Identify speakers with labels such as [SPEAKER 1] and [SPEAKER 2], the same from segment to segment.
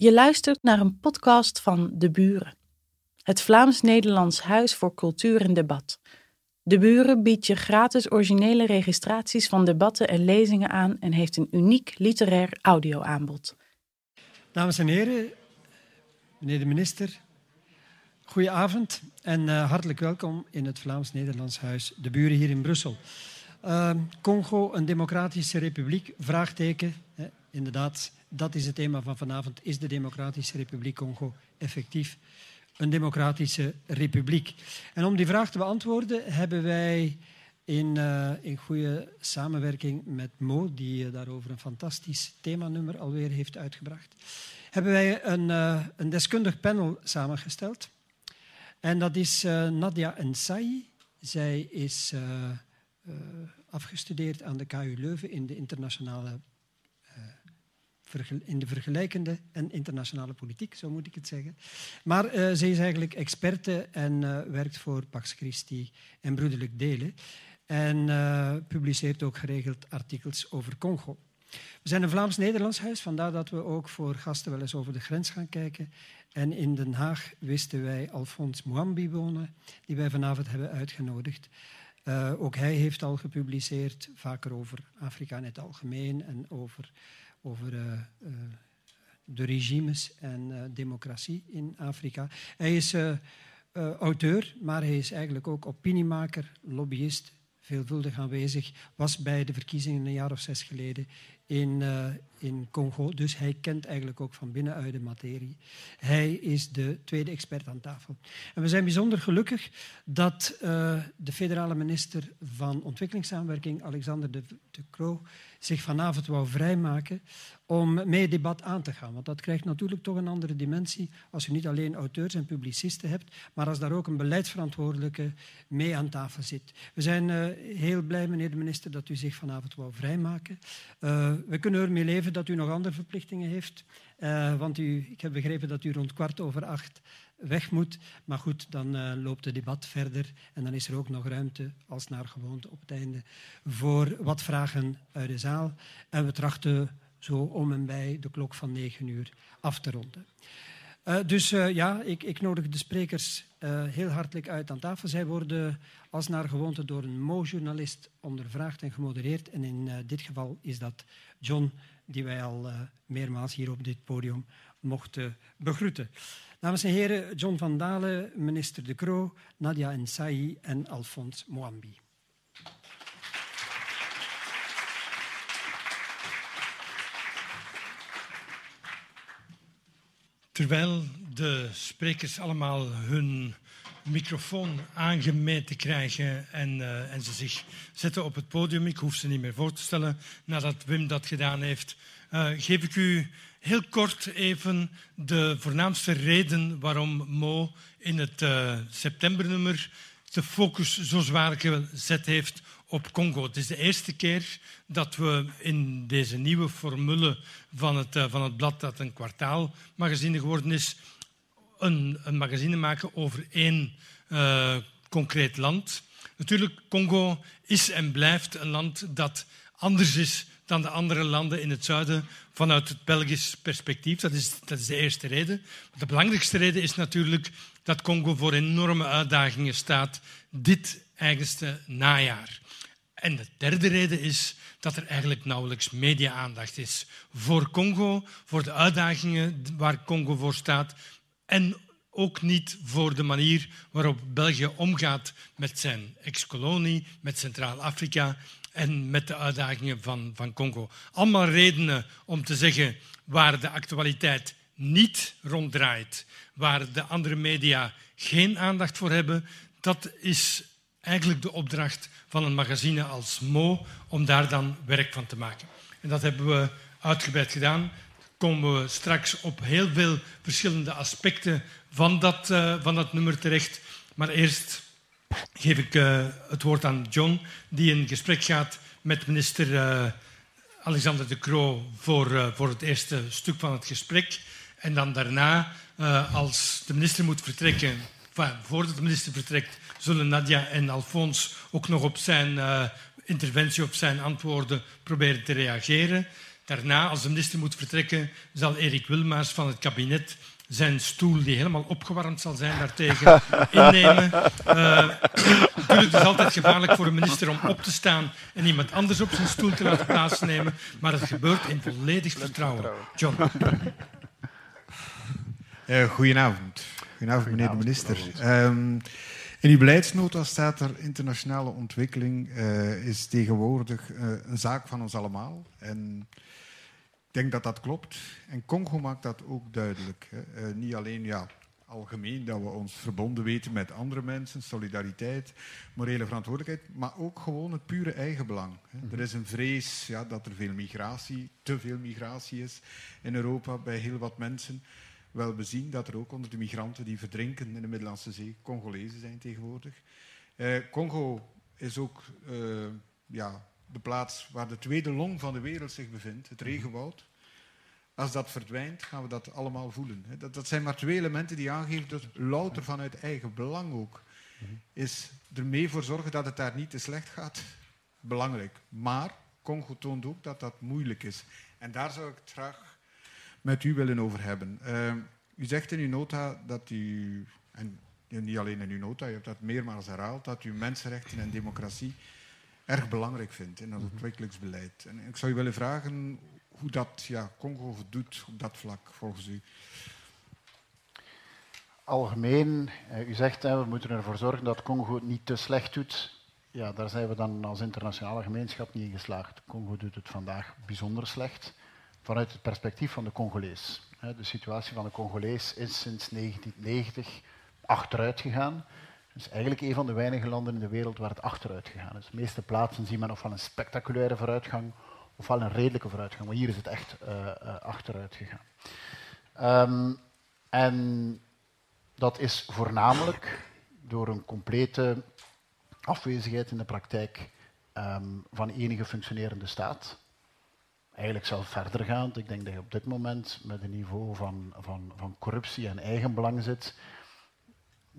[SPEAKER 1] Je luistert naar een podcast van De Buren, het Vlaams-Nederlands Huis voor Cultuur en Debat. De Buren biedt je gratis originele registraties van debatten en lezingen aan en heeft een uniek literair audioaanbod.
[SPEAKER 2] Dames en heren, meneer de minister, goedenavond en uh, hartelijk welkom in het Vlaams-Nederlands Huis De Buren hier in Brussel. Uh, Congo, een democratische republiek? Vraagteken. Inderdaad, dat is het thema van vanavond. Is de Democratische Republiek Congo effectief een democratische republiek? En om die vraag te beantwoorden hebben wij in, uh, in goede samenwerking met Mo, die uh, daarover een fantastisch themanummer alweer heeft uitgebracht, hebben wij een, uh, een deskundig panel samengesteld. En dat is Nadia Ensai. Zij is afgestudeerd aan de KU Leuven in de internationale in de vergelijkende en internationale politiek, zo moet ik het zeggen. Maar uh, zij is eigenlijk experte en uh, werkt voor Pax Christi en Broederlijk Delen. En uh, publiceert ook geregeld artikels over Congo. We zijn een Vlaams-Nederlands huis, vandaar dat we ook voor gasten wel eens over de grens gaan kijken. En in Den Haag wisten wij Alphonse Mwambi wonen, die wij vanavond hebben uitgenodigd. ook hij heeft al gepubliceerd, vaker over Afrika in het algemeen en over over uh, uh, de regimes en uh, democratie in Afrika. Hij is auteur, maar hij is eigenlijk ook opiniemaker, lobbyist, veelvuldig aanwezig. Was bij de verkiezingen een jaar of zes geleden in, in Congo. Dus hij kent eigenlijk ook van binnenuit de materie. Hij is de tweede expert aan tafel. En we zijn bijzonder gelukkig dat uh, de federale minister van Ontwikkelingssamenwerking, Alexander de, de Croo, zich vanavond wou vrijmaken om mee het debat aan te gaan. Want dat krijgt natuurlijk toch een andere dimensie als je niet alleen auteurs en publicisten hebt, maar als daar ook een beleidsverantwoordelijke mee aan tafel zit. We zijn uh, heel blij, meneer de minister, dat u zich vanavond wou vrijmaken. Uh, we kunnen ermee leven dat u nog andere verplichtingen heeft. Uh, want u, ik heb begrepen dat u rond kwart over acht weg moet. Maar goed, dan uh, loopt het debat verder en dan is er ook nog ruimte, als naar gewoonte op het einde, voor wat vragen uit de zaal. En we trachten zo om en bij de klok van negen uur af te ronden. Uh, dus ja, ik, ik, nodig de sprekers heel hartelijk uit aan tafel. Zij worden als naar gewoonte door een Mo-journalist ondervraagd en gemodereerd. En in dit geval is dat John, die wij al meermaals hier op dit podium mochten begroeten. Dames en heren, John van Dalen, minister De Croo, Nadia Ensai en Alphonse Moambi.
[SPEAKER 3] Terwijl de sprekers allemaal hun microfoon aangemeten krijgen en, uh, en, ze zich zetten op het podium, ik hoef ze niet meer voor te stellen nadat Wim dat gedaan heeft, uh, geef ik u heel kort even de voornaamste reden waarom Mo in het uh, septembernummer de focus zo zwaar gezet heeft op Congo. Het is de eerste keer dat we in deze nieuwe formule van het, van het blad, dat een kwartaalmagazine geworden is, een, een magazine maken over één uh, concreet land. Natuurlijk, Congo is en blijft een land dat anders is dan de andere landen in het zuiden vanuit het Belgisch perspectief. Dat is, dat is de eerste reden. de belangrijkste reden is natuurlijk dat Congo voor enorme uitdagingen staat dit eigenste najaar. En de derde reden is dat er eigenlijk nauwelijks media-aandacht is voor Congo, voor de uitdagingen waar Congo voor staat en ook niet voor de manier waarop België omgaat met zijn ex-kolonie, met Centraal-Afrika en met de uitdagingen van, van Congo. Allemaal redenen om te zeggen waar de actualiteit niet ronddraait, waar de andere media geen aandacht voor hebben, dat is eigenlijk de opdracht van een magazine als Mo om daar dan werk van te maken. En dat hebben we uitgebreid gedaan. Komen we straks op heel veel verschillende aspecten van dat, uh, van dat nummer terecht. Maar eerst geef ik uh, het woord aan John, die in gesprek gaat met minister uh, Alexander de Croo voor, voor het eerste stuk van het gesprek. En dan daarna, als de minister moet vertrekken, voordat de minister vertrekt, zullen Nadia en Alphonse ook nog op zijn interventie, op zijn antwoorden proberen te reageren. Daarna, als de minister moet vertrekken, zal Erik Wilmaers van het kabinet zijn stoel, die helemaal opgewarmd zal zijn, daartegen innemen. Uh, natuurlijk, het is altijd gevaarlijk voor een minister om op te staan en iemand anders op zijn stoel te laten plaatsnemen, maar het gebeurt in volledig vertrouwen. John.
[SPEAKER 4] Uh, goedenavond. Goedenavond, meneer de minister. Um, in uw beleidsnota staat er internationale ontwikkeling uh, is tegenwoordig uh, een zaak van ons allemaal. En denk dat dat klopt. En Congo maakt dat ook duidelijk. Hè. Uh, niet alleen ja, algemeen dat we ons verbonden weten met andere mensen, solidariteit, morele verantwoordelijkheid, maar ook gewoon het pure eigenbelang. Hè. Mm -hmm. Er is een vrees ja, dat er veel migratie, te veel migratie is in Europa bij heel wat mensen. Wel, we zien dat er ook onder de migranten die verdrinken in de Middellandse Zee Congolezen zijn tegenwoordig. Uh, Congo is ook uh, ja, de plaats waar de tweede long van de wereld zich bevindt, het regenwoud. Als dat verdwijnt, gaan we dat allemaal voelen. Dat, dat zijn maar twee elementen die aangeven dat louter vanuit eigen belang ook is er mee voor zorgen dat het daar niet te slecht gaat. Belangrijk. Maar Congo toont ook dat dat moeilijk is. En daar zou ik het graag met u willen over hebben. Uh, u zegt in uw nota dat u, en niet alleen in uw nota, u hebt dat meermaals herhaald, dat u mensenrechten en democratie erg belangrijk vindt in het ontwikkelingsbeleid. En ik zou u willen vragen hoe dat ja, Congo doet op dat vlak, volgens u.
[SPEAKER 5] Algemeen, eh, u zegt hè, we moeten ervoor zorgen dat Congo het niet te slecht doet. Ja, daar zijn we dan als internationale gemeenschap niet in geslaagd. Congo doet het vandaag bijzonder slecht vanuit het perspectief van de Congolees. De situatie van de Congolees is sinds 1990 achteruit gegaan. Is eigenlijk een van de weinige landen in de wereld waar het achteruit gegaan is. De meeste plaatsen zien men ofwel een spectaculaire vooruitgang ofwel een redelijke vooruitgang. Maar hier is het echt uh, uh, achteruit gegaan. Um, en dat is voornamelijk door een complete afwezigheid in de praktijk um, van enige functionerende staat eigenlijk zelf verdergaand. Ik denk dat je op dit moment met een niveau van, van, van corruptie en eigenbelang zit,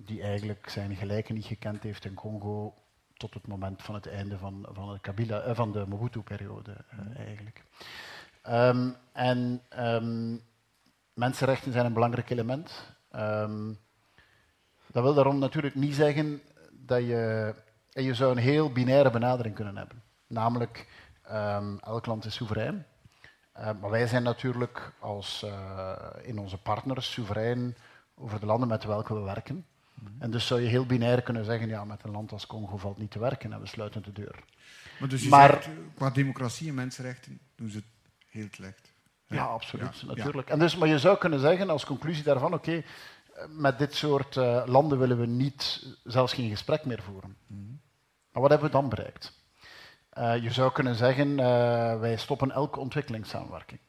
[SPEAKER 5] die eigenlijk zijn gelijken niet gekend heeft in Congo tot het moment van het einde van, van, het Kabila, eh, van de Mobutu-periode uh, eigenlijk. Um, en um, mensenrechten zijn een belangrijk element. Um, dat wil daarom natuurlijk niet zeggen dat je... En je zou een heel binaire benadering kunnen hebben. Namelijk, elk land is soeverein. Uh, maar wij zijn natuurlijk als, uh, in onze partners soeverein over de landen met welke we werken. En dus zou je heel binair kunnen zeggen, ja, met een land als Congo valt niet te werken en we sluiten de deur.
[SPEAKER 4] Maar dus je maar, zegt, qua democratie en mensenrechten doen ze het heel slecht.
[SPEAKER 5] Ja, ja absoluut, ja, natuurlijk. Ja. En dus, maar je zou kunnen zeggen als conclusie daarvan, oké, okay, met dit soort uh, landen willen we niet, zelfs geen gesprek meer voeren. Mm. Maar wat hebben we dan bereikt? Uh, je zou kunnen zeggen, uh, wij stoppen elke ontwikkelingssamenwerking.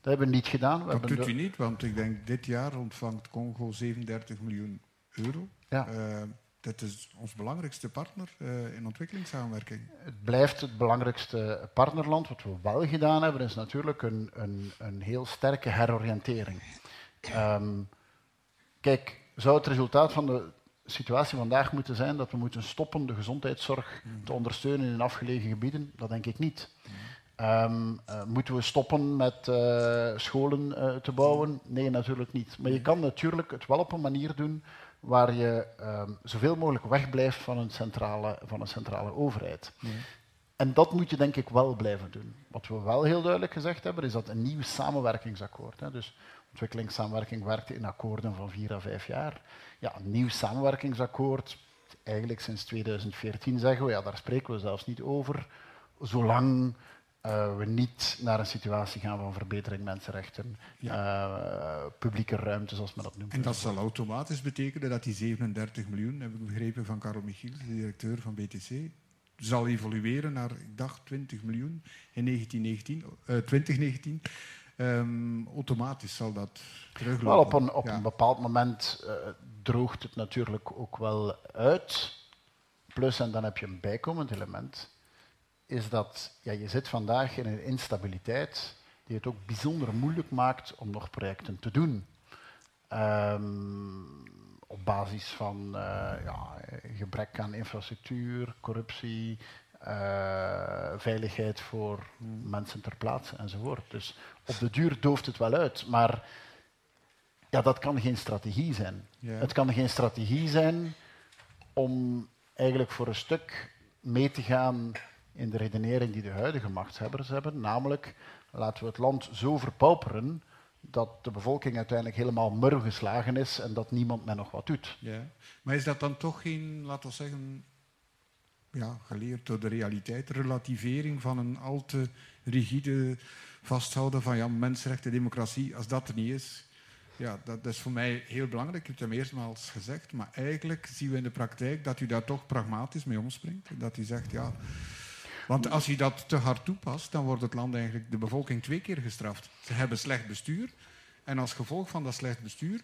[SPEAKER 5] Dat hebben we niet gedaan. We
[SPEAKER 4] dat doet u niet, want ik denk dit jaar ontvangt Congo 37 miljoen euro. Ja. Uh, dat is ons belangrijkste partner in ontwikkelingssamenwerking.
[SPEAKER 5] Het blijft het belangrijkste partnerland. Wat we wel gedaan hebben, is natuurlijk een, een, een heel sterke heroriëntering. Um, kijk, zou het resultaat van de situatie vandaag moeten zijn dat we moeten stoppen de gezondheidszorg te ondersteunen in afgelegen gebieden? Dat denk ik niet. Um, uh, moeten we stoppen met uh, scholen uh, te bouwen? Nee, natuurlijk niet. Maar je kan natuurlijk het wel op een manier doen waar je um, zoveel mogelijk wegblijft van een centrale, van een centrale overheid. En dat moet je denk ik wel blijven doen. Wat we wel heel duidelijk gezegd hebben, is dat een nieuw samenwerkingsakkoord. Hè, dus ontwikkelingssamenwerking werkt in akkoorden van vier à vijf jaar. Ja, een nieuw samenwerkingsakkoord, eigenlijk sinds 2014 zeggen we, ja, daar spreken we zelfs niet over, zolang uh, we niet naar een situatie gaan van verbetering mensenrechten, ja. uh, publieke ruimte, zoals men dat noemt.
[SPEAKER 4] En dat zal automatisch betekenen dat die 37 miljoen, heb ik begrepen van Karel Michiel, de directeur van BTC, zal evolueren naar, ik dacht, 20 miljoen in 1919, uh, 2019. Um, automatisch zal dat teruglopen.
[SPEAKER 5] Wel, op een, op ja. een bepaald moment droogt het natuurlijk ook wel uit. Plus, en dan heb je een bijkomend element, is dat ja, je zit vandaag in een instabiliteit die het ook bijzonder moeilijk maakt om nog projecten te doen. Um, op basis van uh, ja, gebrek aan infrastructuur, corruptie, veiligheid voor mensen ter plaatse enzovoort. Dus op de duur dooft het wel uit, maar ja, dat kan geen strategie zijn. Het kan geen strategie zijn om eigenlijk voor een stuk mee te gaan in de redenering die de huidige machtshebbers hebben, namelijk laten we het land zo verpauperen dat de bevolking uiteindelijk helemaal murw geslagen is en dat niemand meer nog wat doet.
[SPEAKER 4] Ja. Maar is dat dan toch geen, laten we zeggen, ja, geleerd door de realiteit, relativering van een al te rigide vasthouden van ja, mensenrechten, democratie, als dat er niet is, ja, dat, is voor mij heel belangrijk. Ik heb het hem eerstmaals gezegd, maar eigenlijk zien we in de praktijk dat u daar toch pragmatisch mee omspringt. Dat u zegt, ja... Want als je dat te hard toepast, dan wordt het land eigenlijk, de bevolking twee keer gestraft. Ze hebben slecht bestuur. En als gevolg van dat slecht bestuur,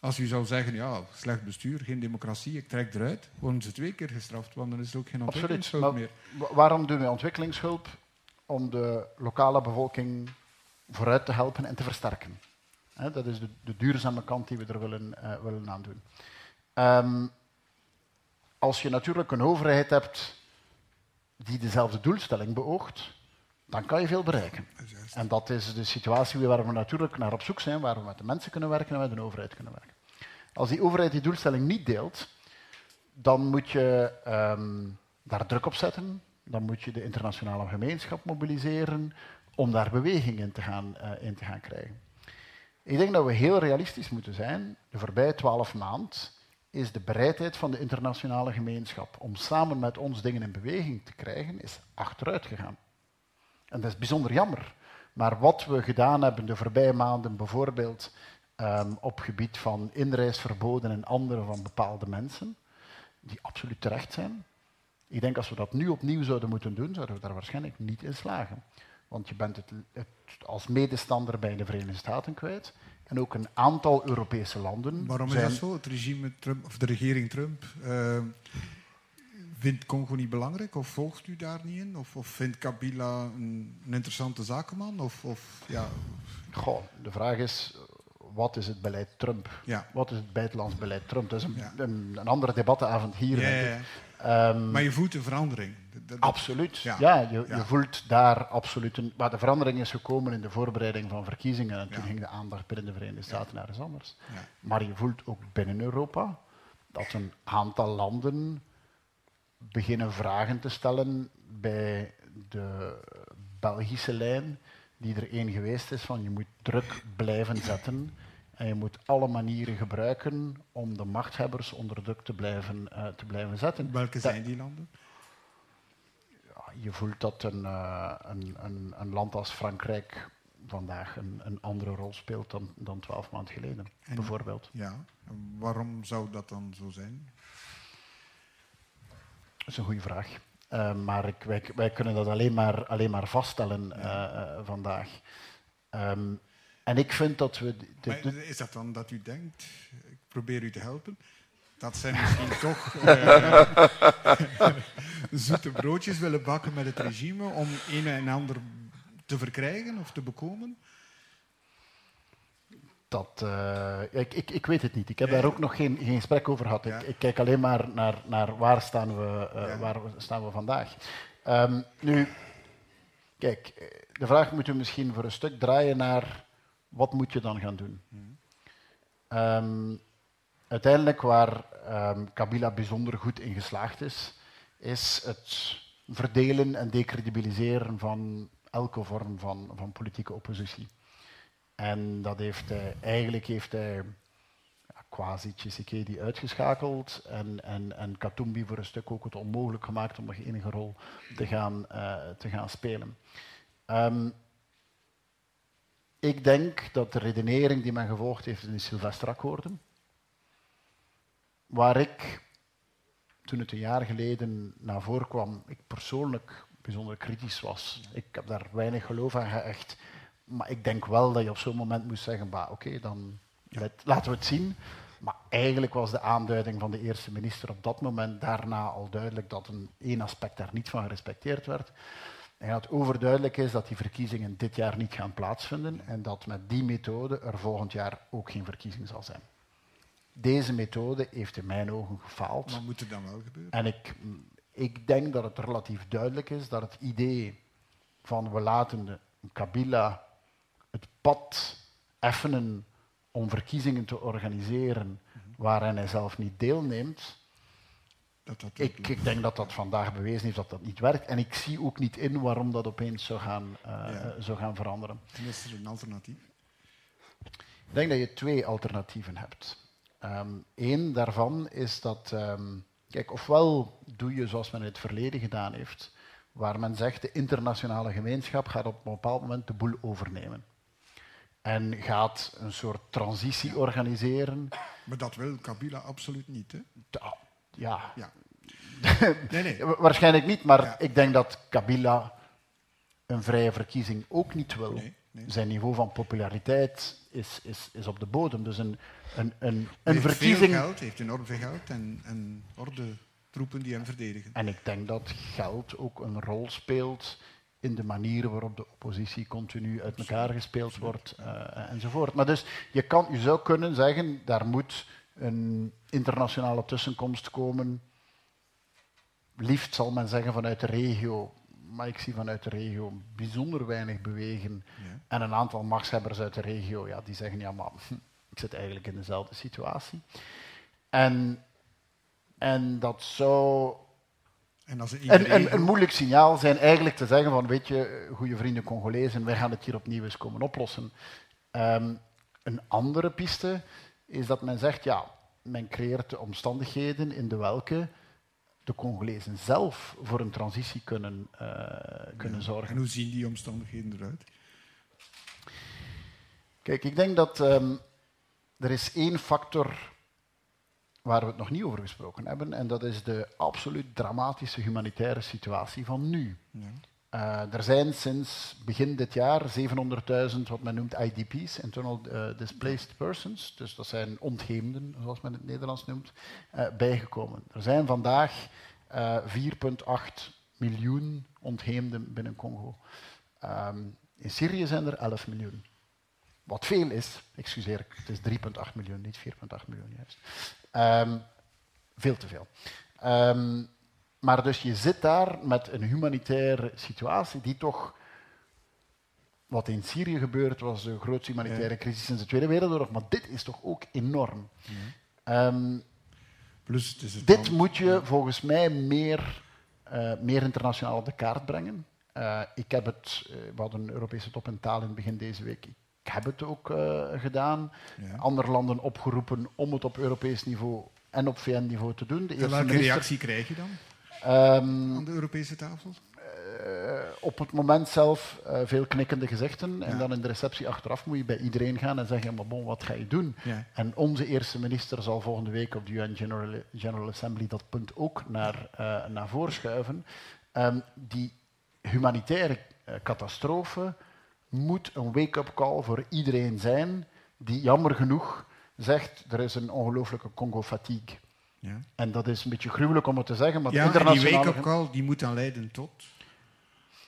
[SPEAKER 4] als u zou zeggen, ja, slecht bestuur, geen democratie, ik trek eruit, worden ze twee keer gestraft, want dan is er ook geen ontwikkelingshulp meer.
[SPEAKER 5] Waarom doen we ontwikkelingshulp? Om de lokale bevolking vooruit te helpen en te versterken dat is de, de, duurzame kant die we er willen, uh, willen aan doen. Um, als je natuurlijk een overheid hebt die dezelfde doelstelling beoogt, dan kan je veel bereiken. En dat is de situatie waar we natuurlijk naar op zoek zijn, waar we met de mensen kunnen werken en met de overheid kunnen werken. Als die overheid die doelstelling niet deelt, dan moet je um, daar druk op zetten, dan moet je de internationale gemeenschap mobiliseren om daar beweging in te gaan, uh, in te gaan krijgen. Ik denk dat we heel realistisch moeten zijn. De voorbije twaalf maanden is de bereidheid van de internationale gemeenschap om samen met ons dingen in beweging te krijgen, is achteruit gegaan. En dat is bijzonder jammer. Maar wat we gedaan hebben de voorbije maanden, bijvoorbeeld um, op gebied van inreisverboden en andere van bepaalde mensen, die absoluut terecht zijn. Ik denk als we dat nu opnieuw zouden moeten doen, zouden we daar waarschijnlijk niet in slagen. Want je bent het, als medestander bij de Verenigde Staten kwijt. En ook een aantal Europese landen.
[SPEAKER 4] Waarom is dat zo? Het regime Trump, of de regering Trump uh, vindt Congo niet belangrijk? Of volgt u daar niet in? Of, of vindt Kabila een, een, interessante zakenman? Of, of, ja.
[SPEAKER 5] Goh, de vraag is, wat is het beleid Trump? Ja. Wat is het buitenlands beleid Trump? Dat is een, ja. een, een andere debattenavond hier. Ja,
[SPEAKER 4] Um, maar je voelt een verandering.
[SPEAKER 5] Absoluut. Ja, ja, je, je, voelt daar absoluut een. Maar de verandering is gekomen in de voorbereiding van verkiezingen. En toen ging de aandacht binnen de Verenigde Staten naar eens anders. Maar je voelt ook binnen Europa dat een aantal landen beginnen vragen te stellen bij de Belgische lijn, die er één geweest is van je moet druk blijven zetten en je moet alle manieren gebruiken om de machthebbers onder druk te blijven, uh, te blijven zetten.
[SPEAKER 4] Welke zijn die landen?
[SPEAKER 5] Je voelt dat een, uh, een, een, een, land als Frankrijk vandaag een, een andere rol speelt dan, dan twaalf maanden geleden, bijvoorbeeld.
[SPEAKER 4] Ja, waarom zou dat dan zo zijn?
[SPEAKER 5] Dat is een goede vraag. Uh, maar ik, wij, wij, kunnen dat alleen maar, alleen maar vaststellen ja. vandaag. Um, en ik vind dat we...
[SPEAKER 4] is dat dan dat u denkt, ik probeer u te helpen, dat zij misschien toch uh, zoete broodjes willen bakken met het regime om een en ander te verkrijgen of te bekomen?
[SPEAKER 5] Dat, uh, ik, ik, ik weet het niet. Ik heb daar ook nog geen, geen gesprek over gehad. Ik, ik, kijk alleen maar naar, naar waar, staan we, uh, waar staan we vandaag. Um, nu, kijk, de vraag moeten we misschien voor een stuk draaien naar wat moet je dan gaan doen? Um, uiteindelijk waar um, Kabila bijzonder goed in geslaagd is, is het verdelen en decredibiliseren van elke vorm van, van politieke oppositie. En dat heeft eigenlijk heeft hij ja, quasi Tshisekedi uitgeschakeld en, en, en Katumbi voor een stuk ook het onmogelijk gemaakt om nog enige rol te gaan, uh, te gaan spelen. Um, ik denk dat de redenering die men gevolgd heeft in de Sylvesterakkoorden, waar ik, toen het een jaar geleden naar voren kwam, ik persoonlijk bijzonder kritisch was. Ik heb daar weinig geloof aan geëcht. Maar ik denk wel dat je op zo'n moment moest zeggen, oké, dan laten we het zien. Maar eigenlijk was de aanduiding van de eerste minister op dat moment daarna al duidelijk dat een één aspect daar niet van gerespecteerd werd. En dat overduidelijk is dat die verkiezingen dit jaar niet gaan plaatsvinden en dat met die methode er volgend jaar ook geen verkiezing zal zijn. Deze methode heeft in mijn ogen gefaald.
[SPEAKER 4] Wat moet er dan wel gebeuren?
[SPEAKER 5] En ik, Ik denk dat het relatief duidelijk is dat het idee van we laten de Kabila het pad effenen om verkiezingen te organiseren waarin hij zelf niet deelneemt,
[SPEAKER 4] Dat dat
[SPEAKER 5] ik, ik denk dat dat vandaag bewezen heeft dat dat niet werkt. En ik zie ook niet in waarom dat opeens zou gaan, eh,
[SPEAKER 4] Ja.
[SPEAKER 5] zou gaan veranderen.
[SPEAKER 4] is er een alternatief.
[SPEAKER 5] Ik denk dat je twee alternatieven hebt. Eén daarvan is dat, ehm, kijk, ofwel doe je zoals men in het verleden gedaan heeft, waar men zegt de internationale gemeenschap gaat op een bepaald moment de boel overnemen. En gaat een soort transitie organiseren.
[SPEAKER 4] Maar dat wil Kabila absoluut niet. Hè?
[SPEAKER 5] Ja,
[SPEAKER 4] Ja. nee, nee.
[SPEAKER 5] Wa- Waarschijnlijk niet, maar
[SPEAKER 4] Ja.
[SPEAKER 5] ik denk dat Kabila een vrije verkiezing ook niet wil.
[SPEAKER 4] Nee.
[SPEAKER 5] Zijn niveau van populariteit is, is, is op de bodem. Dus een, een, een, een
[SPEAKER 4] heeft
[SPEAKER 5] verkiezing.
[SPEAKER 4] veel geld, hij heeft enorm veel geld en, en orde troepen die hem verdedigen.
[SPEAKER 5] En ik denk dat geld ook een rol speelt in de manier waarop de oppositie continu uit elkaar gespeeld wordt eh, enzovoort. Maar dus je, kan, je zou kunnen zeggen, daar moet een internationale tussenkomst komen. Liefst zal men zeggen vanuit de regio, maar ik zie vanuit de regio bijzonder weinig bewegen.
[SPEAKER 4] Ja.
[SPEAKER 5] En een aantal machtshebbers uit de regio, ja, die zeggen, ja, maar hm, ik zit eigenlijk in dezelfde situatie. En, en dat zou
[SPEAKER 4] En als
[SPEAKER 5] een moeilijk signaal zijn eigenlijk te zeggen van, weet je, goede vrienden Congolezen, wij gaan het hier opnieuw eens komen oplossen. Ehm, een andere piste is dat men zegt, ja, men creëert de omstandigheden in de welke de Congolezen zelf voor een transitie kunnen, eh, kunnen
[SPEAKER 4] En
[SPEAKER 5] zorgen.
[SPEAKER 4] hoe zien die omstandigheden eruit?
[SPEAKER 5] Kijk, ik denk dat ehm, er is één factor waar we het nog niet over gesproken hebben, en dat is de absoluut dramatische humanitaire situatie van nu.
[SPEAKER 4] Ja.
[SPEAKER 5] Eh, er zijn sinds begin dit jaar 700.000 wat men noemt IDP's, Internal eh, Displaced Persons, dus dat zijn ontheemden, zoals men het Nederlands noemt, eh, bijgekomen. Er zijn vandaag eh 4,8 miljoen ontheemden binnen Congo. Ehm, in Syrië zijn er 11 miljoen. Wat veel is, excuseer het is 3,8 miljoen, niet 4,8 miljoen juist. Ehm, veel te veel. Ehm, maar dus je zit daar met een humanitaire situatie die toch... Wat in Syrië gebeurt was de grootste humanitaire crisis sinds de Tweede Wereldoorlog, maar dit is toch ook enorm. Ehm,
[SPEAKER 4] Plus, het is het
[SPEAKER 5] dit moet je volgens mij meer, eh, meer internationaal op de kaart brengen. Eh, ik heb het, eh, we hadden een Europese top in taal in het begin deze week. Ik heb het ook gedaan.
[SPEAKER 4] Ja.
[SPEAKER 5] Andere landen opgeroepen om het op Europees niveau en op VN-niveau te doen. De
[SPEAKER 4] En welke
[SPEAKER 5] minister,
[SPEAKER 4] reactie krijg je dan
[SPEAKER 5] ehm,
[SPEAKER 4] aan de Europese tafel?
[SPEAKER 5] eh, op het moment zelf eh, veel knikkende gezichten. En dan in de receptie achteraf moet je bij iedereen gaan en zeggen: maar bon, wat ga je doen?
[SPEAKER 4] Ja.
[SPEAKER 5] En onze eerste minister zal volgende week op de UN General, General Assembly dat punt ook naar, eh, naar voren schuiven. Ehm, die humanitaire catastrofe moet een wake-up call voor iedereen zijn die jammer genoeg zegt er is een ongelooflijke Congo-fatigue.
[SPEAKER 4] Ja,
[SPEAKER 5] En dat is een beetje gruwelijk om het te zeggen, maar
[SPEAKER 4] ja en die
[SPEAKER 5] internationale...
[SPEAKER 4] wake-up call die moet dan leiden tot...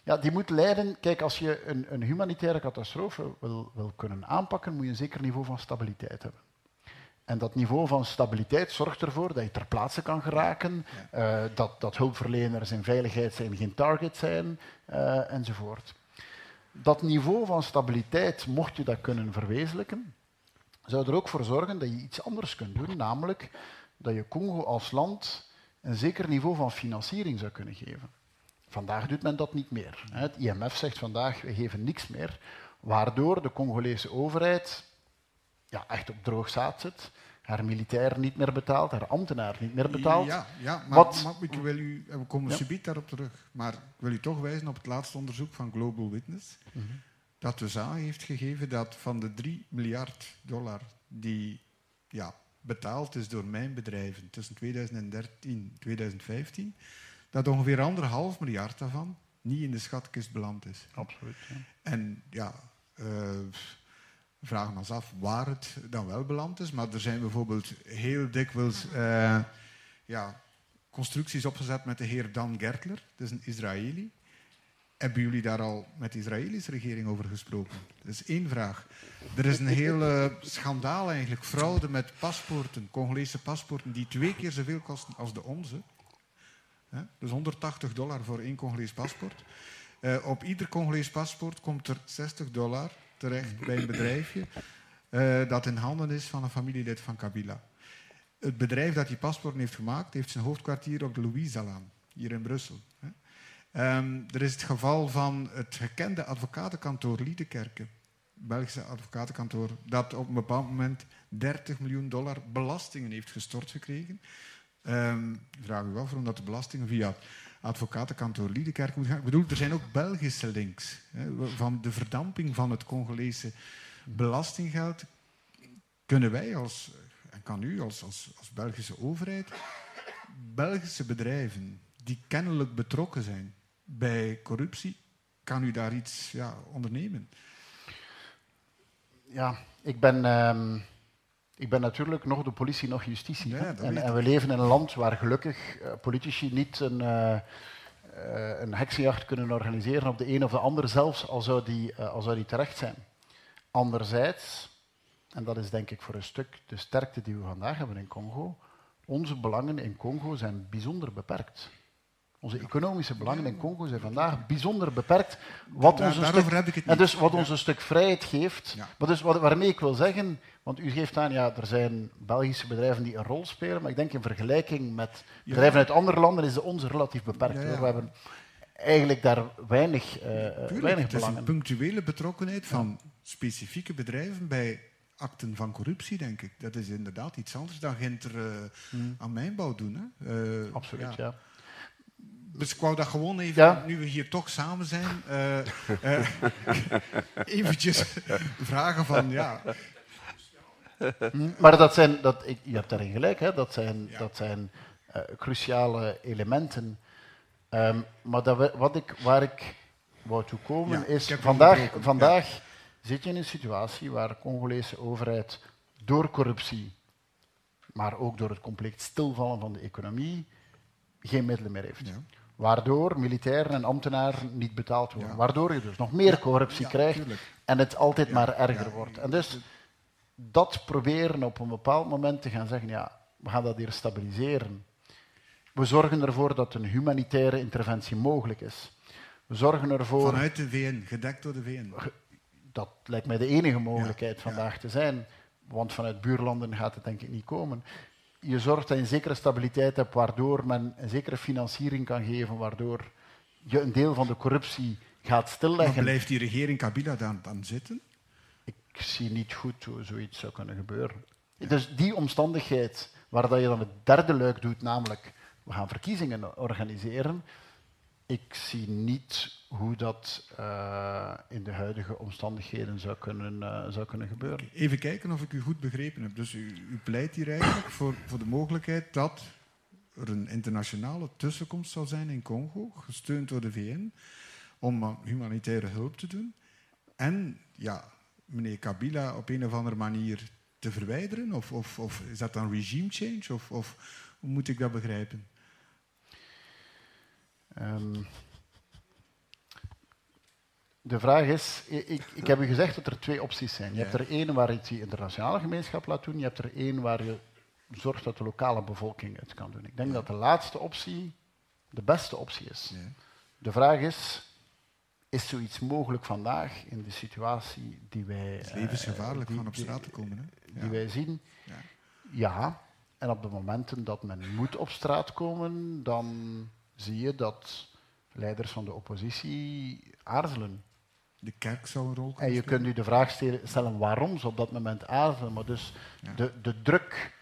[SPEAKER 5] Ja, die moet leiden. Kijk, als je een, een humanitaire catastrofe wil, wil kunnen aanpakken, moet je een zeker niveau van stabiliteit hebben. En dat niveau van stabiliteit zorgt ervoor dat je ter plaatse kan geraken, eh, dat, dat hulpverleners in veiligheid zijn, geen target zijn, eh, enzovoort. Dat niveau van stabiliteit, mocht je dat kunnen verwezenlijken, zou er ook voor zorgen dat je iets anders kunt doen, namelijk dat je Congo als land een zeker niveau van financiering zou kunnen geven. Vandaag doet men dat niet meer. Het IMF zegt vandaag, we geven niks meer, waardoor de Congolese overheid ja, echt op droog zaad zit, haar militair niet meer betaalt, haar ambtenaar niet meer betaalt.
[SPEAKER 4] Ja, ja maar,
[SPEAKER 5] Wat-
[SPEAKER 4] maar ik wil u, we komen
[SPEAKER 5] Ja.
[SPEAKER 4] subiet daarop terug, maar ik wil u toch wijzen op het laatste onderzoek van Global Witness,
[SPEAKER 5] Mhm.
[SPEAKER 4] dat dus aan heeft gegeven dat van de 3 miljard dollar die ja, betaald is door mijn bedrijven tussen 2013 en 2015, dat ongeveer anderhalf miljard daarvan niet in de schatkist beland is.
[SPEAKER 5] Absoluut. ja.
[SPEAKER 4] En ja, we vragen ons af waar het dan wel beland is. Maar er zijn bijvoorbeeld heel dikwijls eh, ja, constructies opgezet met de heer Dan Gertler. Dat is een Israëli. Hebben jullie daar al met de Israëlische regering over gesproken? Dat is één vraag. Er is een hele schandaal eigenlijk, fraude met paspoorten, Congolese paspoorten, die twee keer zoveel kosten als de onze. Dus 180 dollar voor één Congolees paspoort. Uh, op ieder Congolees paspoort komt er 60 dollar terecht bij een bedrijfje uh, dat in handen is van een familielid van Kabila. Het bedrijf dat die paspoorten heeft gemaakt, heeft zijn hoofdkwartier op de Louise-laan, hier in Brussel. Um, er is het geval van het gekende advocatenkantoor Liedekerke, Belgische advocatenkantoor, dat op een bepaald moment 30 miljoen dollar belastingen heeft gestort gekregen. Um, vraag u af waarom dat de belastingen via advocatenkantoor Liedekerk moet gaan. Ik bedoel, er zijn ook Belgische links. Hè, van de verdamping van het Congolese belastinggeld kunnen wij als, en kan u als, als, als Belgische overheid, Belgische bedrijven die kennelijk betrokken zijn bij corruptie, kan u daar iets ja, ondernemen?
[SPEAKER 5] Ja, ik ben, uh, ik ben natuurlijk nog de politie, nog justitie.
[SPEAKER 4] Ja,
[SPEAKER 5] en, en, we leven in een land waar gelukkig uh, politici niet een, uh, uh, een heksenjacht kunnen organiseren op de een of de ander, zelfs al zou die, al zou die terecht zijn. Anderzijds, en dat is denk ik voor een stuk de sterkte die we vandaag hebben in Congo, onze belangen in Congo zijn bijzonder beperkt. Onze economische belangen in Congo zijn vandaag bijzonder beperkt. Wat ons een stuk, En dus wat ons een stuk vrijheid geeft. Maar dus wat, waarmee ik wil zeggen, want u geeft aan, ja, er zijn Belgische bedrijven die een rol spelen, maar ik denk in vergelijking met bedrijven uit andere landen is de onze relatief beperkt. We hebben eigenlijk daar weinig, uh, Tuurlijk, weinig
[SPEAKER 4] Het is een punctuele betrokkenheid van specifieke bedrijven bij acten van corruptie, denk ik. Dat is inderdaad iets anders dan Ginter uh, hmm. aan mijnbouw doen. Hè.
[SPEAKER 5] Uh, Absoluut, ja.
[SPEAKER 4] Dus ik wou dat gewoon even, ja? nu we hier toch samen zijn, uh, uh, eventjes vragen van, ja...
[SPEAKER 5] Maar dat zijn, dat, ik, je hebt daarin gelijk, hè, dat zijn, ja. dat zijn uh, cruciale elementen. Um, maar dat, wat ik, waar ik wou toe komen ja, is, vandaag, vandaag zit je in een situatie waar de Congolese overheid door corruptie, maar ook door het compleet stilvallen van de economie, geen middelen meer heeft. Ja. Waardoor militairen en ambtenaren niet betaald worden. Ja. Waardoor je dus nog meer corruptie krijgt en het altijd maar erger wordt. En dus dat proberen op een bepaald moment te gaan zeggen, ja, we gaan dat hier stabiliseren. We zorgen ervoor dat een humanitaire interventie mogelijk is. We zorgen ervoor...
[SPEAKER 4] Vanuit de VN, gedekt door de VN
[SPEAKER 5] dat lijkt mij de enige mogelijkheid vandaag te zijn, want vanuit buurlanden gaat het denk ik niet komen. Je zorgt dat je een zekere stabiliteit hebt, waardoor men een zekere financiering kan geven, waardoor je een deel van de corruptie gaat stilleggen.
[SPEAKER 4] Maar blijft die regering Kabila dan, dan zitten?
[SPEAKER 5] Ik zie niet goed hoe zoiets zou kunnen gebeuren. Dus die omstandigheid, waar dat je dan het derde luik doet, namelijk we gaan verkiezingen organiseren, ik zie niet hoe dat uh, in de huidige omstandigheden zou kunnen, uh, zou kunnen gebeuren.
[SPEAKER 4] Even kijken of ik u goed begrepen heb. Dus u, u pleit hier eigenlijk voor, voor de mogelijkheid dat er een internationale tussenkomst zal zijn in Congo, gesteund door de VN, om humanitaire hulp te doen. En ja, meneer Kabila op een of andere manier te verwijderen? Of, of, of is dat dan regime change? Of, of hoe moet ik dat begrijpen?
[SPEAKER 5] Um, de vraag is, ik, ik, heb u gezegd dat er twee opties zijn. Je hebt er één waar je die internationale gemeenschap laat doen, je hebt er één waar je zorgt dat de lokale bevolking het kan doen. Ik denk dat de laatste optie de beste optie is. Ja. De vraag is, is zoiets mogelijk vandaag in de situatie die wij...
[SPEAKER 4] Het is levensgevaarlijk uh, van op straat te komen. Hè?
[SPEAKER 5] Die wij zien. Ja. ja, en op de momenten dat men moet op straat komen, dan zie je dat leiders van de oppositie aarzelen.
[SPEAKER 4] De kerk zou een rol
[SPEAKER 5] kunnen En je kunt u de vraag stellen waarom ze op dat moment aarzelen. Maar dus de, de druk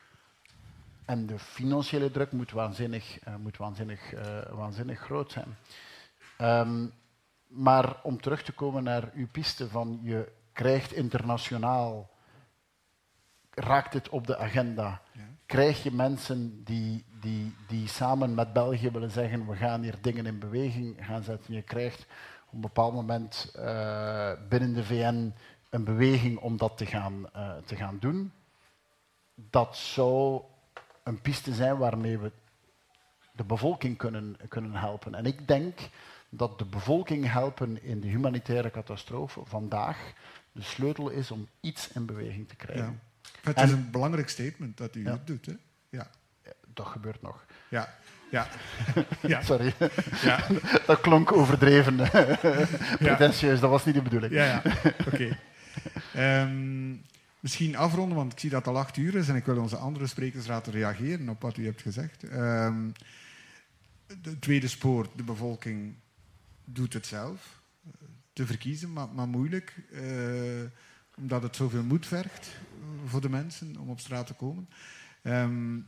[SPEAKER 5] en de financiële druk moet waanzinnig, uh, moet waanzinnig, uh, waanzinnig groot zijn. Um, maar om terug te komen naar uw piste van je krijgt internationaal, raakt het op de agenda. Ja. Krijg je mensen die, die, die samen met België willen zeggen we gaan hier dingen in beweging gaan zetten. Je krijgt een bepaald moment uh, binnen de VN een beweging om dat te gaan, uh, te gaan doen. Dat zou een piste zijn waarmee we de bevolking kunnen, kunnen helpen. En ik denk dat de bevolking helpen in de humanitaire catastrofe vandaag de sleutel is om iets in beweging te krijgen.
[SPEAKER 4] Ja. Het is en, een belangrijk statement dat u ja. doet. Hè? Ja.
[SPEAKER 5] Dat gebeurt nog.
[SPEAKER 4] Ja.
[SPEAKER 5] Ja. ja. Sorry. Ja. Dat klonk overdreven. Pretentieus, dat was niet de bedoeling.
[SPEAKER 4] Ja, ja. oké. Ehm, misschien afronden, want ik zie dat het al acht uur is en ik wil onze andere sprekers laten reageren op wat u hebt gezegd. Um, het tweede spoor, de bevolking doet het zelf. Te verkiezen, maar, maar moeilijk. Uh, omdat het zoveel moed vergt voor de mensen om op straat te komen. Um,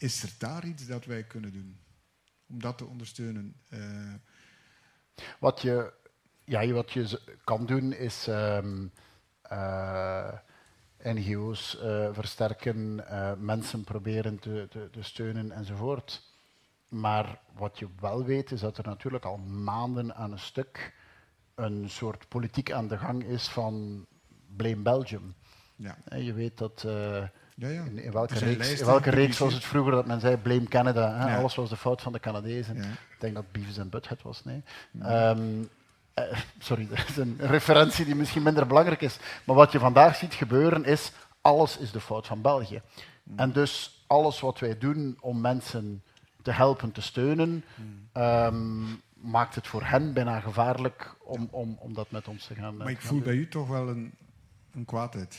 [SPEAKER 4] is er daar iets dat wij kunnen doen om dat te ondersteunen? Uh...
[SPEAKER 5] Wat, je, ja, wat je kan doen is um, uh, NGO's uh, versterken, mensen proberen te, te, te, steunen enzovoort. Maar wat je wel weet is dat er natuurlijk al maanden aan een stuk een soort politiek aan de gang is van Blame Belgium. Ja. je weet dat ja, ja. In, welke reeks, in welke reeks was het vroeger dat men zei Blame Canada? Hè? Alles was de fout van de Canadezen. Ik denk dat Beavis en Butthead was. Nee. Um, sorry, dat is een referentie die misschien minder belangrijk is. Maar wat je vandaag ziet gebeuren is, alles is de fout van België. En dus alles wat wij doen om mensen te helpen, te steunen, um, maakt het voor hen bijna gevaarlijk om, om, om dat met ons te gaan
[SPEAKER 4] Maar ik voel bij u toch wel een, een kwaadheid.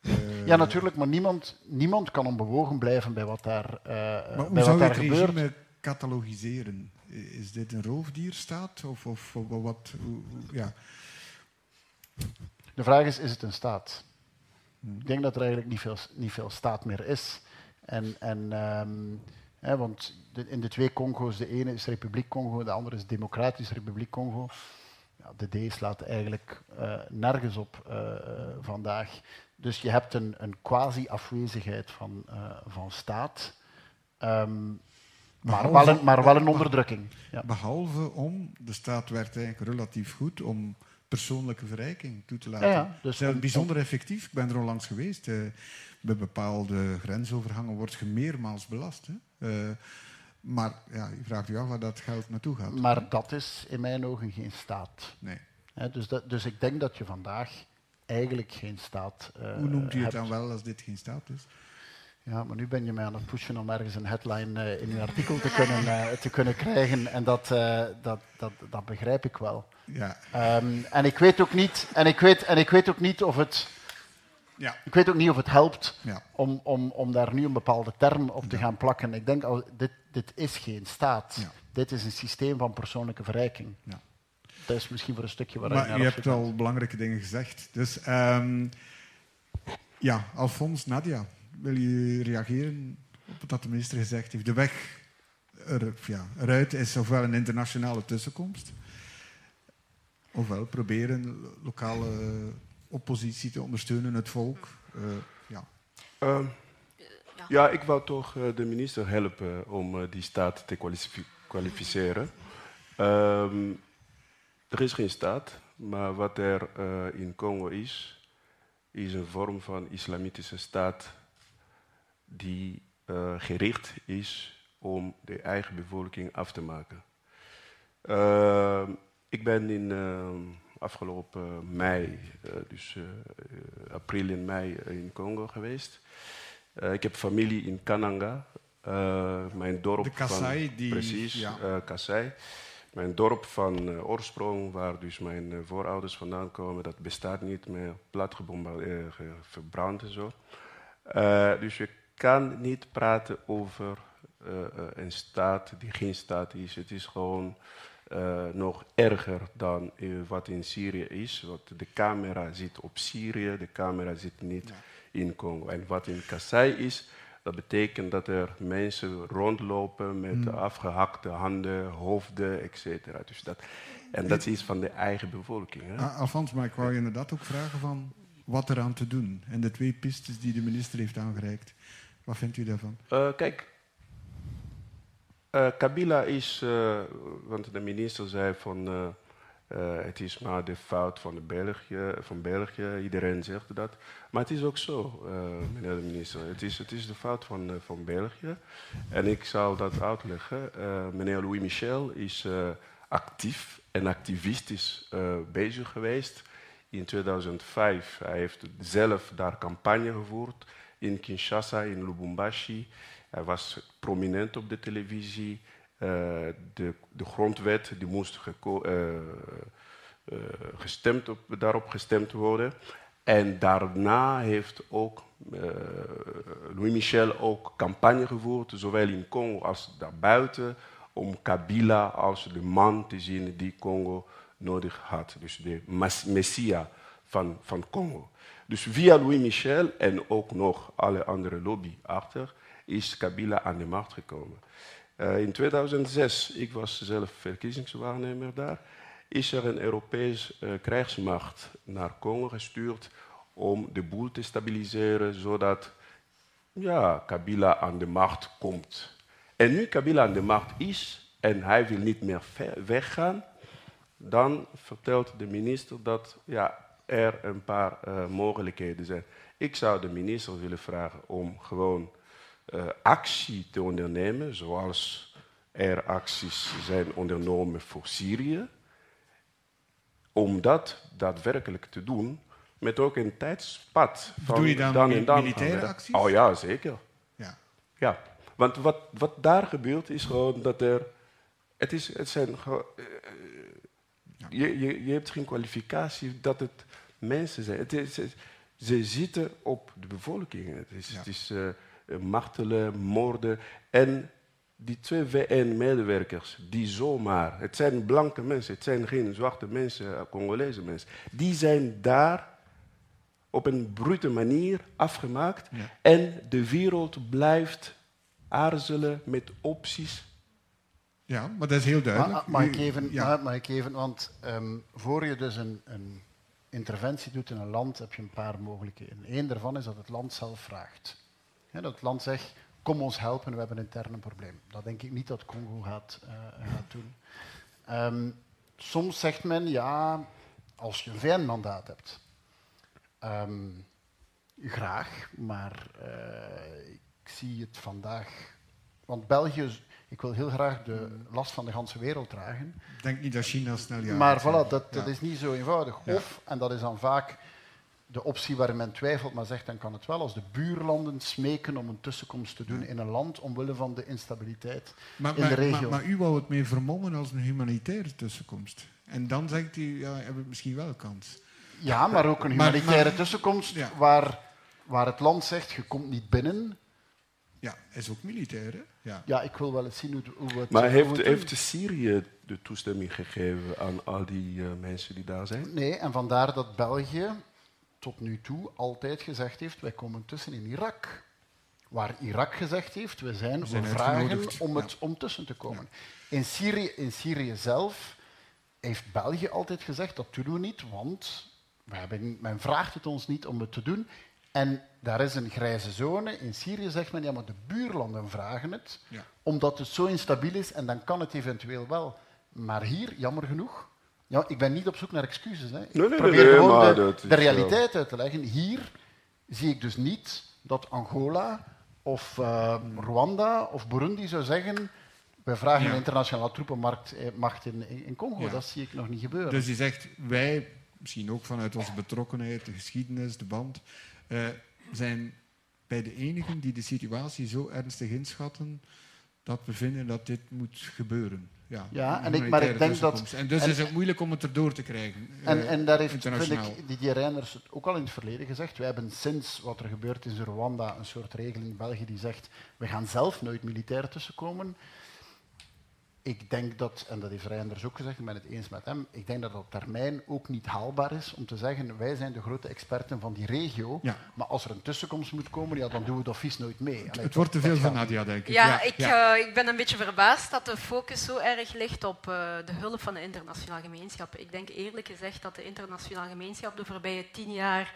[SPEAKER 5] Uh, ja, natuurlijk, maar niemand, niemand kan onbewogen blijven bij wat daar, uh,
[SPEAKER 4] maar hoe bij wat daar het gebeurt. regime catalogiseren? Is dit een roofdierstaat? Of, of, of wat? Hoe, ja.
[SPEAKER 5] De vraag is, is het een staat? Hmm. Ik denk dat er eigenlijk niet veel, niet veel staat meer is. En, en, um, hè, want de, in de twee Congo's, de ene is Republiek Congo, de andere is Democratische Republiek Congo. Ja, de D slaat eigenlijk uh, nergens op uh, vandaag. Dus je hebt een, een quasi-afwezigheid van, uh, van staat, um, maar, wel een, maar wel een onderdrukking.
[SPEAKER 4] Ja. Behalve om, de staat werkt eigenlijk relatief goed om persoonlijke verrijking toe te laten. Ja, ja, dus is bijzonder effectief. Ik ben er onlangs geweest. Uh, bij bepaalde grensovergangen wordt je meermaals belast. Hè. Uh, maar ja, je vraagt je af waar dat geld naartoe gaat.
[SPEAKER 5] Maar dat is in mijn ogen geen staat.
[SPEAKER 4] Nee.
[SPEAKER 5] dus, dat, dus ik denk dat je vandaag eigenlijk geen staat uh,
[SPEAKER 4] Hoe noemt u het dan wel als dit geen staat is?
[SPEAKER 5] Ja, maar nu ben je mij aan het pushen om ergens een headline uh, in uw artikel te kunnen, uh, te kunnen krijgen. En dat, dat, dat, dat begrijp ik wel.
[SPEAKER 4] Ja.
[SPEAKER 5] Um, en ik weet ook niet, en ik weet, en ik weet ook niet of het. Ja. Ik weet ook niet of het helpt ja. om, om, om daar nu een bepaalde term op te gaan plakken. Ik denk, al, dit, dit is geen staat. Dit is een systeem van persoonlijke verrijking. Dat is misschien voor een stukje waar
[SPEAKER 4] Maar je hebt al belangrijke dingen gezegd. Dus um, ja, Alfons, Nadia, wil je reageren op wat de minister gezegd heeft? De weg er, ja, eruit is ofwel een internationale tussenkomst, ofwel proberen lokale oppositie te ondersteunen, het volk. Uh, ja.
[SPEAKER 6] Uh, ja, ik wou toch uh, de minister helpen om uh, die staat te kwalificeren. Um, er is geen staat, maar wat er uh, in Congo is, is een vorm van islamitische staat die uh, gericht is om de eigen bevolking af te maken. Uh, ik ben in afgelopen mei, dus april en mei in Congo geweest. ik heb familie in Kananga, mijn dorp
[SPEAKER 4] de Kassai,
[SPEAKER 6] van,
[SPEAKER 4] die,
[SPEAKER 6] precies, ja. Kassai. Mijn dorp van uh, oorsprong, waar dus mijn uh, voorouders vandaan komen, dat bestaat niet meer, plat uh, verbrand en zo. dus je kan niet praten over een staat die geen staat is. Het is gewoon nog erger dan wat in Syrië is. Want de camera zit op Syrië, de camera zit niet in Congo. En wat in Kassai is, dat betekent dat er mensen rondlopen met hmm. afgehakte handen, hoofden, etc. Dus dat, en dat is iets van de eigen bevolking. Hè?
[SPEAKER 4] Ah, Alfons, maar ik wou je inderdaad ook vragen van wat eraan te doen. En de twee pistes die de minister heeft aangereikt. Wat vindt u daarvan?
[SPEAKER 6] Uh, kijk, uh, Kabila is, uh, want de minister zei van uh, het is maar de fout van, de België, van België, iedereen zegt dat. Maar het is ook zo, uh, meneer de minister. Het is, het is de fout van, uh, van België. En ik zal dat uitleggen. meneer Louis Michel is actief en activistisch bezig geweest. In 2005 hij heeft zelf daar campagne gevoerd in Kinshasa, in Lubumbashi. Hij was prominent op de televisie. De, de grondwet die moest gestemd op, daarop gestemd worden. En daarna heeft ook Louis Michel ook campagne gevoerd, zowel in Congo als daarbuiten, om Kabila als de man te zien die Congo nodig had. Dus de messia van, van Congo. Dus via Louis Michel en ook nog alle andere lobby achter, is Kabila aan de macht gekomen. Uh, in 2006, ik was zelf verkiezingswaarnemer daar, is er een Europese uh, krijgsmacht naar Congo gestuurd om de boel te stabiliseren, zodat ja, Kabila aan de macht komt. En nu Kabila aan de macht is en hij wil niet meer weggaan, dan vertelt de minister dat ja, er een paar uh, mogelijkheden zijn. Ik zou de minister willen vragen om gewoon actie te ondernemen, zoals er acties zijn ondernomen voor Syrië. Om dat daadwerkelijk te doen, met ook een tijdspad
[SPEAKER 4] van Doe je dan, dan en dan. militaire acties?
[SPEAKER 6] Oh ja, zeker. Ja. ja. Want wat, wat daar gebeurt is gewoon dat er... Het, is, het zijn... Uh, je, je, je hebt geen kwalificatie dat het mensen zijn. Het is, ze zitten op de bevolking. Het is, het is uh, martelen, moorden. En die twee VN-medewerkers, die zomaar, het zijn blanke mensen, het zijn geen zwarte mensen, Congolese mensen, die zijn daar op een brute manier afgemaakt. En de wereld blijft aarzelen met opties.
[SPEAKER 4] Ja, maar dat is heel duidelijk.
[SPEAKER 5] Maar, mag, ik even, ja. mag ik even want um, voor je dus een, een, interventie doet in een land, heb je een paar mogelijkheden. Eén daarvan is dat het land zelf vraagt. Ja, dat het land zegt, kom ons helpen, we hebben een interne probleem. Dat denk ik niet dat Congo gaat, uh, gaat doen. Um, soms zegt men, ja, als je een VN-mandaat hebt, Um, graag, maar uh, ik zie het vandaag. Want België, ik wil heel graag de last van de hele wereld dragen.
[SPEAKER 4] Ik denk niet dat China snel ja.
[SPEAKER 5] Maar voilà, dat, dat is niet zo eenvoudig. Of, en dat is dan vaak de optie waar men twijfelt, maar zegt dan kan het wel, als de buurlanden smeken om een tussenkomst te doen in een land omwille van de instabiliteit
[SPEAKER 4] maar,
[SPEAKER 5] in de regio.
[SPEAKER 4] Maar, maar, u wou het meer vermommen als een humanitaire tussenkomst. En dan zegt u, ja, hebben we misschien wel kans.
[SPEAKER 5] Ja, maar ook een humanitaire tussenkomst waar, waar het land zegt, je komt niet binnen.
[SPEAKER 4] Ja, is ook militair, hè? Ja,
[SPEAKER 5] ja ik wil wel eens zien hoe, hoe het...
[SPEAKER 6] Maar heeft, heeft Syrië de toestemming gegeven aan al die uh, mensen die daar zijn?
[SPEAKER 5] Nee, en vandaar dat België tot nu toe altijd gezegd heeft, wij komen tussen in Irak. Waar Irak gezegd heeft, we zijn, we zijn vragen om, het, om tussen te komen. In, Syrië, in Syrië zelf heeft België altijd gezegd, dat doen we niet, want hebben, men vraagt het ons niet om het te doen. En daar is een grijze zone. In Syrië zegt men, ja, maar de buurlanden vragen het, omdat het zo instabiel is en dan kan het eventueel wel. Maar hier, jammer genoeg, ja, ik ben niet op zoek naar excuses. Hè. Ik nee, nee, probeer nee, gewoon de, de, realiteit uit te leggen. Hier zie ik dus niet dat Angola of uh, Rwanda of Burundi zou zeggen wij vragen een internationale troepenmacht eh, in, in Congo. Dat zie ik nog niet gebeuren.
[SPEAKER 4] Dus je zegt, wij misschien ook vanuit onze betrokkenheid, de geschiedenis, de band, uh, zijn bij de enigen die de situatie zo ernstig inschatten dat we vinden dat dit moet gebeuren. Ja,
[SPEAKER 5] ja en ik, maar ik denk dat...
[SPEAKER 4] En dus is het moeilijk om het erdoor te krijgen.
[SPEAKER 5] En, en daar heeft, vind ik, Didier Reiners ook al in het verleden gezegd. We hebben sinds wat er gebeurd is in Rwanda een soort regeling in België die zegt we gaan zelf nooit militair tussenkomen ik denk dat, en dat heeft Reinders ook gezegd, ik ben het eens met hem, ik denk dat dat op termijn ook niet haalbaar is om te zeggen, wij zijn de grote experten van die regio, maar als er een tussenkomst moet komen, ja, dan doen we het advies nooit mee.
[SPEAKER 4] het wordt te veel van Nadia, denk ik.
[SPEAKER 7] Ja, ik, uh, ik ben een beetje verbaasd dat de focus zo erg ligt op uh, de hulp van de internationale gemeenschap. Ik denk eerlijk gezegd dat de internationale gemeenschap de voorbije tien jaar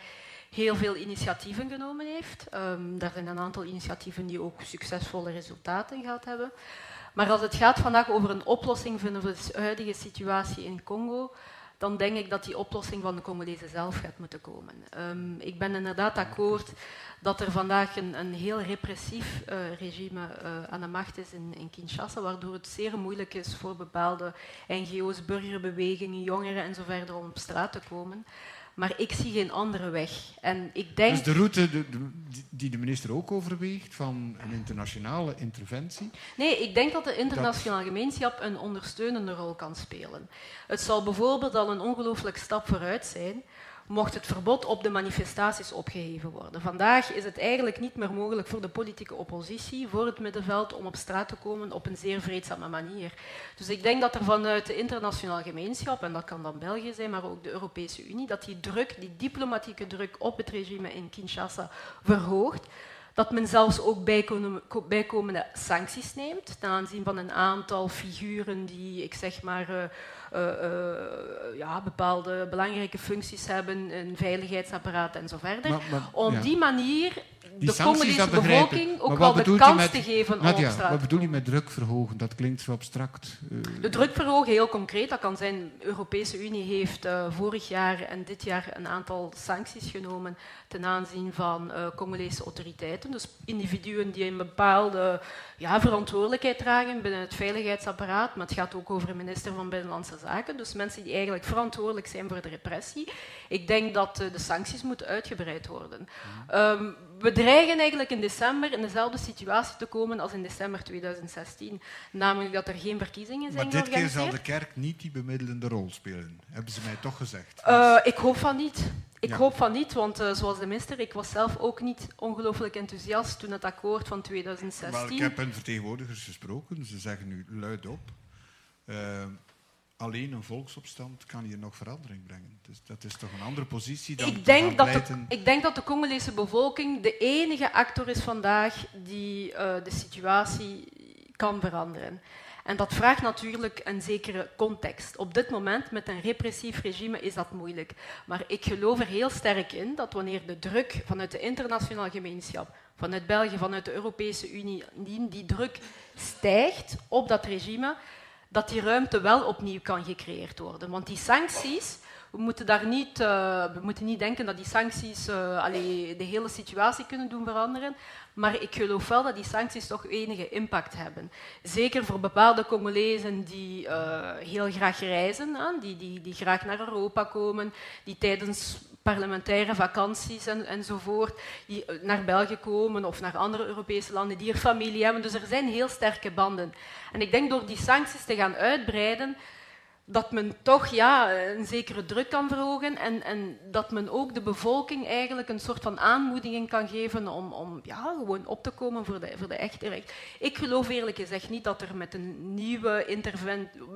[SPEAKER 7] heel veel initiatieven genomen heeft. Um, daar zijn een aantal initiatieven die ook succesvolle resultaten gehad hebben. Maar als het gaat vandaag over een oplossing voor de huidige situatie in Congo, dan denk ik dat die oplossing van de Congolezen zelf gaat moeten komen. Um, ik ben inderdaad akkoord dat er vandaag een, een heel repressief uh, regime uh, aan de macht is in, in, Kinshasa, waardoor het zeer moeilijk is voor bepaalde NGO's, burgerbewegingen, jongeren en zo verder om op straat te komen. Maar ik zie geen andere weg. En ik denk...
[SPEAKER 4] Dus de route die de minister ook overweegt van een internationale interventie?
[SPEAKER 7] Nee, ik denk dat de internationale gemeenschap een ondersteunende rol kan spelen. Het zal bijvoorbeeld al een ongelooflijk stap vooruit zijn mocht het verbod op de manifestaties opgeheven worden. Vandaag is het eigenlijk niet meer mogelijk voor de politieke oppositie, voor het middenveld, om op straat te komen op een zeer vreedzame manier. Dus ik denk dat er vanuit de internationale gemeenschap, en dat kan dan België zijn, maar ook de Europese Unie, dat die druk, die diplomatieke druk op het regime in Kinshasa verhoogt dat men zelfs ook bijkomende sancties neemt ten aanzien van een aantal figuren die, ik zeg maar, uh, ja, bepaalde belangrijke functies hebben, een veiligheidsapparaat en zo verder. Maar, maar, Om die manier de Congolese bevolking ook wel de kans te geven om op straat
[SPEAKER 4] Wat bedoel je met druk verhogen? Dat klinkt zo abstract.
[SPEAKER 7] Uh... De druk verhogen, heel concreet, dat kan zijn... De Europese Unie heeft uh, vorig jaar en dit jaar een aantal sancties genomen ten aanzien van uh, Congolese autoriteiten. Dus individuen die een bepaalde ja, verantwoordelijkheid dragen binnen het veiligheidsapparaat, maar het gaat ook over een minister van Binnenlandse Zaken. Dus mensen die eigenlijk verantwoordelijk zijn voor de repressie. Ik denk dat de sancties moeten uitgebreid worden. Um, we dreigen eigenlijk in december in dezelfde situatie te komen als in december 2016. Namelijk dat er geen verkiezingen zijn
[SPEAKER 4] Maar dit keer zal de kerk niet die bemiddelende rol spelen, hebben ze mij toch gezegd.
[SPEAKER 7] Uh, ik hoop van niet. Ik hoop van niet, want uh, zoals de minister, ik was zelf ook niet ongelooflijk enthousiast toen het akkoord van 2016... Wel,
[SPEAKER 4] ik heb met vertegenwoordigers gesproken, ze zeggen nu luid op... Uh, alleen een volksopstand kan hier nog verandering brengen. Dus dat is toch een andere positie dan
[SPEAKER 7] ik denk, dat de, ik denk dat de Congolese bevolking de enige actor is vandaag die uh, de situatie kan veranderen. En dat vraagt natuurlijk een zekere context. Op dit moment, met een repressief regime, is dat moeilijk. Maar ik geloof er heel sterk in dat wanneer de druk vanuit de internationale gemeenschap, vanuit België, vanuit de Europese Unie, die, die druk stijgt op dat regime, dat die ruimte wel opnieuw kan gecreëerd worden. Want die sancties, we moeten, daar niet, uh, we moeten niet denken dat die sancties allee, de hele situatie kunnen doen veranderen. Maar ik geloof wel dat die sancties toch enige impact hebben. Zeker voor bepaalde Congolezen die uh, heel graag reizen, die, die, die graag naar Europa komen, die tijdens parlementaire vakanties en, enzovoort, die naar België komen of naar andere Europese landen, die er familie hebben. Dus er zijn heel sterke banden. En ik denk door die sancties te gaan uitbreiden, dat men toch ja, een zekere druk kan verhogen en, en, dat men ook de bevolking eigenlijk een soort van aanmoediging kan geven om, om ja, gewoon op te komen voor de, voor de echte recht. Ik geloof eerlijk gezegd niet dat er met een nieuwe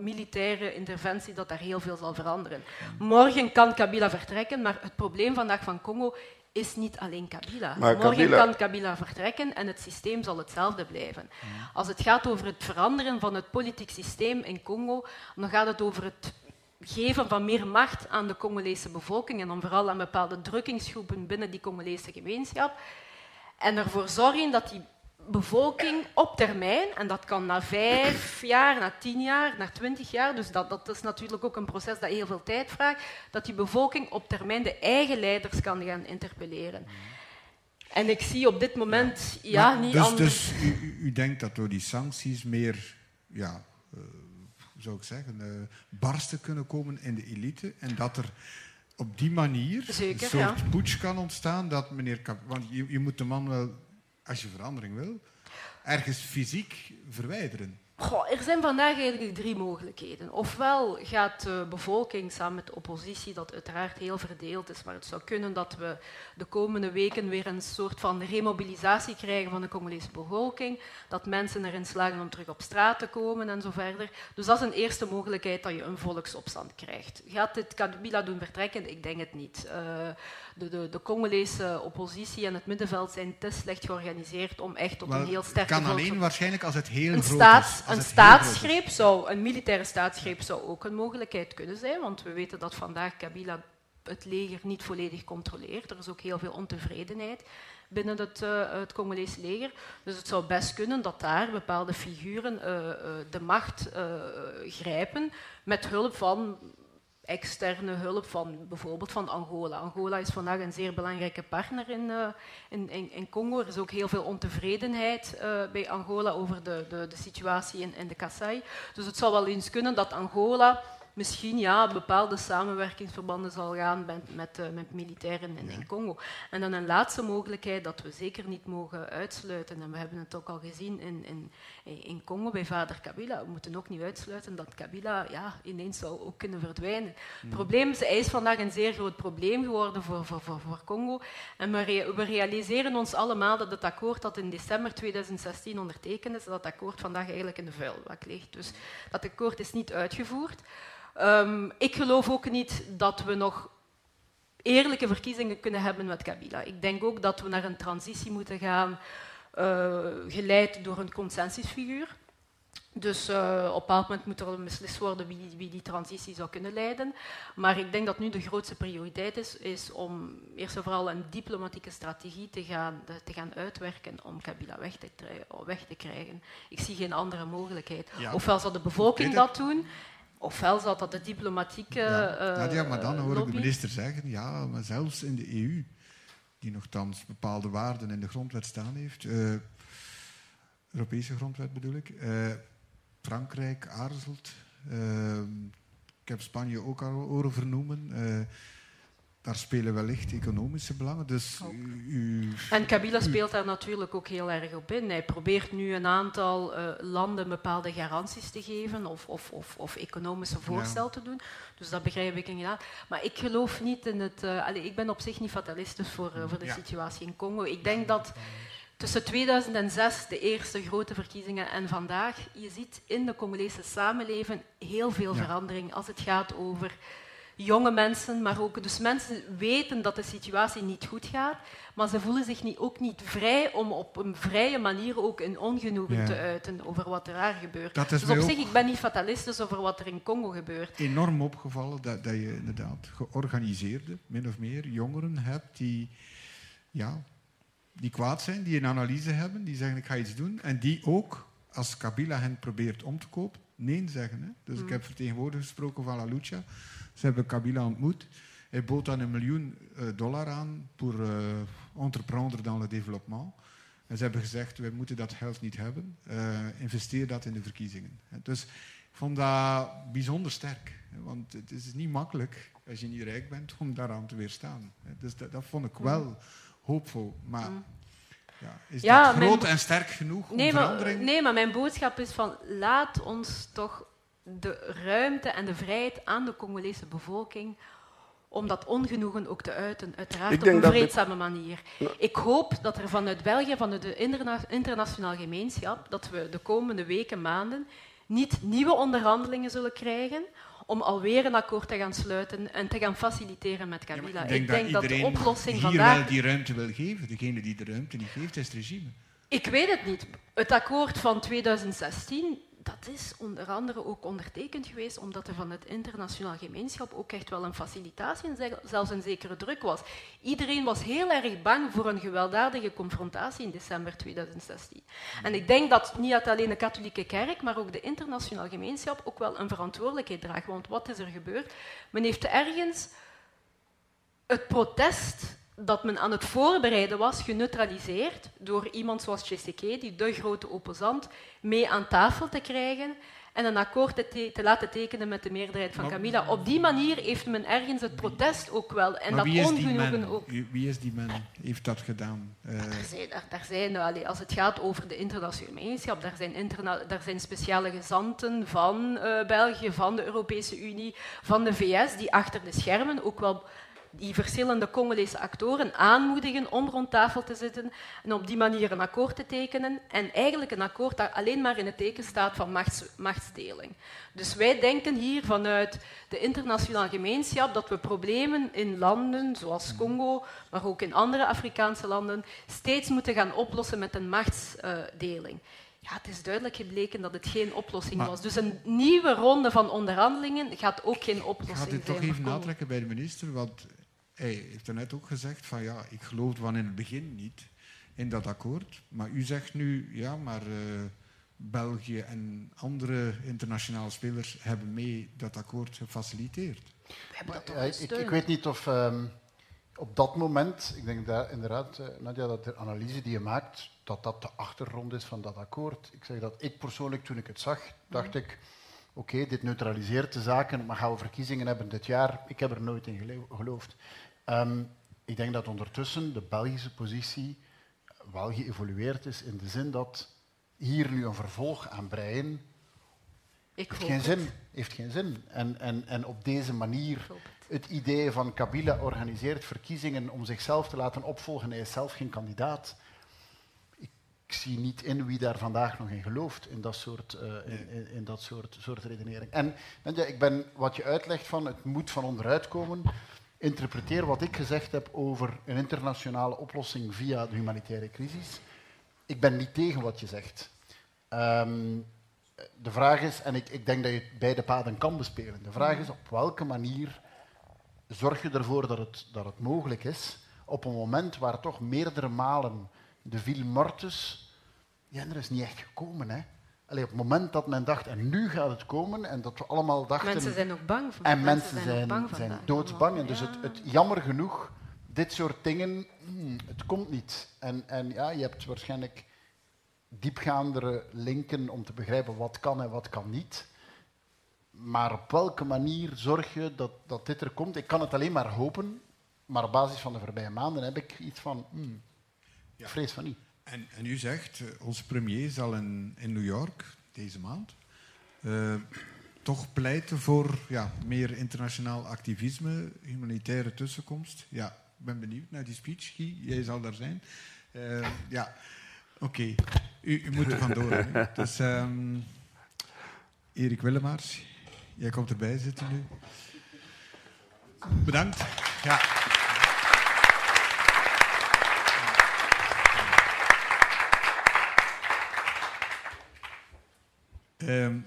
[SPEAKER 7] militaire interventie dat daar heel veel zal veranderen. Morgen kan Kabila vertrekken, maar het probleem vandaag van Congo is niet alleen Kabila. Morgen kan Kabila vertrekken en het systeem zal hetzelfde blijven. Als het gaat over het veranderen van het politiek systeem in Congo, dan gaat het over het geven van meer macht aan de Congolese bevolking en dan vooral aan bepaalde drukkingsgroepen binnen die Congolese gemeenschap. En ervoor zorgen dat die bevolking op termijn, en dat kan na vijf jaar, na tien jaar, na twintig jaar, dus dat, dat is natuurlijk ook een proces dat heel veel tijd vraagt, dat die bevolking op termijn de eigen leiders kan gaan interpelleren. En ik zie op dit moment ja, niet
[SPEAKER 4] dus,
[SPEAKER 7] anders.
[SPEAKER 4] Dus u, u, denkt dat door die sancties meer, ja, uh, zou ik zeggen, uh, barsten kunnen komen in de elite en dat er op die manier
[SPEAKER 7] Zeker,
[SPEAKER 4] een soort ja. putsch kan ontstaan dat meneer Want je, je moet de man wel als je verandering wil, ergens fysiek verwijderen.
[SPEAKER 7] Goh, er zijn vandaag eigenlijk drie mogelijkheden. Ofwel gaat de bevolking samen met de oppositie, dat uiteraard heel verdeeld is, maar het zou kunnen dat we de komende weken weer een soort van remobilisatie krijgen van de Congolese bevolking, dat mensen erin slagen om terug op straat te komen en zo verder. Dus dat is een eerste mogelijkheid dat je een volksopstand krijgt. Gaat dit Kabila doen vertrekken? Ik denk het niet. Uh, de, de, de, Congolese oppositie en het middenveld zijn te slecht georganiseerd om echt op een heel sterke...
[SPEAKER 4] Het kan alleen waarschijnlijk als het heel
[SPEAKER 7] een
[SPEAKER 4] groot
[SPEAKER 7] staats, is. Een staatsgreep zou, een militaire staatsgreep zou ook een mogelijkheid kunnen zijn, want we weten dat vandaag Kabila het leger niet volledig controleert. Er is ook heel veel ontevredenheid binnen het, uh, het Congolese leger. Dus het zou best kunnen dat daar bepaalde figuren uh, uh, de macht grijpen met hulp van externe hulp van bijvoorbeeld van Angola. Angola is vandaag een zeer belangrijke partner in, uh, in, in, Congo. Er is ook heel veel ontevredenheid uh, bij Angola over de, de, de situatie in, in de Kassai. Dus het zou wel eens kunnen dat Angola misschien ja, bepaalde samenwerkingsverbanden zal gaan met, met, uh, met militairen in, in, Congo. En dan een laatste mogelijkheid dat we zeker niet mogen uitsluiten, en we hebben het ook al gezien in, in, in Congo bij vader Kabila, we moeten ook niet uitsluiten dat Kabila ja, ineens zou ook kunnen verdwijnen. Het hmm. probleem is, hij is vandaag een zeer groot probleem geworden voor, voor, voor, voor Congo. En we, we realiseren ons allemaal dat het akkoord dat in december 2016 ondertekend is, dat akkoord vandaag eigenlijk in de vuilbak ligt. Dus dat akkoord is niet uitgevoerd. Um, ik geloof ook niet dat we nog eerlijke verkiezingen kunnen hebben met Kabila. Ik denk ook dat we naar een transitie moeten gaan, uh, geleid door een consensusfiguur. Dus uh, op een bepaald moment moet er beslist worden wie, wie, die transitie zou kunnen leiden. Maar ik denk dat nu de grootste prioriteit is, is om eerst en vooral een diplomatieke strategie te gaan, te gaan uitwerken om Kabila weg te, weg te krijgen. Ik zie geen andere mogelijkheid. Ofwel zal de bevolking dat doen, ofwel zal dat de diplomatieke. Ja.
[SPEAKER 4] Uh, maar dan hoor ik de minister zeggen: ja, maar zelfs in de EU, die nogthans bepaalde waarden in de grondwet staan heeft. Uh, Europese grondwet bedoel ik. Uh, Frankrijk aarzelt. Ik heb Spanje ook al horen vernoemen. Daar spelen wellicht economische belangen. Dus u,
[SPEAKER 7] en Kabila speelt daar natuurlijk ook heel erg op in. Hij probeert nu een aantal uh, landen bepaalde garanties te geven of, of, of, of economische voorstel te doen. Dus dat begrijp ik inderdaad. Maar ik geloof niet in het... Uh, allez, ik ben op zich niet fatalistisch voor, uh, voor de ja. situatie in Congo. Ik denk dat tussen 2006, de eerste grote verkiezingen, en vandaag, je ziet in de Congolese samenleving heel veel ja. verandering als het gaat over jonge mensen, maar ook dus mensen weten dat de situatie niet goed gaat, maar ze voelen zich niet, ook niet vrij om op een vrije manier ook een ongenoegen ja. te uiten over wat er daar gebeurt.
[SPEAKER 4] Dat
[SPEAKER 7] is dus op zich, ik ben niet fatalistisch over wat er in Congo gebeurt.
[SPEAKER 4] Enorm opgevallen dat, dat je inderdaad georganiseerde, min of meer, jongeren hebt die ja, die kwaad zijn, die een analyse hebben, die zeggen ik ga iets doen. En die ook, als Kabila hen probeert om te kopen, nee zeggen. Hè. Dus ik mm. heb vertegenwoordigers gesproken van La Lucha. Ze hebben Kabila ontmoet. Hij bood dan een miljoen uh, dollar aan voor uh, entreprendre dans le développement. En ze hebben gezegd, wij moeten dat geld niet hebben. Uh, investeer dat in de verkiezingen. Dus ik vond dat bijzonder sterk. Want het is niet makkelijk, als je niet rijk bent, om daaraan te weerstaan. Dus dat, dat vond ik wel hoopvol. Maar ja, is ja, dat groot en sterk genoeg
[SPEAKER 7] nee,
[SPEAKER 4] om verandering?
[SPEAKER 7] Maar, nee, maar mijn boodschap is van laat ons toch de ruimte en de vrijheid aan de Congolese bevolking om dat ongenoegen ook te uiten, uiteraard op een vreedzame manier. Ik hoop dat er vanuit België, vanuit de interna internationale gemeenschap, dat we de komende weken, maanden, niet nieuwe onderhandelingen zullen krijgen om alweer een akkoord te gaan sluiten en te gaan faciliteren met Kabila.
[SPEAKER 4] Ja, ik denk, ik denk dat, dat, de oplossing hier vandaag... wel die ruimte wil geven. Degene die de ruimte niet geeft, is het regime.
[SPEAKER 7] Ik weet het niet. Het akkoord van 2016 dat is onder andere ook ondertekend geweest omdat er van het internationaal gemeenschap ook echt wel een facilitatie en zelfs een zekere druk was. Iedereen was heel erg bang voor een gewelddadige confrontatie in december 2016. En ik denk dat niet alleen de katholieke kerk, maar ook de internationaal gemeenschap ook wel een verantwoordelijkheid draagt. Want wat is er gebeurd? Men heeft ergens het protest dat men aan het voorbereiden was, geneutraliseerd door iemand zoals Tshisekedi, de grote opposant, mee aan tafel te krijgen en een akkoord te, te laten tekenen met de meerderheid van Camilla. Op die manier heeft men ergens het protest ook wel. En
[SPEAKER 4] maar
[SPEAKER 7] dat
[SPEAKER 4] ongenoegen ook. Wie is die man? Heeft dat gedaan?
[SPEAKER 7] Uh... Daar zijn, daar, daar zijn allee, als het gaat over de internationale gemeenschap, daar zijn, interna daar zijn speciale gezanten van uh, België, van de Europese Unie, van de VS, die achter de schermen ook wel die verschillende Congolese actoren aanmoedigen om rond tafel te zitten en op die manier een akkoord te tekenen. En eigenlijk een akkoord dat alleen maar in het teken staat van machts, machtsdeling. Dus wij denken hier vanuit de internationale gemeenschap dat we problemen in landen zoals Congo, maar ook in andere Afrikaanse landen, steeds moeten gaan oplossen met een machtsdeling. Ja, het is duidelijk gebleken dat het geen oplossing was. Dus een nieuwe ronde van onderhandelingen gaat ook geen oplossing zijn.
[SPEAKER 4] Ik ga dit toch even natrekken bij de minister, want hij heeft er net ook gezegd van ja, ik geloofde van in het begin niet in dat akkoord. Maar u zegt nu, ja, maar uh, België en andere internationale spelers hebben mee dat akkoord gefaciliteerd.
[SPEAKER 5] Ja, ik, ik, weet niet of um, op dat moment, ik denk daar inderdaad, uh, Nadia, dat de analyse die je maakt, dat dat de achtergrond is van dat akkoord. Ik zeg dat ik persoonlijk, toen ik het zag, dacht ik oké, dit neutraliseert de zaken, maar gaan we verkiezingen hebben dit jaar? Ik heb er nooit in geloofd. Ehm, ik denk dat ondertussen de Belgische positie wel geëvolueerd is in de zin dat hier nu een vervolg aan breien
[SPEAKER 7] ik
[SPEAKER 5] heeft geen zin. Heeft geen zin. En, en, en op deze manier het idee van Kabila organiseert verkiezingen om zichzelf te laten opvolgen. Hij is zelf geen kandidaat. Ik zie niet in wie daar vandaag nog in gelooft, in dat soort, uh, in, in, dat soort, soort redenering. En, en ik ben, wat je uitlegt van het moet van onderuit komen, interpreteer wat ik gezegd heb over een internationale oplossing via de humanitaire crisis. Ik ben niet tegen wat je zegt. Um, de vraag is, en ik, ik denk dat je beide paden kan bespelen, de vraag is op welke manier zorg je ervoor dat het, dat het mogelijk is op een moment waar toch meerdere malen de vil mortus, ja, er is niet echt gekomen. Hè? Allee, op het moment dat men dacht, en nu gaat het komen, en dat we allemaal dachten...
[SPEAKER 7] Mensen zijn ook bang.
[SPEAKER 5] Van, en mensen, zijn, zijn, zijn doodsbang. En dus het, het, jammer genoeg, dit soort dingen, hmm, het komt niet. En, en ja, je hebt waarschijnlijk diepgaandere linken om te begrijpen wat kan en wat kan niet. Maar op welke manier zorg je dat, dat dit er komt? Ik kan het alleen maar hopen, maar op basis van de voorbije maanden heb ik iets van, hmm, ja. vrees van niet.
[SPEAKER 4] En, en u zegt, uh, onze premier zal in, in New York deze maand uh, toch pleiten voor ja, meer internationaal activisme, humanitaire tussenkomst. Ja, ik ben benieuwd naar die speech, Guy. Jij zal daar zijn. Uh, ja, oké. Okay. U, u, moet er vandoor. Hè. Dus, um, Erik Willemaars, jij komt erbij zitten nu. Bedankt. Ja. Um,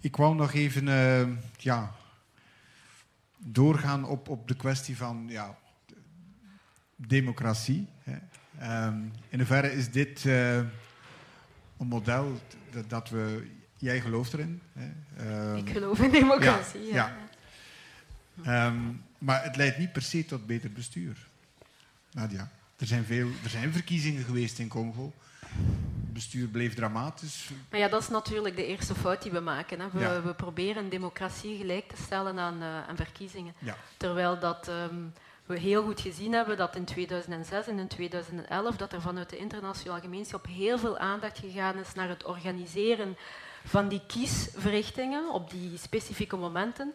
[SPEAKER 4] ik wou nog even uh, ja, doorgaan op, op de kwestie van ja, democratie. Hè. Um, in hoeverre is dit uh, een model dat, dat, we. Jij gelooft erin? Hè?
[SPEAKER 7] Um, ik geloof in democratie, ja.
[SPEAKER 4] ja. Um, maar het leidt niet per se tot beter bestuur. Nadia, er zijn, veel, er zijn verkiezingen geweest in Congo. Bestuur bleef dramatisch.
[SPEAKER 7] Maar ja, dat is natuurlijk de eerste fout die we maken. Hè. We, ja. we, proberen democratie gelijk te stellen aan, uh, aan verkiezingen.
[SPEAKER 4] Ja.
[SPEAKER 7] Terwijl dat we heel goed gezien hebben dat in 2006 en in 2011 dat er vanuit de internationale gemeenschap heel veel aandacht gegaan is naar het organiseren van die kiesverrichtingen op die specifieke momenten,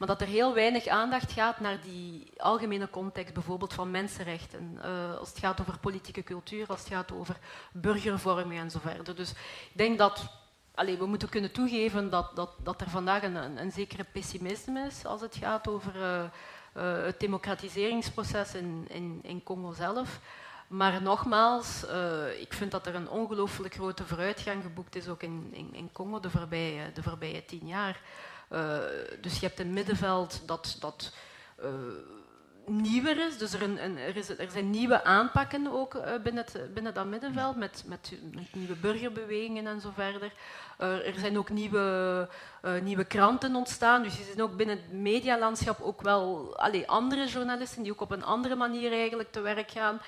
[SPEAKER 7] maar dat er heel weinig aandacht gaat naar die algemene context, bijvoorbeeld van mensenrechten, uh, als het gaat over politieke cultuur, als het gaat over burgervorming en zo verder. Dus ik denk dat Allee, we moeten kunnen toegeven dat, dat, dat er vandaag een, een, zekere pessimisme is als het gaat over uh, uh, het democratiseringsproces in, in, Congo zelf. Maar nogmaals, ik vind dat er een ongelooflijk grote vooruitgang geboekt is, ook in, in, in Congo de voorbije, de voorbije tien jaar. Uh, dus je hebt een middenveld dat, dat nieuwer is. Dus er, een, er, is, er, zijn nieuwe aanpakken ook binnen, het, binnen dat middenveld, met, met, nieuwe burgerbewegingen en zo verder. Er zijn ook nieuwe, nieuwe kranten ontstaan. Dus er zijn ook binnen het medialandschap ook wel allee, andere journalisten die ook op een andere manier eigenlijk te werk gaan.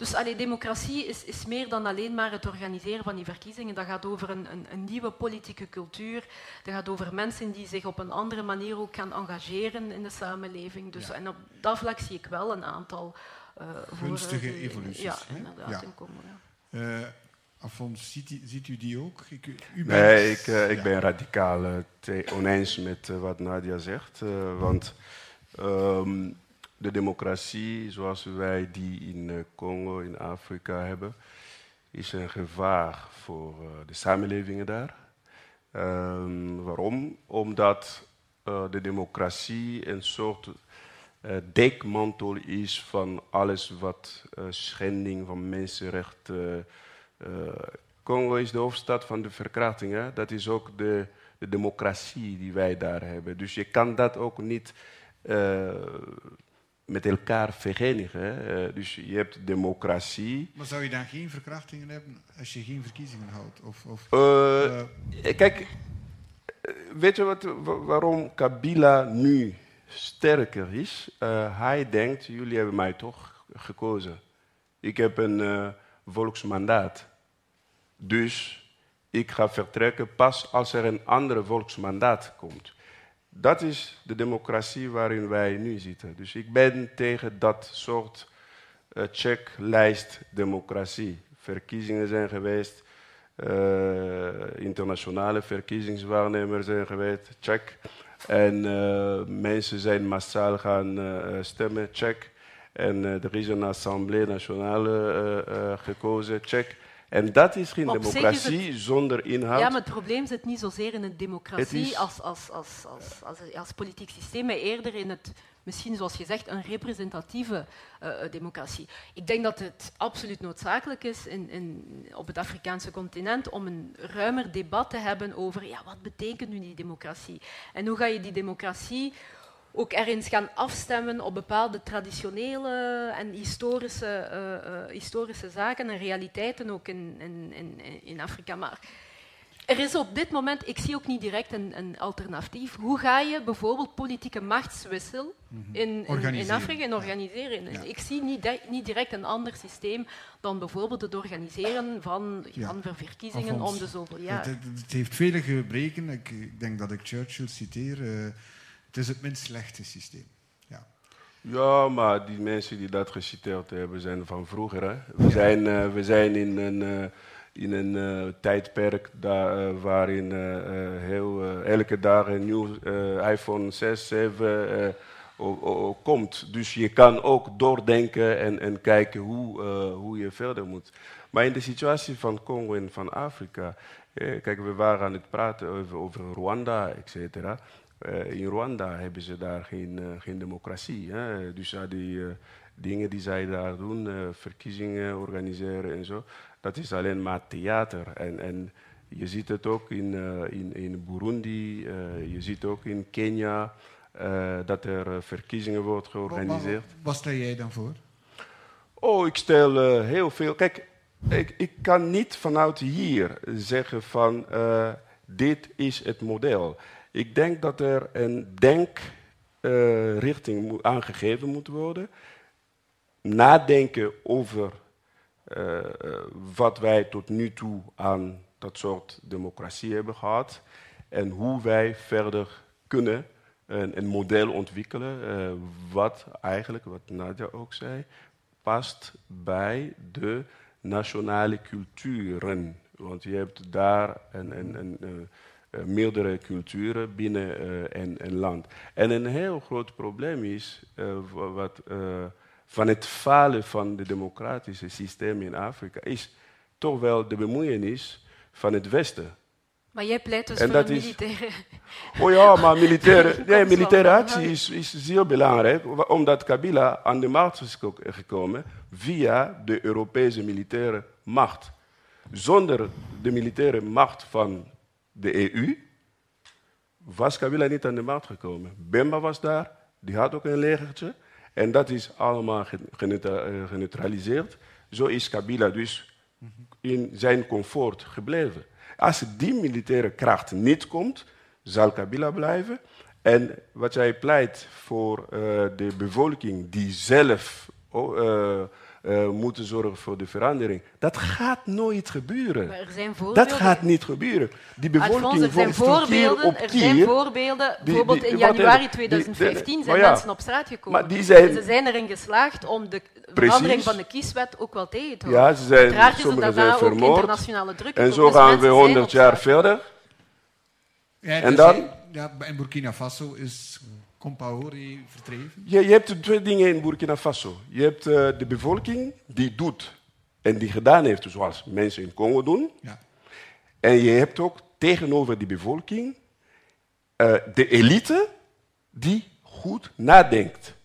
[SPEAKER 7] Dus allee, democratie is, is, meer dan alleen maar het organiseren van die verkiezingen. Dat gaat over een, een, een, nieuwe politieke cultuur. Dat gaat over mensen die zich op een andere manier ook gaan engageren in de samenleving. Dus,
[SPEAKER 4] ja.
[SPEAKER 7] En op dat vlak zie ik wel een aantal uh,
[SPEAKER 4] gunstige evoluties.
[SPEAKER 7] Ja, inderdaad,
[SPEAKER 4] ja.
[SPEAKER 7] in Congo. Ja.
[SPEAKER 4] Afons, ziet, ziet, u die ook? Ik, u
[SPEAKER 6] nee, ik, uh, ik ja. ben radicaal uh, oneens met uh, wat Nadia zegt. want um, de democratie zoals wij die in Congo, in Afrika hebben, is een gevaar voor de samenlevingen daar. Um, waarom? Omdat de democratie een soort dekmantel is van alles wat schending van mensenrechten uh, Congo is de hoofdstad van de verkrachting. Hè? Dat is ook de, de, democratie die wij daar hebben. Dus je kan dat ook niet uh, met elkaar verenigen. Uh, dus je hebt democratie.
[SPEAKER 4] Maar zou je dan geen verkrachtingen hebben als je geen verkiezingen houdt? Of, of
[SPEAKER 6] kijk, weet je wat, waarom Kabila nu sterker is? hij denkt, jullie hebben mij toch gekozen. Ik heb een volksmandaat. Dus ik ga vertrekken pas als er een andere volksmandaat komt. Dat is de democratie waarin wij nu zitten. Dus ik ben tegen dat soort uh, checklijst democratie. Verkiezingen zijn geweest, uh, internationale verkiezingswaarnemers zijn geweest, check. En uh, mensen zijn massaal gaan stemmen, check. En er is een assemblée nationale gekozen, check. En dat is geen democratie zonder inhoud.
[SPEAKER 7] Ja, maar het probleem zit niet zozeer in een democratie als, als, als, als, als, als, politiek systeem, maar eerder in het, misschien zoals je zegt, een representatieve uh, democratie. Ik denk dat het absoluut noodzakelijk is in, in, op het Afrikaanse continent om een ruimer debat te hebben over ja, wat betekent nu die democratie en hoe ga je die democratie ook ergens gaan afstemmen op bepaalde traditionele en historische, uh, uh, historische zaken en realiteiten ook in, in, in, in Afrika. Maar er is op dit moment, ik zie ook niet direct een, een alternatief. Hoe ga je bijvoorbeeld politieke machtswissel mhm. in, in, in, Afrika en organiseren? Ik zie niet, niet, direct een ander systeem dan bijvoorbeeld het organiseren van, van verkiezingen om de zoveel jaar.
[SPEAKER 4] Het, het, heeft vele gebreken. Ik, ik, denk dat ik Churchill citeer. Uh, het is het minst slechte systeem. Ja.
[SPEAKER 6] Ja, maar die mensen die dat geciteerd hebben zijn van vroeger. Hè? We, zijn, uh, we zijn in een, uh, in een uh, tijdperk daar, waarin heel, elke dag een nieuw iPhone 6, 7 komt. Dus je kan ook doordenken en, en kijken hoe, hoe je verder moet. Maar in de situatie van Congo en van Afrika. kijk, we waren aan het praten over, over Rwanda, et cetera. Uh, in Rwanda hebben ze daar geen, uh, geen democratie. Hè? Dus uh, die dingen die zij daar doen, verkiezingen organiseren en zo, dat is alleen maar theater. En, en je ziet het ook in, in, in Burundi, je ziet ook in Kenia, dat er verkiezingen worden georganiseerd.
[SPEAKER 4] Wat stel jij dan voor?
[SPEAKER 6] Oh, ik stel heel veel. Kijk, ik, ik kan niet vanuit hier zeggen van dit is het model. Ik denk dat er een denkrichting uh, aangegeven moet worden. Nadenken over uh, wat wij tot nu toe aan dat soort democratie hebben gehad. En hoe wij verder kunnen een, een model ontwikkelen. Wat eigenlijk, wat Nadia ook zei, past bij de nationale culturen. Want je hebt daar een, een, een meerdere culturen binnen een, een, land. En een heel groot probleem is uh, wat, van het falen van het democratische systeem in Afrika, is toch wel de bemoeienis van het Westen.
[SPEAKER 7] Maar jij pleit dus en voor een militaire...
[SPEAKER 6] Oh ja, maar militaire, nee, militaire actie is, is zeer belangrijk, omdat Kabila aan de macht is gekomen via de Europese militaire macht. Zonder de militaire macht van de EU, was Kabila niet aan de macht gekomen. Bemba was daar, die had ook een legertje. En dat is allemaal eh, geneutraliseerd. Zo is Kabila dus in zijn comfort gebleven. Als die militaire kracht niet komt, zal Kabila blijven. En wat jij pleit voor uh, de bevolking die zelf uh, uh, moeten zorgen voor de verandering. Dat gaat nooit gebeuren.
[SPEAKER 7] Maar er zijn
[SPEAKER 6] dat gaat niet gebeuren. Die bevolking
[SPEAKER 7] er zijn voorbeelden, er zijn voorbeelden. bijvoorbeeld in januari 2015 zijn mensen op straat gekomen. Maar die zijn, ze zijn erin geslaagd om de verandering van de kieswet ook wel tegen te houden.
[SPEAKER 6] Ja, ze zijn, sommigen zijn vermoord. internationale druk. En zo gaan we 100 jaar verder.
[SPEAKER 4] Ja, en dan? Ja, in Burkina Faso is Vertreven?
[SPEAKER 6] Je, je hebt twee dingen in Burkina Faso. Je hebt uh, de bevolking die doet en die gedaan heeft zoals mensen in Congo doen. Ja. En je hebt ook tegenover die bevolking uh, de elite die goed nadenkt.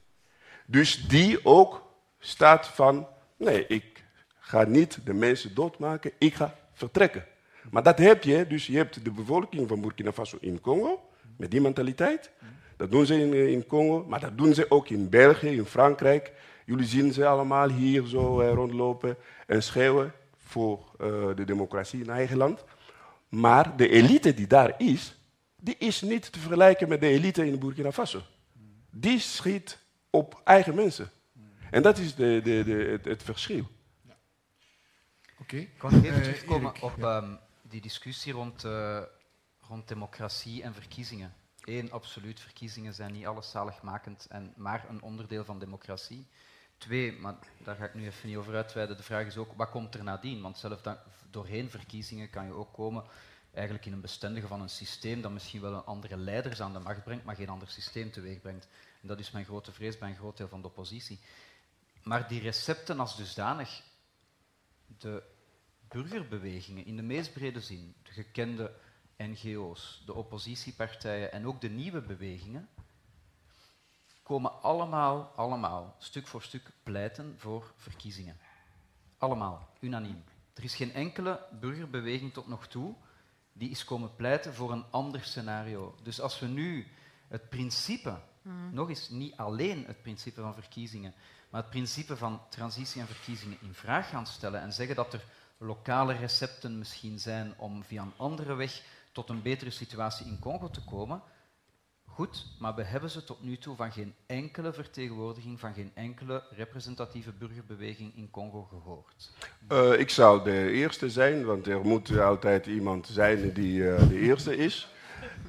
[SPEAKER 6] Dus die ook staat van, nee, ik ga niet de mensen doodmaken, ik ga vertrekken. Maar dat heb je, dus je hebt de bevolking van Burkina Faso in Congo, met die mentaliteit. Dat doen ze in, eh, in Congo, maar dat doen ze ook in België, in Frankrijk. Jullie zien ze allemaal hier zo eh, rondlopen en schreeuwen voor uh, de democratie in eigen land. Maar de elite die daar is, die is niet te vergelijken met de elite in Burkina Faso. Die schiet op eigen mensen. En dat is de, de, de, het, het verschil. Ja.
[SPEAKER 8] Oké. Okay. Ik kan even terugkomen op um, die discussie rond, uh, rond democratie en verkiezingen. Eén, absoluut, verkiezingen zijn niet alles zaligmakend en maar een onderdeel van democratie. Twee, maar daar ga ik nu even niet over uitweiden, de vraag is ook, wat komt er nadien? Want zelf doorheen verkiezingen kan je ook komen eigenlijk in een bestendige van een systeem dat misschien wel een andere leiders aan de macht brengt, maar geen ander systeem teweeg brengt. En dat is mijn grote vrees bij een groot deel van de oppositie. Maar die recepten als dusdanig, de burgerbewegingen in de meest brede zin, de gekende NGO's, de oppositiepartijen en ook de nieuwe bewegingen, komen allemaal, allemaal, stuk voor stuk pleiten voor verkiezingen. Allemaal, unaniem. Er is geen enkele burgerbeweging tot nog toe die is komen pleiten voor een ander scenario. Dus als we nu het principe, mm. nog eens niet alleen het principe van verkiezingen, maar het principe van transitie en verkiezingen in vraag gaan stellen en zeggen dat er lokale recepten misschien zijn om via een andere weg tot een betere situatie in Congo te komen, Goed, maar we hebben ze tot nu toe van geen enkele vertegenwoordiging, van geen enkele representatieve burgerbeweging in Congo gehoord.
[SPEAKER 6] Uh, ik zou de eerste zijn, want er moet altijd iemand zijn die uh, de eerste is.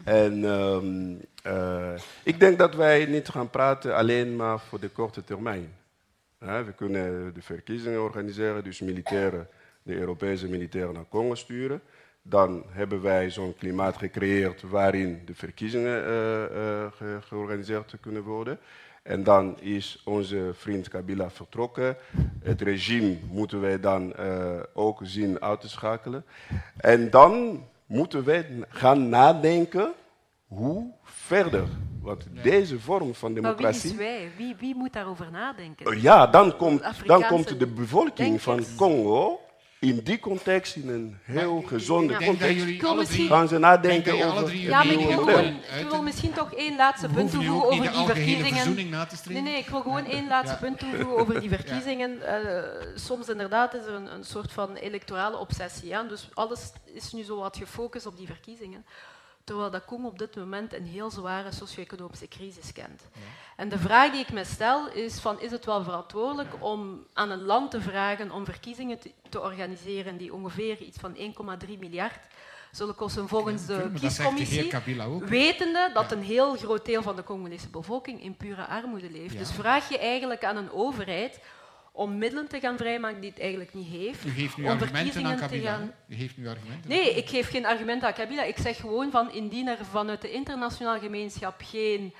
[SPEAKER 6] En um, uh, ik denk dat wij niet gaan praten alleen maar voor de korte termijn. we kunnen de verkiezingen organiseren, dus militairen, de Europese militairen naar Congo sturen. Dan hebben wij zo'n klimaat gecreëerd waarin de verkiezingen uh, uh, ge georganiseerd kunnen worden. En dan is onze vriend Kabila vertrokken. Het regime moeten wij dan uh, ook zien uit te schakelen. En dan moeten wij gaan nadenken hoe verder. Want deze vorm van democratie.
[SPEAKER 7] Maar wie is wij? Wie, wie moet daarover nadenken?
[SPEAKER 6] Ja, dan komt, dan komt de bevolking van Congo in die context, in een heel gezonde context, gaan ze nadenken over
[SPEAKER 7] Ja, maar ik wil, ik wil misschien toch één laatste punt toevoegen over die verkiezingen. Nee, nee, ik wil gewoon één laatste punt toevoegen over die verkiezingen. Uh, soms inderdaad is er een, een soort van electorale obsessie. Ja? Dus alles is nu zo wat gefocust op die verkiezingen terwijl dat Congo op dit moment een heel zware socio-economische crisis kent. En de vraag die ik me stel is van, is het wel verantwoordelijk om aan een land te vragen om verkiezingen te, te organiseren die ongeveer iets van 1,3 miljard zullen kosten? Volgens de kiescommissie, wetende dat een heel groot deel van de Congolese bevolking in pure armoede leeft. Dus vraag je eigenlijk aan een overheid om middelen te gaan vrijmaken die het eigenlijk niet heeft.
[SPEAKER 9] U geeft nu argumenten aan Kabila. Gaan... U geeft nu
[SPEAKER 7] argumenten nee, ik geef geen argumenten aan Kabila. Ik zeg gewoon van indien er vanuit de internationale gemeenschap geen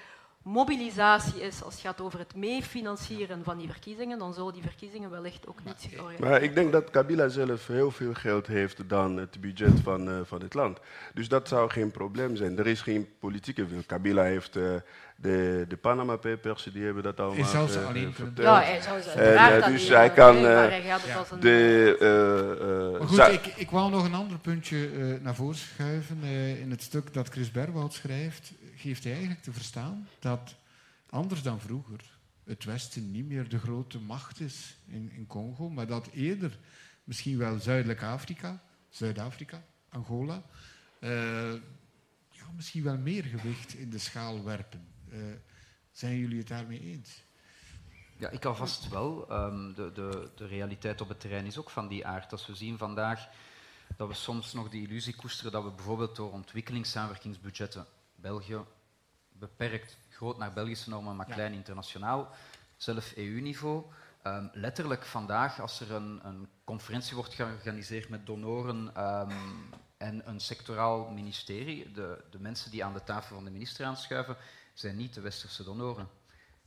[SPEAKER 7] mobilisatie is als het gaat over het meefinancieren van die verkiezingen, dan zullen die verkiezingen wellicht ook niet
[SPEAKER 6] Maar ik denk dat Kabila zelf heel veel geld heeft dan het budget van, uh, van het land. Dus dat zou geen probleem zijn. Er is geen politieke wil. Kabila heeft... Uh, de, de Panama Papers, die hebben dat allemaal
[SPEAKER 9] Hij zou ze alleen
[SPEAKER 7] verteld. Ja, hij zou ze en, uh, Dus hij kan...
[SPEAKER 6] de,
[SPEAKER 9] uh, goed, ik, ik wou nog een ander puntje naar voren schuiven. in het stuk dat Chris Berwoud schrijft, geeft eigenlijk te verstaan dat, anders dan vroeger, het Westen niet meer de grote macht is in, in Congo, maar dat eerder misschien wel Zuidelijk Afrika, Zuid-Afrika, Angola, ja, misschien wel meer gewicht in de schaal werpen. Uh, zijn jullie het daarmee eens?
[SPEAKER 8] Ja, ik alvast wel. Um, de, de, de realiteit op het terrein is ook van die aard. Als we zien vandaag dat we soms nog die illusie koesteren dat we bijvoorbeeld door ontwikkelingssamenwerkingsbudgetten België beperkt, groot naar Belgische normen, maar klein internationaal, zelf EU-niveau, um, letterlijk vandaag, als er een, een, conferentie wordt georganiseerd met donoren um, en een sectoraal ministerie, de, de mensen die aan de tafel van de minister aanschuiven, zijn niet de westerse donoren.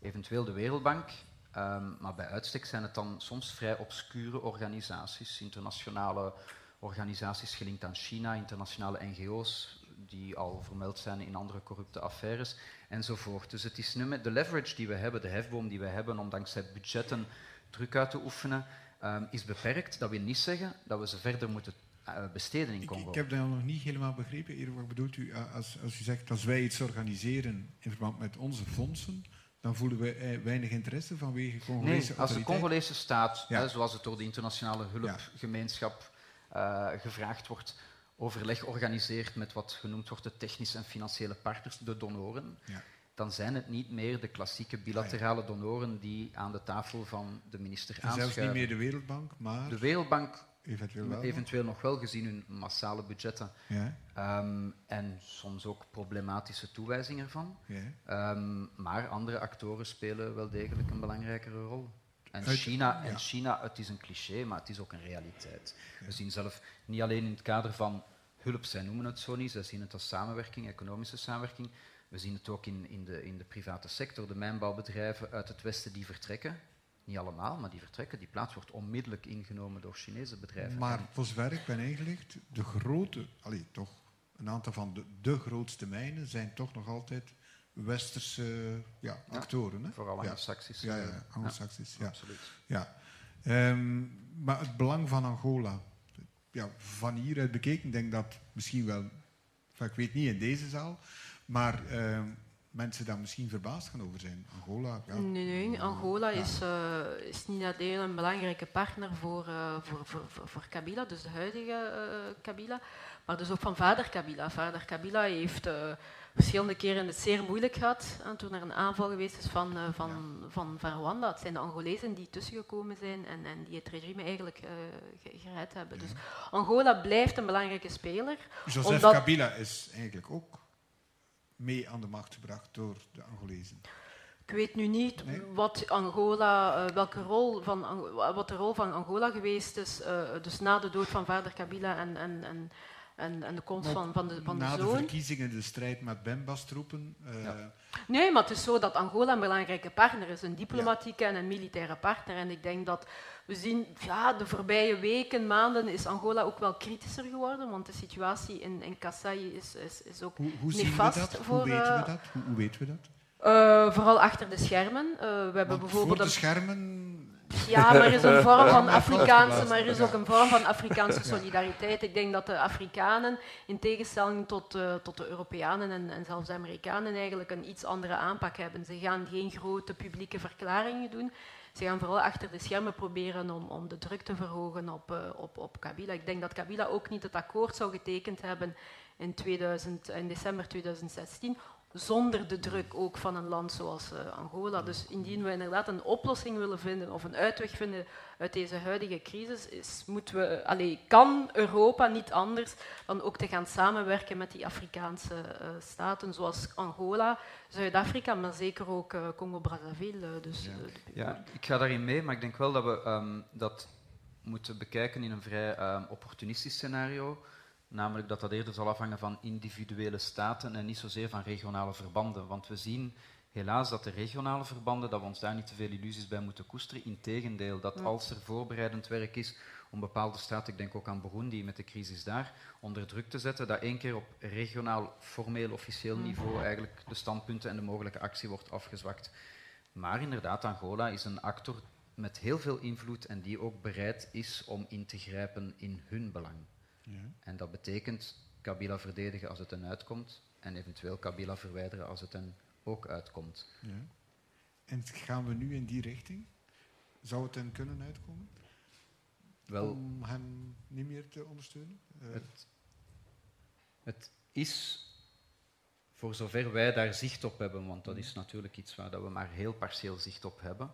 [SPEAKER 8] Eventueel de Wereldbank, um, maar bij uitstek zijn het dan soms vrij obscure organisaties, internationale organisaties gelinkt aan China, internationale NGO's die al vermeld zijn in andere corrupte affaires enzovoort. Dus het is nu met de leverage die we hebben, de hefboom die we hebben om dankzij budgetten druk uit te oefenen, um, is beperkt. Dat wil niet zeggen dat we ze verder moeten eh, besteden in Congo.
[SPEAKER 9] Ik, ik, heb dat nog niet helemaal begrepen. Wat bedoelt u eh, als, als u zegt als wij iets organiseren in verband met onze fondsen, dan voelen we eh, weinig interesse vanwege Congolese
[SPEAKER 8] nee, als de Congolese staat, hè, zoals het door de internationale hulpgemeenschap uh, gevraagd wordt, overleg organiseert met wat genoemd wordt de technische en financiële partners, de donoren, ja. dan zijn het niet meer de klassieke bilaterale donoren die aan de tafel van de minister aanschuiven.
[SPEAKER 9] Zelfs niet meer de Wereldbank, maar...
[SPEAKER 8] De Wereldbank
[SPEAKER 4] eventueel wel.
[SPEAKER 8] Eventueel nog wel, gezien hun massale budgetten. Ja. Ehm, en soms ook problematische toewijzing ervan. Ja. Ehm, maar andere actoren spelen wel degelijk een belangrijkere rol. En China, en China, het is een cliché, maar het is ook een realiteit. We zien zelf niet alleen in het kader van hulp, zij noemen het zo niet, zij zien het als samenwerking, economische samenwerking. We zien het ook in, in, de, in de private sector, de mijnbouwbedrijven uit het Westen die vertrekken. Niet allemaal, maar die vertrekken. Die plaats wordt onmiddellijk ingenomen door Chinese bedrijven.
[SPEAKER 4] Maar voor zover ik ben ingelicht, de grote, allee, toch een aantal van de, de grootste mijnen zijn toch nog altijd westerse ja, actoren. Hè?
[SPEAKER 8] Vooral anglo-saxisch.
[SPEAKER 4] Ja, ja, anglo-saxisch. Ja, absoluut. Ja. Um, maar het belang van Angola, ja, van hieruit bekeken, denk dat misschien wel, ik weet niet in deze zaal, maar uh, mensen daar misschien verbaasd gaan over zijn. Angola, ja.
[SPEAKER 7] Nee, nee Angola is, uh, is niet alleen een belangrijke partner voor, uh, voor, voor, voor, Kabila, dus de huidige uh, Kabila, maar dus ook van vader Kabila. Vader Kabila heeft verschillende keren het zeer moeilijk gehad toen er een aanval geweest is van, van, van, van Rwanda. Het zijn de Angolezen die tussengekomen zijn en, en die het regime eigenlijk gered hebben. Dus Angola blijft een belangrijke speler.
[SPEAKER 4] Joseph omdat... Kabila is eigenlijk ook mee aan de macht gebracht door de Angolezen?
[SPEAKER 7] Ik weet nu niet wat Angola, uh, welke rol van, wat de rol van Angola geweest is, uh, dus na de dood van vader Kabila en, en, en, en, en de komst van, van de, van
[SPEAKER 4] de
[SPEAKER 7] zoon.
[SPEAKER 4] Na de verkiezingen, de strijd met Bembas-troepen. Uh, ja.
[SPEAKER 7] Nee, maar het is zo dat Angola een belangrijke partner is, een diplomatieke en een militaire partner. En ik denk dat we zien, ja, de voorbije weken, maanden is Angola ook wel kritischer geworden, want de situatie in, in Kasai is, is, is ook
[SPEAKER 4] hoe, hoe
[SPEAKER 7] nefast.
[SPEAKER 4] Zien we dat? Voor, hoe weten we dat? Hoe, hoe weten we dat?
[SPEAKER 7] Uh, vooral achter de schermen. Uh, we hebben
[SPEAKER 4] want
[SPEAKER 7] bijvoorbeeld
[SPEAKER 4] voor de schermen
[SPEAKER 7] ja, maar er is een vorm van Afrikaanse, maar er is ook een vorm van Afrikaanse solidariteit. Ik denk dat de Afrikanen, in tegenstelling tot, uh, tot de Europeanen en, en, zelfs de Amerikanen, eigenlijk een iets andere aanpak hebben. Ze gaan geen grote publieke verklaringen doen. Ze gaan vooral achter de schermen proberen om, om de druk te verhogen op, uh, op, op Kabila. Ik denk dat Kabila ook niet het akkoord zou getekend hebben in, 2000, in december 2016, zonder de druk ook van een land zoals uh, Angola. Dus indien we inderdaad een oplossing willen vinden of een uitweg vinden uit deze huidige crisis, is, moeten we, allee, kan Europa niet anders dan ook te gaan samenwerken met die Afrikaanse uh, staten zoals Angola, Zuid-Afrika, maar zeker ook uh, Congo-Brazzaville. dus,
[SPEAKER 8] ja. ja. ik ga daarin mee, maar ik denk wel dat we um, dat moeten bekijken in een vrij um, opportunistisch scenario. Namelijk dat dat eerder zal afhangen van individuele staten en niet zozeer van regionale verbanden. Want we zien helaas dat de regionale verbanden, dat we ons daar niet te veel illusies bij moeten koesteren. Integendeel, dat als er voorbereidend werk is om bepaalde staten, ik denk ook aan Burundi met de crisis daar, onder druk te zetten, dat één keer op regionaal, formeel, officieel niveau eigenlijk de standpunten en de mogelijke actie wordt afgezwakt. Maar inderdaad, Angola is een actor met heel veel invloed en die ook bereid is om in te grijpen in hun belang. Ja. En dat betekent Kabila verdedigen als het een uitkomt en eventueel Kabila verwijderen als het een ook uitkomt. Ja.
[SPEAKER 4] En gaan we nu in die richting? Zou het dan kunnen uitkomen? Wel, Om hem niet meer te ondersteunen? Uh.
[SPEAKER 8] Het, het, is, voor zover wij daar zicht op hebben, want dat is natuurlijk iets waar dat we maar heel partieel zicht op hebben,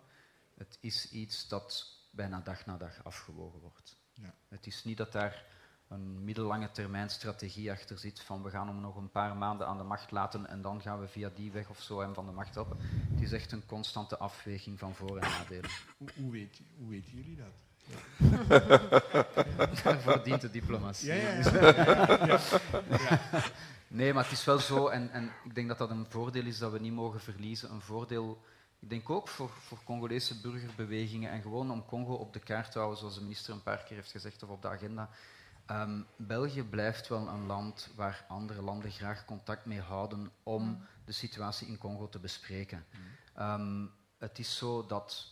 [SPEAKER 8] het is iets dat bijna dag na dag afgewogen wordt. Ja. Het is niet dat daar een middellange termijn strategie achter zit van we gaan hem nog een paar maanden aan de macht laten en dan gaan we via die weg of zo hem van de macht helpen. Het is echt een constante afweging van voor- en nadelen.
[SPEAKER 4] Hoe, hoe, weet, hoe weten jullie dat?
[SPEAKER 8] Daarvoor dient de diplomatie.
[SPEAKER 4] Ja, ja, ja.
[SPEAKER 8] Nee, maar het is wel zo, en, en ik denk dat dat een voordeel is dat we niet mogen verliezen. Een voordeel, ik denk ook voor, voor Congolese burgerbewegingen en gewoon om Congo op de kaart te houden, zoals de minister een paar keer heeft gezegd, of op de agenda. Um, België blijft wel een land waar andere landen graag contact mee houden om mm. de situatie in Congo te bespreken. Mm. Um, het is zo dat,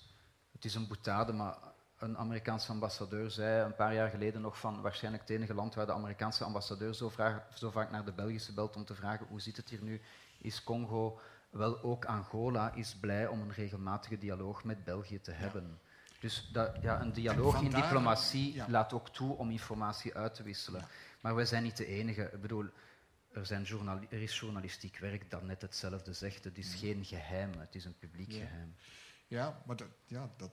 [SPEAKER 8] het is een boetade, maar een Amerikaanse ambassadeur zei een paar jaar geleden nog van waarschijnlijk het enige land waar de Amerikaanse ambassadeur zo, vraag, zo vaak naar de Belgische belt om te vragen hoe zit het hier nu, is Congo. Wel ook Angola is blij om een regelmatige dialoog met België te hebben. Dus dat, ja, een dialoog in diplomatie laat ook toe om informatie uit te wisselen. Maar wij zijn niet de enige. Ik bedoel, er, zijn er is journalistiek werk dat net hetzelfde zegt. Het is geen geheim, het is een publiek geheim.
[SPEAKER 4] Ja, maar dat, ja, dat,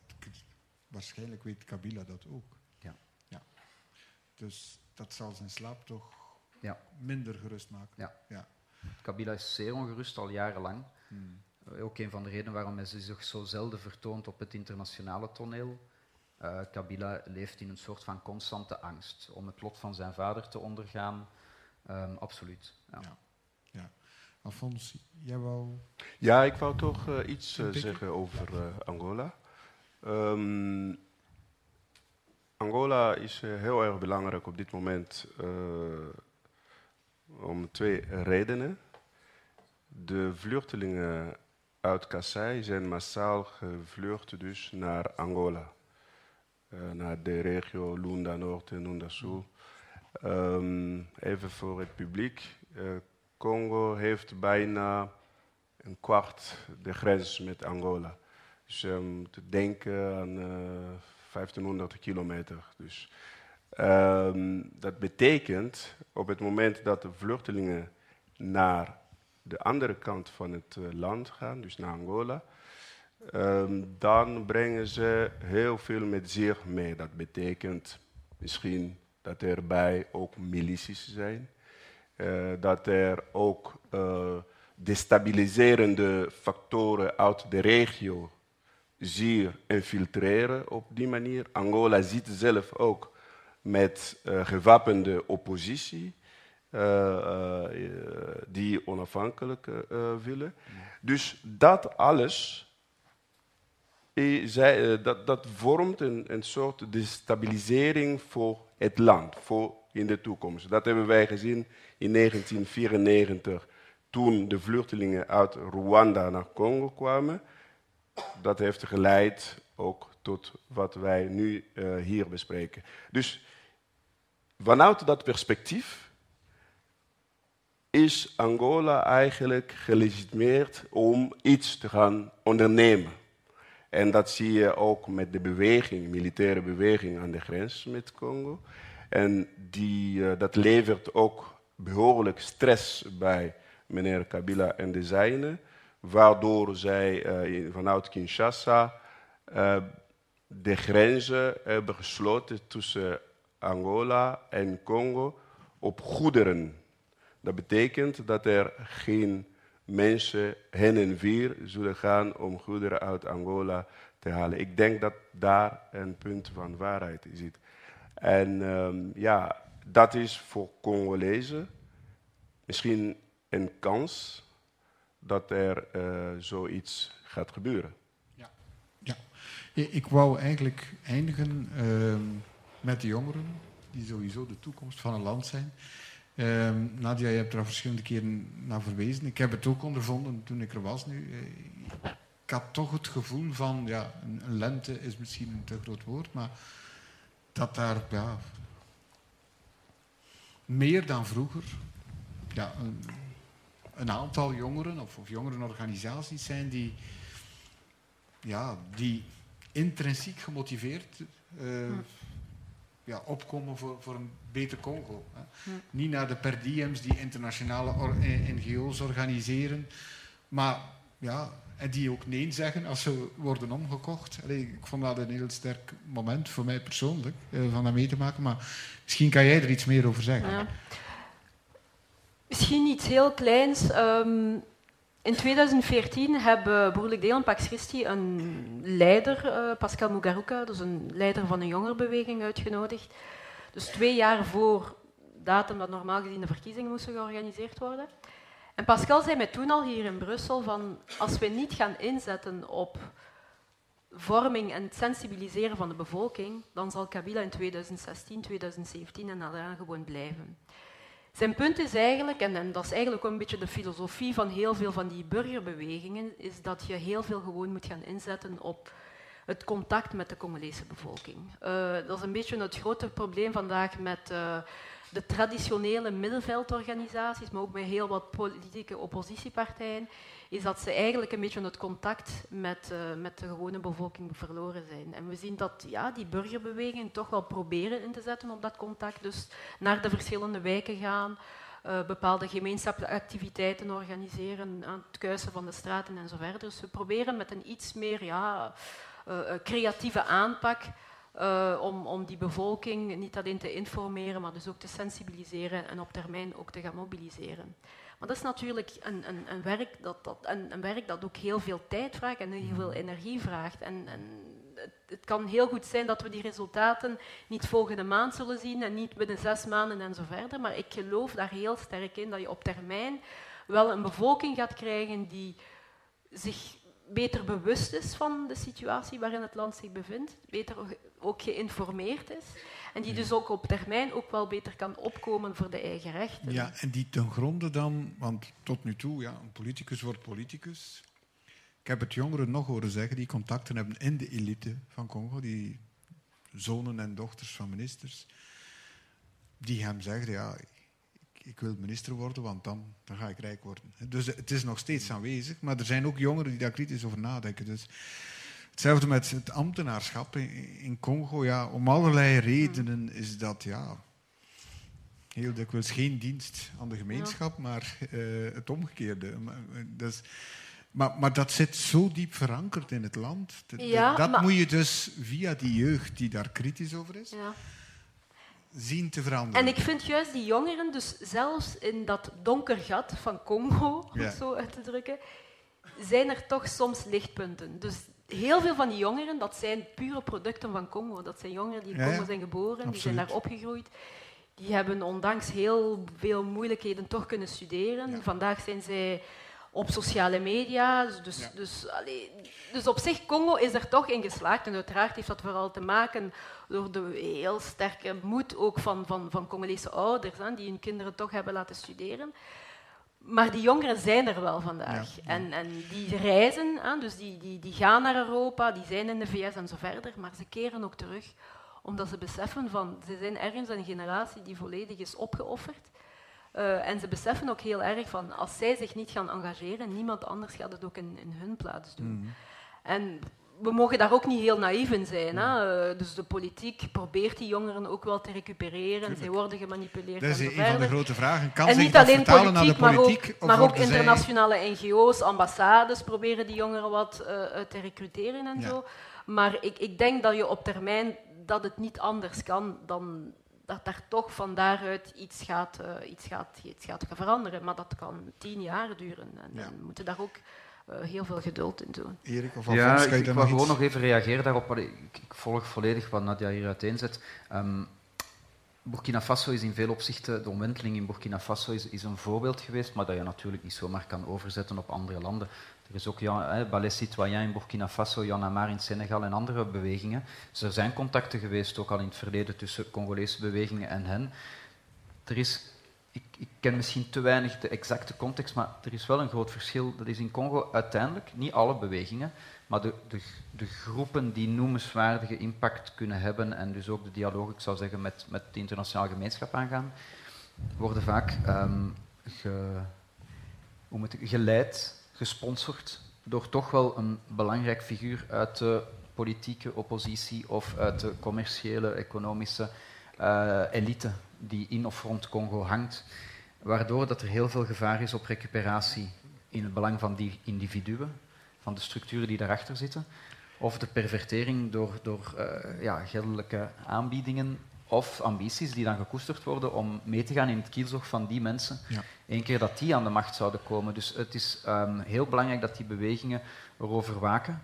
[SPEAKER 4] waarschijnlijk weet Kabila dat ook.
[SPEAKER 8] Ja.
[SPEAKER 4] ja. Dus dat zal zijn slaap toch
[SPEAKER 8] ja.
[SPEAKER 4] minder gerust maken.
[SPEAKER 8] Ja. ja. Kabila is zeer ongerust al jarenlang. Hmm. Ook een van de redenen waarom hij zich zo zelden vertoont op het internationale toneel. Uh, Kabila leeft in een soort van constante angst om het lot van zijn vader te ondergaan. Um, absoluut. Ja. ja.
[SPEAKER 4] ja. Alfons, jij wou.
[SPEAKER 6] Ja, ik wou toch uh, iets uh, zeggen over Angola. Um, Angola is heel erg belangrijk op dit moment om twee redenen. De vluchtelingen uit Kassai zijn massaal gevlucht dus naar Angola. Uh, naar de regio Lunda Noord en Lunda Sul. Um, even voor het publiek. Uh, Congo heeft bijna een kwart de grens met Angola. Dus um, moet denken aan uh, eh, 1500 kilometer. Dus, um, dat betekent op het moment dat de vluchtelingen naar de andere kant van het eh, land gaan, dus naar Angola, um, dan brengen ze heel veel met zich mee. Dat betekent misschien dat er bij ook milities zijn, uh, dat er ook uh, destabiliserende factoren uit de regio zeer infiltreren op die manier. Angola ziet zelf ook met uh, gewapende oppositie. Uh, die onafhankelijk willen. Dus dat alles zij, dat, dat vormt een, een soort destabilisering voor het land, voor in de toekomst. Dat hebben wij gezien in 1994, toen de vluchtelingen uit Rwanda naar Congo kwamen. Dat heeft geleid ook tot wat wij nu hier bespreken. Dus vanuit dat perspectief is Angola eigenlijk gelegitimeerd om iets te gaan ondernemen. En dat zie je ook met de beweging, militaire beweging aan de grens met Congo. En die, uh, dat levert ook behoorlijk stress bij meneer Kabila en de zijnen, waardoor zij uh, vanuit Kinshasa uh, de grenzen hebben gesloten tussen Angola en Congo op goederen. Dat betekent dat er geen mensen heen en weer zullen gaan om goederen uit Angola te halen. Ik denk dat daar een punt van waarheid zit. En um, ja, dat is voor Congolezen misschien een kans dat er uh, zoiets gaat gebeuren.
[SPEAKER 4] Ja, ja. ik wou eigenlijk eindigen uh, met de jongeren, die sowieso de toekomst van een land zijn. Uh, Nadia, je hebt er al verschillende keren naar verwezen. Ik heb het ook ondervonden toen ik er was nu. Eh, ik had toch het gevoel van, ja, een, lente is misschien een te groot woord, maar dat daar ja, meer dan vroeger ja, een, een aantal jongeren of, of jongerenorganisaties zijn die, ja, die intrinsiek gemotiveerd uh, ja, opkomen voor, voor een beter Congo. Hè. Niet naar de per diems die internationale eh, NGO's organiseren, maar ja, en die ook nee zeggen als ze worden omgekocht. Allee, ik vond dat een heel sterk moment voor mij persoonlijk, eh, van dat mee te maken. Maar misschien kan jij er iets meer over zeggen. Ja.
[SPEAKER 7] Misschien iets heel kleins. Um, in 2014 hebben Broerlijk Deel en Pax Christi een leider, uh, Pascal Mugaruka, dus een leider van een jongerenbeweging, uitgenodigd. Dus twee jaar voor datum dat normaal gezien de verkiezingen moesten georganiseerd worden. En Pascal zei mij toen al hier in Brussel van als we niet gaan inzetten op vorming en sensibiliseren van de bevolking, dan zal Kabila in 2016, 2017 en daarna gewoon blijven. Zijn punt is eigenlijk, en, dat is eigenlijk ook een beetje de filosofie van heel veel van die burgerbewegingen, is dat je heel veel gewoon moet gaan inzetten op het contact met de Congolese bevolking. Uh, dat is een beetje het grote probleem vandaag met uh, de traditionele middenveldorganisaties, maar ook met heel wat politieke oppositiepartijen, is dat ze eigenlijk een beetje het contact met, uh, met de gewone bevolking verloren zijn. En we zien dat ja, die burgerbewegingen toch wel proberen in te zetten op dat contact, dus naar de verschillende wijken gaan, uh, bepaalde gemeenschapsactiviteiten organiseren aan het kuisen van de straten en zo verder. Dus we proberen met een iets meer ja, uh, creatieve aanpak om, om die bevolking niet alleen te informeren, maar dus ook te sensibiliseren en op termijn ook te gaan mobiliseren. Maar dat is natuurlijk een, een, een werk, dat, dat, een, een, werk dat ook heel veel tijd vraagt en heel veel energie vraagt. En, en het, het, kan heel goed zijn dat we die resultaten niet volgende maand zullen zien en niet binnen zes maanden en zo verder. Maar ik geloof daar heel sterk in dat je op termijn wel een bevolking gaat krijgen die zich beter bewust is van de situatie waarin het land zich bevindt, beter ook geïnformeerd is en die dus ook op termijn ook wel beter kan opkomen voor de eigen rechten.
[SPEAKER 4] Ja, en die ten gronde dan, want tot nu toe, ja, een politicus wordt politicus. Ik heb het jongeren nog horen zeggen die contacten hebben in de elite van Congo, die zonen en dochters van ministers, die hem zeggen, ja, ik wil minister worden, want dan, dan ga ik rijk worden. Dus het is nog steeds aanwezig, maar er zijn ook jongeren die daar kritisch over nadenken. Dus hetzelfde met het ambtenaarschap in Congo. Ja, om allerlei redenen is dat ja, heel dikwijls geen dienst aan de gemeenschap, maar uh, het omgekeerde. Dus, maar, maar, dat zit zo diep verankerd in het land. Ja, dat moet je dus via die jeugd die daar kritisch over is, ja zien te veranderen.
[SPEAKER 7] En ik vind juist die jongeren, dus zelfs in dat donker gat van Congo, om het zo uit te drukken, zijn er toch soms lichtpunten. Dus heel veel van die jongeren, dat zijn pure producten van Congo. Dat zijn jongeren die in Congo zijn geboren, die zijn daar opgegroeid. Die hebben ondanks heel veel moeilijkheden toch kunnen studeren. Vandaag zijn zij op sociale media. Dus, dus, dus op zich, Congo is er toch in geslaagd. En uiteraard heeft dat vooral te maken door de heel sterke moed ook van, van, van Congolese ouders, hè, die hun kinderen toch hebben laten studeren. Maar die jongeren zijn er wel vandaag. En, en die reizen, hè, dus die, die, die gaan naar Europa, die zijn in de VS en zo verder, maar ze keren ook terug omdat ze beseffen van, ze zijn ergens een generatie die volledig is opgeofferd. Uh, en ze beseffen ook heel erg van, als zij zich niet gaan engageren, niemand anders gaat het ook in, in hun plaats doen. Mhm. En we mogen daar ook niet heel naïef in zijn. Hè? Eh, dus de politiek probeert die jongeren ook wel te recupereren. Zij worden gemanipuleerd.
[SPEAKER 4] Dat is
[SPEAKER 7] een
[SPEAKER 4] van de grote vragen. Kan
[SPEAKER 7] en niet alleen politiek, naar de politiek, maar ook, maar ook internationale NGO's, ambassades proberen die jongeren wat uh, te recruteren en zo. Maar ik, ik denk dat je op termijn dat het niet anders kan dan dat daar toch van daaruit iets gaat, uh, iets gaat, iets gaat veranderen. Maar dat kan tien jaar duren. En ja. we moeten daar ook uh, heel veel geduld in doen.
[SPEAKER 8] Erik, of ja, ik, ik wil gewoon nog even reageren daarop. Ik, ik, volg volledig wat Nadia hier uiteenzet. Um, Burkina Faso is in veel opzichten, de omwenteling in Burkina Faso is, is, een voorbeeld geweest, maar dat je natuurlijk niet zomaar kan overzetten op andere landen. Er is ook Ballet Citoyen in Burkina Faso, Jan Amar in Senegal en andere bewegingen. Dus er zijn contacten geweest, ook al in het verleden, tussen Congolese bewegingen en hen. Er is ik, ik, ken misschien te weinig de exacte context, maar er is wel een groot verschil. Dat is in Congo uiteindelijk, niet alle bewegingen, maar de, de, de, groepen die noemenswaardige impact kunnen hebben en dus ook de dialoog, ik zou zeggen, met, met de internationale gemeenschap aangaan, worden vaak um, ge, geleid, gesponsord door toch wel een belangrijk figuur uit de politieke oppositie of uit de commerciële, economische uh, elite die in of rond Congo hangt, waardoor dat er heel veel gevaar is op recuperatie in het belang van die individuen, van de structuren die daarachter zitten, of de pervertering door, door uh, ja, geldelijke aanbiedingen of ambities die dan gekoesterd worden om mee te gaan in het kielzog van die mensen, ja. één keer dat die aan de macht zouden komen. Dus het is um, heel belangrijk dat die bewegingen erover waken,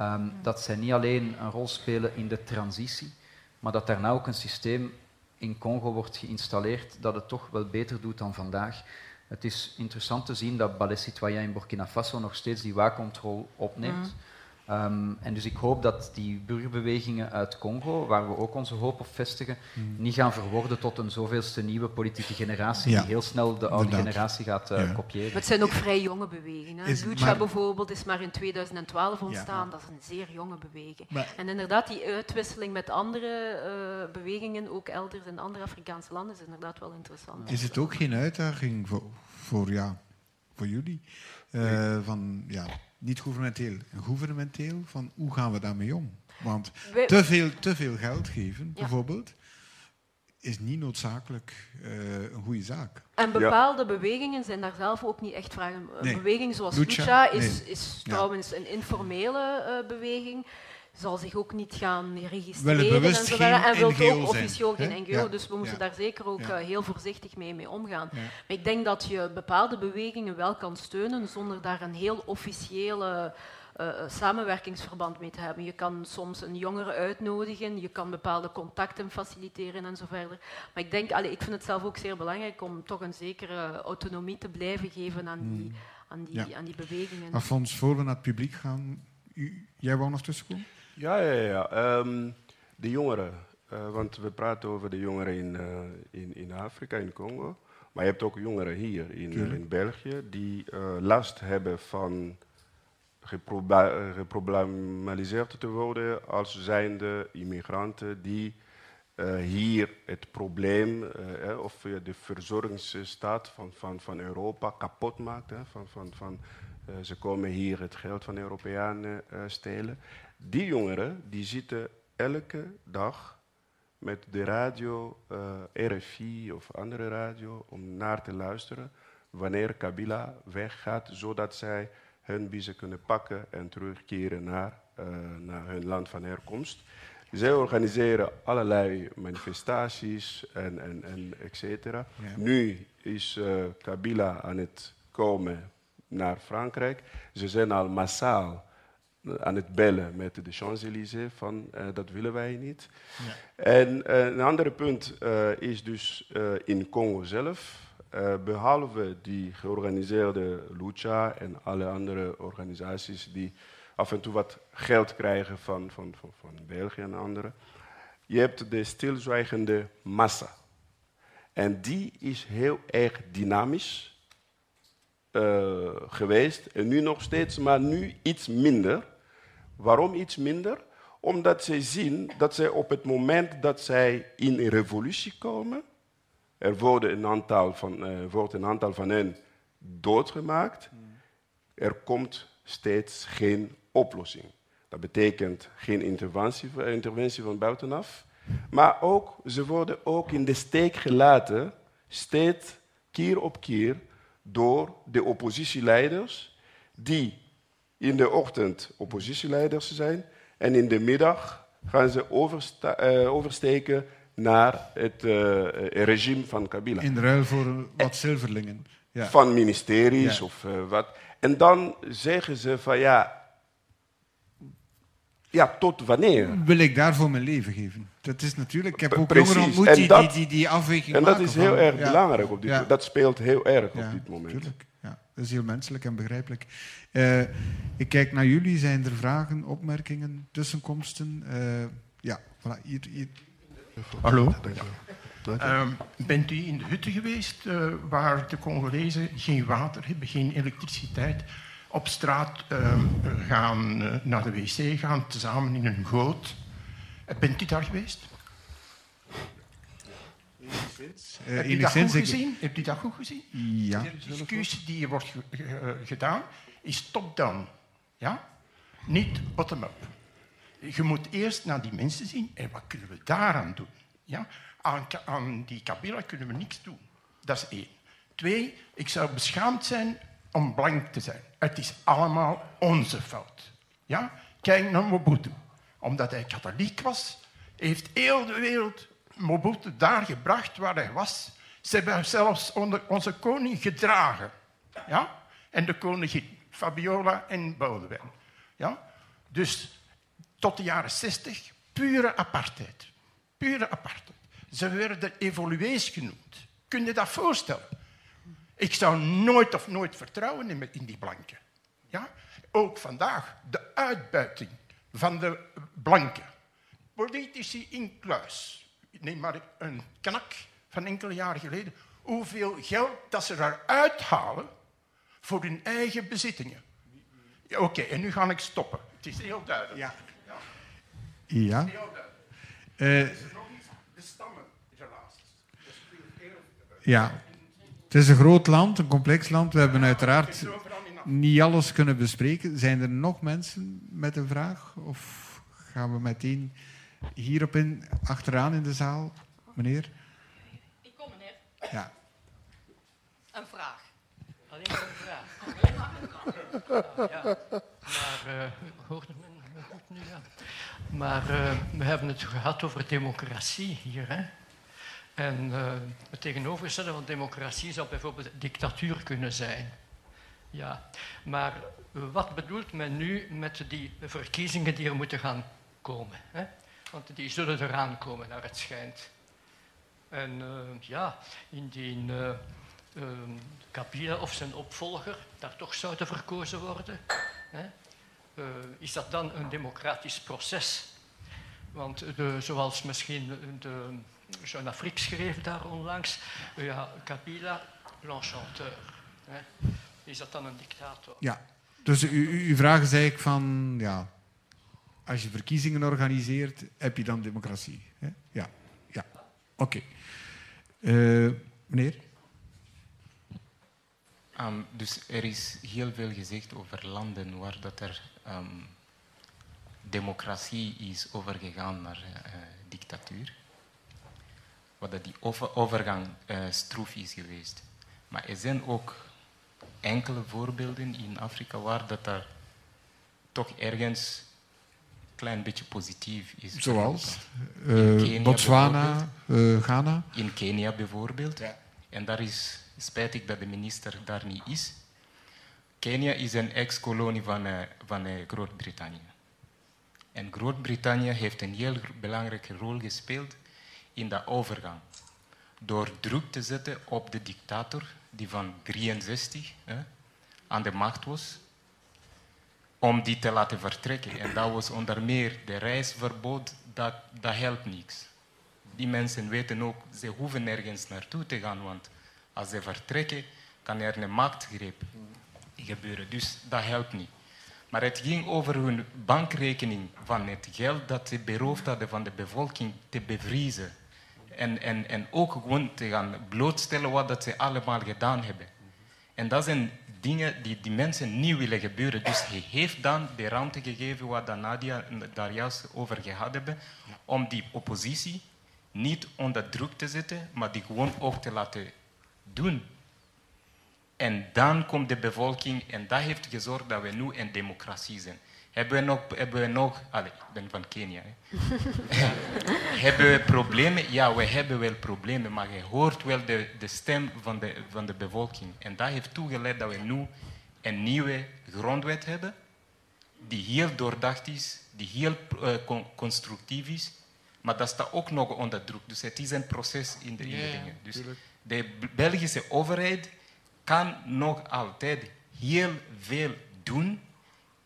[SPEAKER 8] um, dat zij niet alleen een rol spelen in de transitie, maar dat daarna ook een systeem in Congo wordt geïnstalleerd, dat het toch wel beter doet dan vandaag. Het is interessant te zien dat Ballet Citoyen in Burkina Faso nog steeds die waakcontrole opneemt. Mm. Um, en dus ik hoop dat die burgerbewegingen uit Congo, waar we ook onze hoop op vestigen, mm. niet gaan verworden tot een zoveelste nieuwe politieke generatie die heel snel de oude generatie gaat uh, kopiëren.
[SPEAKER 7] Het zijn ook vrij jonge bewegingen. Is, Lucha bijvoorbeeld is maar in 2012 ontstaan. Dat is een zeer jonge beweging. en inderdaad, die uitwisseling met andere uh, bewegingen, ook elders in andere Afrikaanse landen, is inderdaad wel interessant.
[SPEAKER 4] Is het ook geen uitdaging voor, voor, ja, voor jullie? Uh, van, ja, niet gouvernementeel en gouvernementeel, van hoe gaan we daarmee om? Want te veel, te veel geld geven, bijvoorbeeld, is niet noodzakelijk uh, een goede zaak.
[SPEAKER 7] En bepaalde bewegingen zijn daar zelf ook niet echt vragen. Een beweging zoals Lucha, is, is trouwens een informele uh, beweging. Zal zich ook niet gaan registreren en, zo en wil ook officieel geen NGO. Dus we moeten daar zeker ook eh, heel voorzichtig mee, mee omgaan. Maar ik denk dat je bepaalde bewegingen wel kan steunen zonder daar een heel officiële uh, samenwerkingsverband mee te hebben. Je kan soms een jongere uitnodigen, je kan bepaalde contacten faciliteren en zo verder. Maar ik denk, allee, ik vind het zelf ook zeer belangrijk om toch een zekere autonomie te blijven geven aan die, hmm. aan die, aan die bewegingen.
[SPEAKER 9] Alfons, voor we naar het publiek gaan, u, jij wou nog tussenkomen?
[SPEAKER 6] Ja, ja, ja. Ehm, de jongeren. Uh, want we praten over de jongeren in, uh, in, in Afrika, in Congo. Maar je hebt ook jongeren hier in, in België die uh, last hebben van geproblematiseerd te worden als zijnde immigranten die hier het probleem of de verzorgingsstaat van, van, van Europa kapot maakt. Hè, van, van, van, ze komen hier het geld van Europeanen stelen. Die jongeren die zitten elke dag met de radio, uh, eh, RFI of andere radio, om naar te luisteren wanneer Kabila weggaat, zodat zij hun biezen kunnen pakken en terugkeren naar, uh, naar hun land van herkomst. Zij organiseren allerlei manifestaties en, en, en et cetera. Nu is uh, Kabila aan het komen naar Frankrijk. Ze zijn al massaal aan het bellen met de Champs-Élysées van uh, dat willen wij niet. Ja. En uh, een ander punt uh, is dus in Congo zelf, behalve die georganiseerde Lucha en alle andere organisaties die af en toe wat geld krijgen van, van, van, van België en anderen, je hebt de stilzwijgende massa. En die is heel erg dynamisch geweest en nu nog steeds, maar nu iets minder. Waarom iets minder? Omdat zij zien dat zij op het moment dat zij in een revolutie komen, er worden een aantal van, uh, wordt een aantal van hen doodgemaakt, er komt steeds geen oplossing. Dat betekent geen interventie, interventie van buitenaf, maar ook, ze worden ook in de steek gelaten, steeds keer op keer, door de oppositieleiders, die in de ochtend oppositieleiders zijn en in de middag gaan ze uh, oversteken naar het uh, regime van Kabila.
[SPEAKER 9] In ruil voor wat zilverlingen.
[SPEAKER 6] Ja. Van ministeries ja. of uh, wat. En dan zeggen ze van ja, ja, tot wanneer?
[SPEAKER 9] Wil ik daarvoor mijn leven geven? Dat is natuurlijk, ik heb ook jongeren ontmoet die, die, die, die afweging
[SPEAKER 6] En dat is heel van, erg ja. belangrijk op dit. Dat speelt heel erg op dit moment.
[SPEAKER 9] Tuurlijk. Ja, dat is heel menselijk en begrijpelijk. Uh, ik kijk naar jullie. Zijn er vragen, opmerkingen, tussenkomsten? Uh, ja, voilà, hier, hier.
[SPEAKER 10] Hallo. Uh, bent u in de hutten geweest uh, waar de Congolezen geen water hebben, geen elektriciteit, op straat ehm, gaan naar de wc gaan, tezamen in een goot? bent u daar geweest? Enigszins. Uh, Heb je dat goed gezien? Heb je dat goed gezien?
[SPEAKER 9] Ja.
[SPEAKER 10] De discussie die wordt gedaan is top-down. Ja? Niet bottom-up. Je moet eerst naar die mensen zien en wat kunnen we daaraan doen? Ja? Aan, aan die Kabila kunnen we niks doen. Dat is één. Twee, ik zou beschaamd zijn om blank te zijn. Het is allemaal onze fout. Ja? Kijk naar Mobutu. Omdat hij katholiek was, heeft heel de wereld Mobutu daar gebracht waar hij was. Ze hebben zelfs onze koning gedragen. Ja? En de koningin. Fabiola en Boudewijn. Ja? Dus tot de jaren 60 pure apartheid. Pure apartheid. Ze werden evoluees genoemd. Kun je dat voorstellen? Ik zou nooit of nooit vertrouwen in die blanken. Ja? Ook vandaag de uitbuiting van de blanken. Politici in kluis. Neem maar een knak van enkele jaren geleden. Hoeveel geld dat ze eruit halen voor hun eigen bezittingen. Ja, Oké, okay, en nu ga ik stoppen. Het is heel duidelijk.
[SPEAKER 9] Ja. Ja. ja. Het is heel duidelijk. Uh, nog iets, de stammenrelaties. Ja. Het is een groot land, een complex land. We hebben uiteraard niet alles kunnen bespreken. Zijn er nog mensen met een vraag? Of gaan we meteen hierop in, achteraan in de zaal? Meneer?
[SPEAKER 11] Ik kom, meneer.
[SPEAKER 9] Ja.
[SPEAKER 11] Een vraag. Alleen maar een vraag. ja. Maar uh, hoort het goed nu? Ja.
[SPEAKER 12] Maar uh, we hebben het gehad over democratie hier. Hè? En uh, het tegenovergestelde van democratie zou bijvoorbeeld dictatuur kunnen zijn. Ja, maar wat bedoelt men nu met die verkiezingen die er moeten gaan komen? Hè? Want die zullen eraan komen, naar het schijnt. En uh, ja, indien uh, uh, Kabila of zijn opvolger daar toch zouden verkozen worden, hè, is dat dan een democratisch proces? Want de, zoals misschien de Jean Afrique schreef daar onlangs, ja, Kabila, l'enchanteur. Is dat dan een dictator?
[SPEAKER 4] Ja, dus uw vraag is eigenlijk van, ja, als je verkiezingen organiseert, heb je dan democratie? Hè? Ja, ja. oké. Uh, meneer?
[SPEAKER 13] Um, dus er is heel veel gezegd over landen waar dat er um, democratie is overgegaan naar uh, dictatuur. Wat dat die over, overgang uh, stroef is geweest. Maar er zijn ook enkele voorbeelden in Afrika waar dat er toch ergens klein beetje positief is.
[SPEAKER 4] Zoals? Uh, Botswana, uh, Ghana?
[SPEAKER 13] In Kenia bijvoorbeeld. Ja. En daar is spijtig dat de minister daar niet is. Kenia is een ex-kolonie van, uh, van Groot-Brittannië. En Groot-Brittannië heeft een heel belangrijke rol gespeeld in de overgang. Door druk te zetten op de dictator die van 63 aan de macht was om die te laten vertrekken. En dat was onder meer de reisverbod, dat, dat helpt niks. Die mensen weten ook, ze hoeven nergens naartoe te gaan, want als ze vertrekken, kan er een machtsgreep gebeuren. Dus dat helpt niet. Maar het ging over hun bankrekening van het geld dat ze beroofd hadden van de bevolking te bevriezen. En, en, en ook gewoon te gaan blootstellen wat dat ze allemaal gedaan hebben. En dat zijn dingen die die mensen niet willen gebeuren. Dus hij heeft dan de ruimte gegeven wat Nadia daar juist over gehad hebben, om die oppositie niet onder druk te zetten, maar die gewoon ook te laten doen. En dan komt de bevolking en dat heeft gezorgd dat we nu een democratie zijn. Hebben we nog, hebben we nog allez, ik ben van Kenia. hebben we problemen? Ja, we hebben wel problemen, maar je hoort wel de, de stem van de, van de bevolking. En dat heeft toegeleid dat we nu een nieuwe grondwet hebben, die heel doordacht is, die heel uh, constructief is, maar dat staat ook nog onder druk. Dus het is een proces in de, in de dingen. Dus de Belgische overheid kan nog altijd heel veel doen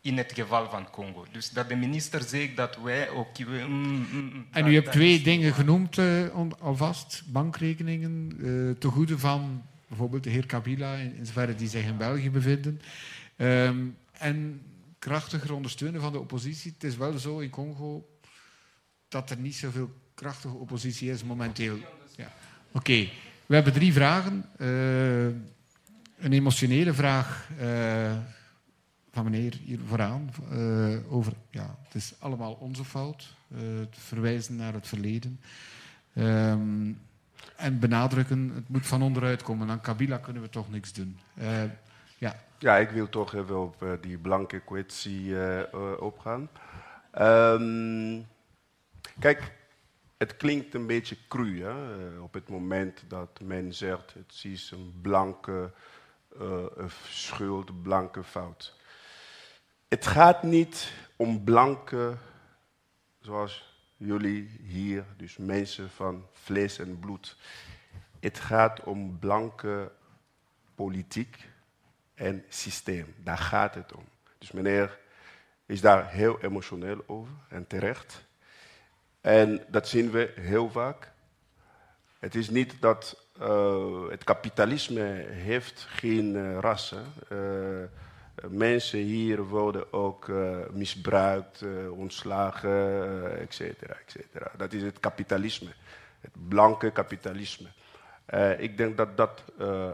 [SPEAKER 13] in het geval van Congo. Dus dat de minister zegt dat wij ook... Mm,
[SPEAKER 4] mm, mm, en u hebt twee dingen genoemd uh, alvast. Bankrekeningen uh, te goede van bijvoorbeeld de heer Kabila, in, in zoverre die zich in België bevinden. Um, en krachtiger ondersteunen van de oppositie. Het is wel zo in Congo dat er niet zoveel krachtige oppositie is momenteel. Ja. Oké, we hebben drie vragen. Uh, een emotionele vraag van meneer hier vooraan uh, over, ja, het is allemaal onze fout, uh, te verwijzen naar het verleden. Um, en benadrukken, het moet van onderuit komen. Aan Kabila kunnen we toch niks doen. Uh, ja.
[SPEAKER 6] ja, ik wil toch even op die blanke kwestie opgaan. Um, kijk, het klinkt een beetje cru hè? op het moment dat men zegt het is een blanke schuld, blanke fout. Het gaat niet om blanke, zoals jullie hier, dus mensen van vlees en bloed. Het gaat om blanke politiek en systeem. Daar gaat het om. Dus meneer is daar heel emotioneel over en terecht. En dat zien we heel vaak. Het is niet dat uh, het kapitalisme heeft geen uh, rassen. Uh, mensen hier worden ook uh, misbruikt, uh, ontslagen, uh, et cetera, et cetera. Dat is het kapitalisme, het blanke kapitalisme. ik denk dat dat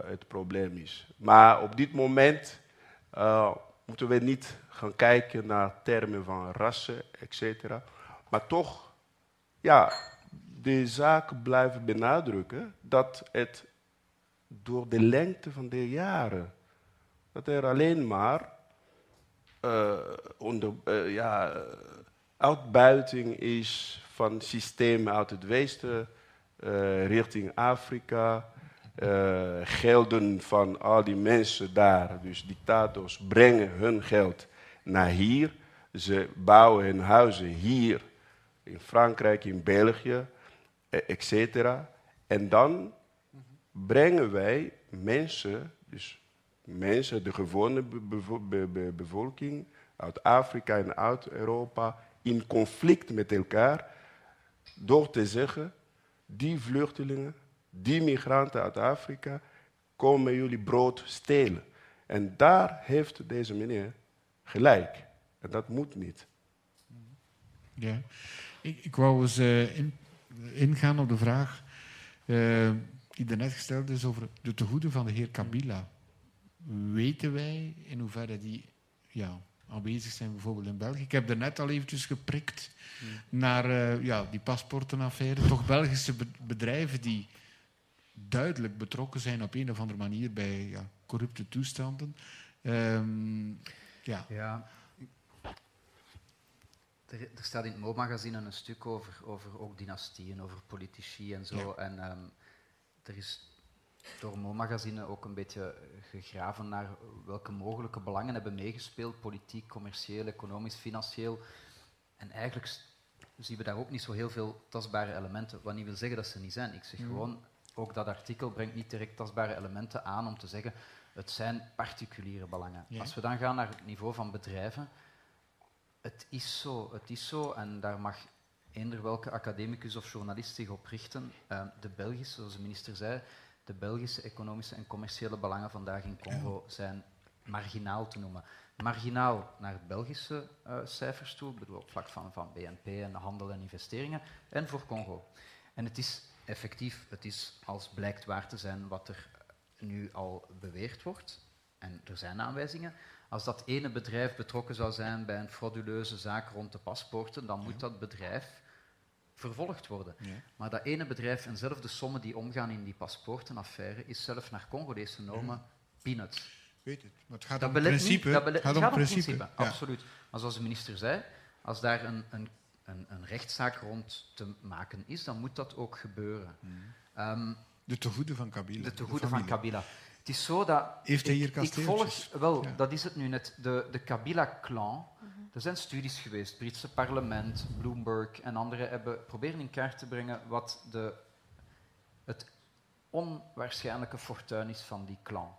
[SPEAKER 6] het probleem is. Maar op dit moment moeten we niet gaan kijken naar termen van rassen, et cetera. Maar toch, ja, de zaak blijven benadrukken dat het door de lengte van de jaren dat er alleen maar uh, onder, uh, ja, uitbuiting is van systemen uit het Westen uh, richting Afrika. Gelden van al die mensen daar, dus dictators, brengen hun geld naar hier. Ze bouwen hun huizen hier, in Frankrijk, in België, etc. En dan brengen wij mensen, dus mensen, de gewone bevolking uit Afrika en uit Europa, in conflict met elkaar door te zeggen, die vluchtelingen, die migranten uit Afrika, komen jullie brood stelen. En daar heeft deze meneer gelijk. En dat moet niet.
[SPEAKER 4] Ja, ik, wou eens uh, in, ingaan op de vraag uh, die daarnet gesteld is over de tegoeden van de heer Kabila. Weten wij in hoeverre die ja, aanwezig zijn, bijvoorbeeld in België? Ik heb er net al eventjes geprikt hmm. naar uh, ja, die paspoortenaffaire. Toch Belgische bedrijven die duidelijk betrokken zijn op een of andere manier bij ja, corrupte toestanden. Um, ja.
[SPEAKER 8] ja. Er, er, staat in het Mo-magazine een stuk over, over ook dynastieën, over politici en zo. Ja. En um, er is door Mo-magazine ook een beetje gegraven naar welke mogelijke belangen hebben meegespeeld, politiek, commercieel, economisch, financieel. En eigenlijk zien we daar ook niet zo heel veel tastbare elementen, wat niet wil zeggen dat ze niet zijn. Ik zeg mm. gewoon, ook dat artikel brengt niet direct tastbare elementen aan om te zeggen, het zijn particuliere belangen. Als we dan gaan naar het niveau van bedrijven, het is zo, het is zo, en daar mag eender welke academicus of journalist zich op richten. Uh, de Belgische, zoals de minister zei, de Belgische economische en commerciële belangen vandaag in Congo zijn marginaal te noemen. Marginaal naar Belgische uh, cijfers toe, ik bedoel op vlak van, van BNP en handel en investeringen, en voor Congo. En het is effectief, het is als blijkt waar te zijn wat er nu al beweerd wordt, en er zijn aanwijzingen, als dat ene bedrijf betrokken zou zijn bij een frauduleuze zaak rond de paspoorten, dan moet dat bedrijf vervolgd worden. Maar dat ene bedrijf en zelf de sommen die omgaan in die paspoortenaffaire is zelf naar Congolese normen ja. peanuts.
[SPEAKER 4] Weet het, maar het gaat om principe. Niet,
[SPEAKER 8] het gaat, om principe, absoluut. Maar zoals de minister zei, als daar een, een, een, een, rechtszaak rond te maken is, dan moet dat ook gebeuren.
[SPEAKER 4] Um, de tegoeden van Kabila.
[SPEAKER 8] De tegoeden van Kabila. Het is zo dat...
[SPEAKER 4] Heeft hij hier
[SPEAKER 8] kasteeltjes? Ik volg, wel, dat is het nu net. De, de Kabila-clan, mhm. er zijn studies geweest, het Britse parlement, Bloomberg en anderen hebben proberen in kaart te brengen wat de, het onwaarschijnlijke fortuin is van die clan.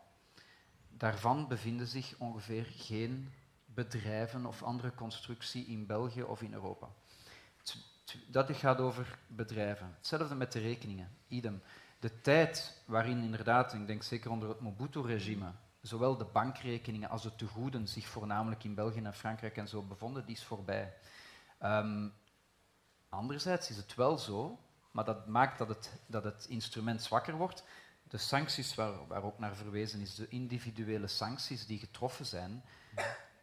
[SPEAKER 8] Daarvan bevinden zich ongeveer geen bedrijven of andere constructie in België of in Europa. Dat gaat over bedrijven. Hetzelfde met de rekeningen, idem de tijd waarin inderdaad, ik denk zeker onder het Mobutu-regime, zowel de bankrekeningen als de tegoeden zich voornamelijk in België en Frankrijk en zo bevonden, die is voorbij. Um, anderzijds is het wel zo, maar dat maakt dat het, dat het instrument zwakker wordt. De sancties waar, waar ook naar verwezen is, de individuele sancties die getroffen zijn,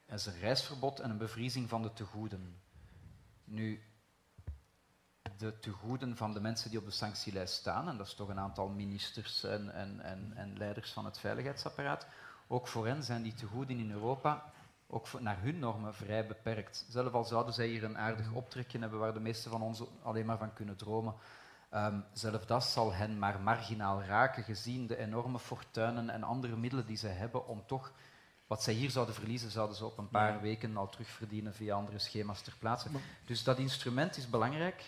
[SPEAKER 8] is een reisverbod en een bevriezing van de tegoeden. Nu, de tegoeden van de mensen die op de sanctielijst staan, en dat is toch een aantal ministers en, en, en, en leiders van het veiligheidsapparaat, ook voor hen zijn die tegoeden in Europa ook naar hun normen vrij beperkt. Zelf al zouden zij hier een aardig optrekje hebben waar de meesten van ons alleen maar van kunnen dromen. Um, zelf dat zal hen maar marginaal raken, gezien de enorme fortuinen en andere middelen die zij hebben om toch wat zij hier zouden verliezen, zouden ze op een paar weken al terugverdienen via andere schema's ter plaatse. Dus dat instrument is belangrijk.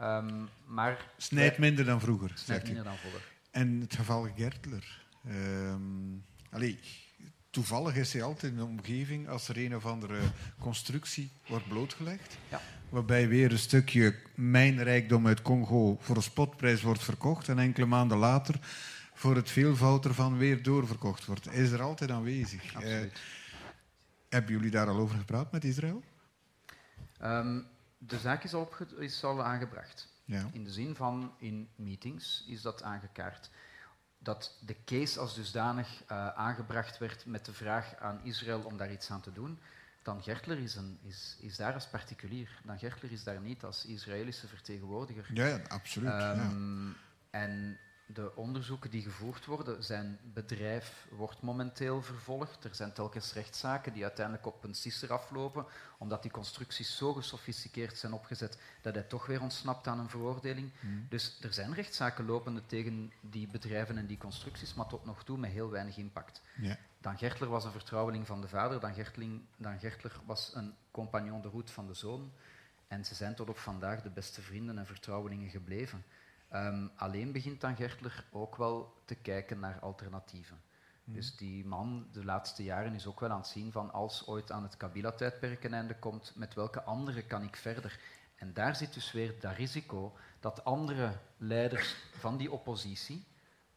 [SPEAKER 8] Um, maar
[SPEAKER 4] Snijdt minder dan vroeger.
[SPEAKER 8] Snijdt minder dan vroeger.
[SPEAKER 4] En het geval Gertler. Um, allee, toevallig is hij altijd in de omgeving als er een of andere constructie wordt blootgelegd. Ja. Waarbij weer een stukje mijnrijkdom uit Congo voor een spotprijs wordt verkocht. En enkele maanden later voor het veelvoud ervan weer doorverkocht wordt. Is er altijd aanwezig. Uh, hebben jullie daar al over gepraat met Israël?
[SPEAKER 8] Um, de zaak is al, is al aangebracht. Ja. In de zin van, in meetings is dat aangekaart. Dat de case als dusdanig uh, aangebracht werd met de vraag aan Israël om daar iets aan te doen. Dan Gertler is, een, is, is daar als particulier. Dan Gertler is daar niet als Israëlische vertegenwoordiger.
[SPEAKER 4] Ja, absoluut. Um,
[SPEAKER 8] En de onderzoeken die gevoerd worden, zijn bedrijf wordt momenteel vervolgd. Er zijn telkens rechtszaken die uiteindelijk op een sisser aflopen, omdat die constructies zo gesofisticeerd zijn opgezet dat hij toch weer ontsnapt aan een veroordeling.
[SPEAKER 4] Hmm.
[SPEAKER 8] Dus er zijn rechtszaken lopende tegen die bedrijven en die constructies, maar tot nog toe met heel weinig impact. Dan Gertler was een vertrouweling van de vader, Dan, Gertling, Dan Gertler was een compagnon de route van de zoon. En ze zijn tot op vandaag de beste vrienden en vertrouwelingen gebleven. Ehm, alleen begint dan Gertler ook wel te kijken naar alternatieven.
[SPEAKER 4] Mhm.
[SPEAKER 8] Dus die man de laatste jaren is ook wel aan het zien van als ooit aan het Kabila-tijdperk een einde komt, met welke andere kan ik verder? En daar zit dus weer dat risico dat andere leiders van die oppositie,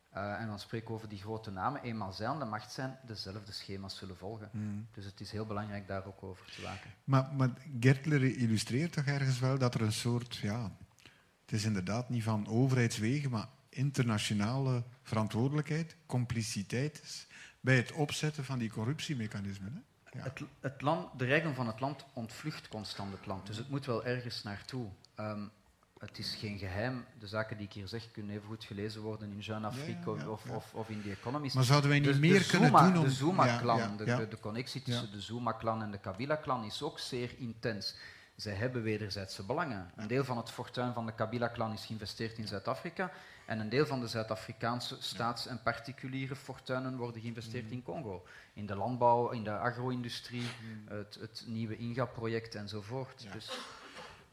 [SPEAKER 8] eh, en dan spreken we over die grote namen, eenmaal zij aan de macht zijn, dezelfde schema's zullen volgen.
[SPEAKER 4] Mhm.
[SPEAKER 8] Dus het is heel belangrijk daar ook over te waken.
[SPEAKER 4] Maar, maar Gertler illustreert toch ergens wel dat er een soort, ja, het is inderdaad niet van overheidswegen, maar internationale verantwoordelijkheid, compliciteit bij het opzetten van die corruptiemechanismen. Hè? Ja.
[SPEAKER 8] Het, het land, de rijkdom van het land ontvlucht constant het land, dus het moet wel ergens naartoe. Ehm, het is geen geheim, de zaken die ik hier zeg kunnen even goed gelezen worden in Jeune Afrique
[SPEAKER 4] Ja, ja,
[SPEAKER 8] of, of, of in The Economist.
[SPEAKER 4] Maar zouden wij niet
[SPEAKER 8] Dus
[SPEAKER 4] meer
[SPEAKER 8] de
[SPEAKER 4] kunnen
[SPEAKER 8] Zuma,
[SPEAKER 4] doen om-
[SPEAKER 8] De
[SPEAKER 4] ja,
[SPEAKER 8] de, de, de connectie tussen de Zuma-clan en de Kabila-clan is ook zeer intens. Zij hebben wederzijdse belangen. Een deel van het fortuin van de Kabila-clan is geïnvesteerd in Zuid-Afrika en een deel van de Zuid-Afrikaanse staats- en particuliere fortuinen worden geïnvesteerd
[SPEAKER 4] Mm.
[SPEAKER 8] in Congo. In de landbouw, in de agro-industrie, het, het nieuwe INGA-project enzovoort. Dus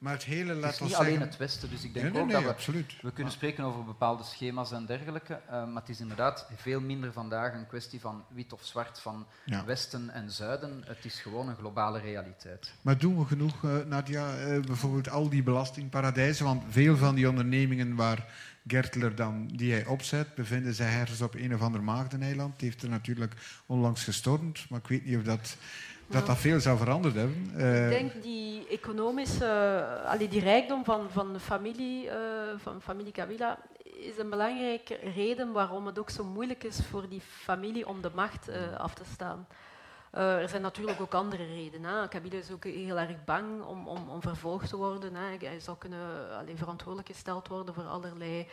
[SPEAKER 4] Maar het hele,
[SPEAKER 8] het
[SPEAKER 4] laat
[SPEAKER 8] is niet alleen
[SPEAKER 4] zeggen-
[SPEAKER 8] het Westen, dus ik denk
[SPEAKER 4] Nee, nee,
[SPEAKER 8] ook dat we, kunnen spreken over bepaalde schema's en dergelijke, eh, maar het is inderdaad veel minder vandaag een kwestie van wit of zwart, van
[SPEAKER 4] Ja.
[SPEAKER 8] Westen en Zuiden. Het is gewoon een globale realiteit.
[SPEAKER 4] Maar doen we genoeg, eh, Nadia, eh, bijvoorbeeld al die belastingparadijzen? Want veel van die ondernemingen waar Gertler dan, die hij opzet, bevinden zich ergens op een of ander maagdeneiland. Het heeft er natuurlijk onlangs gestormd, maar ik weet niet of dat, dat, dat veel zou veranderd hebben. Eh,
[SPEAKER 7] Ik denk die economische, eh, allee, die rijkdom van, van de familie, eh, van familie Kabila, is een belangrijke reden waarom het ook zo moeilijk is voor die familie om de macht eh, af te staan. Eh, er zijn natuurlijk ook andere redenen. Hè. Kabila is ook heel erg bang om, om, om vervolgd te worden. Hè. Hij zou kunnen allee, verantwoordelijk gesteld worden voor allerlei eh, eh,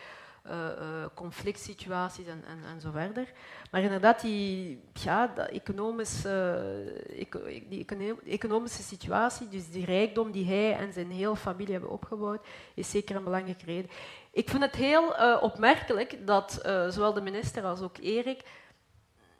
[SPEAKER 7] conflict situaties en, en, en zo verder. Maar inderdaad, die, ja, dat economisch, eh, eco- die econo- economische situatie, dus die rijkdom die hij en zijn hele familie hebben opgebouwd, is zeker een belangrijke reden. Ik vind het heel eh, opmerkelijk dat eh, zowel de minister als ook Erik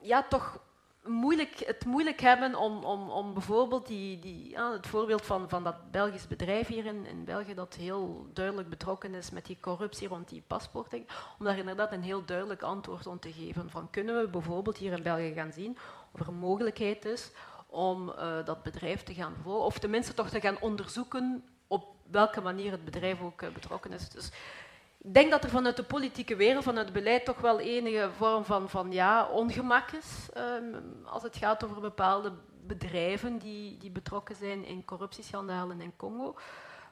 [SPEAKER 7] ja, toch moeilijk, het moeilijk hebben om, om, om bijvoorbeeld die, die, het voorbeeld van, van dat Belgisch bedrijf hier in, in België dat heel duidelijk betrokken is met die corruptie rond die paspoorting, om daar inderdaad een heel duidelijk antwoord op te geven. Van kunnen we bijvoorbeeld hier in België gaan zien of er een mogelijkheid is om eh, dat bedrijf te gaan vervolgen, of tenminste toch te gaan onderzoeken op welke manier het bedrijf ook eh, betrokken is. Dus ik denk dat er vanuit de politieke wereld, vanuit het beleid, toch wel enige vorm van, van ja, ongemak is ehm, als het gaat over bepaalde bedrijven die, die betrokken zijn in corruptieschandalen in Congo.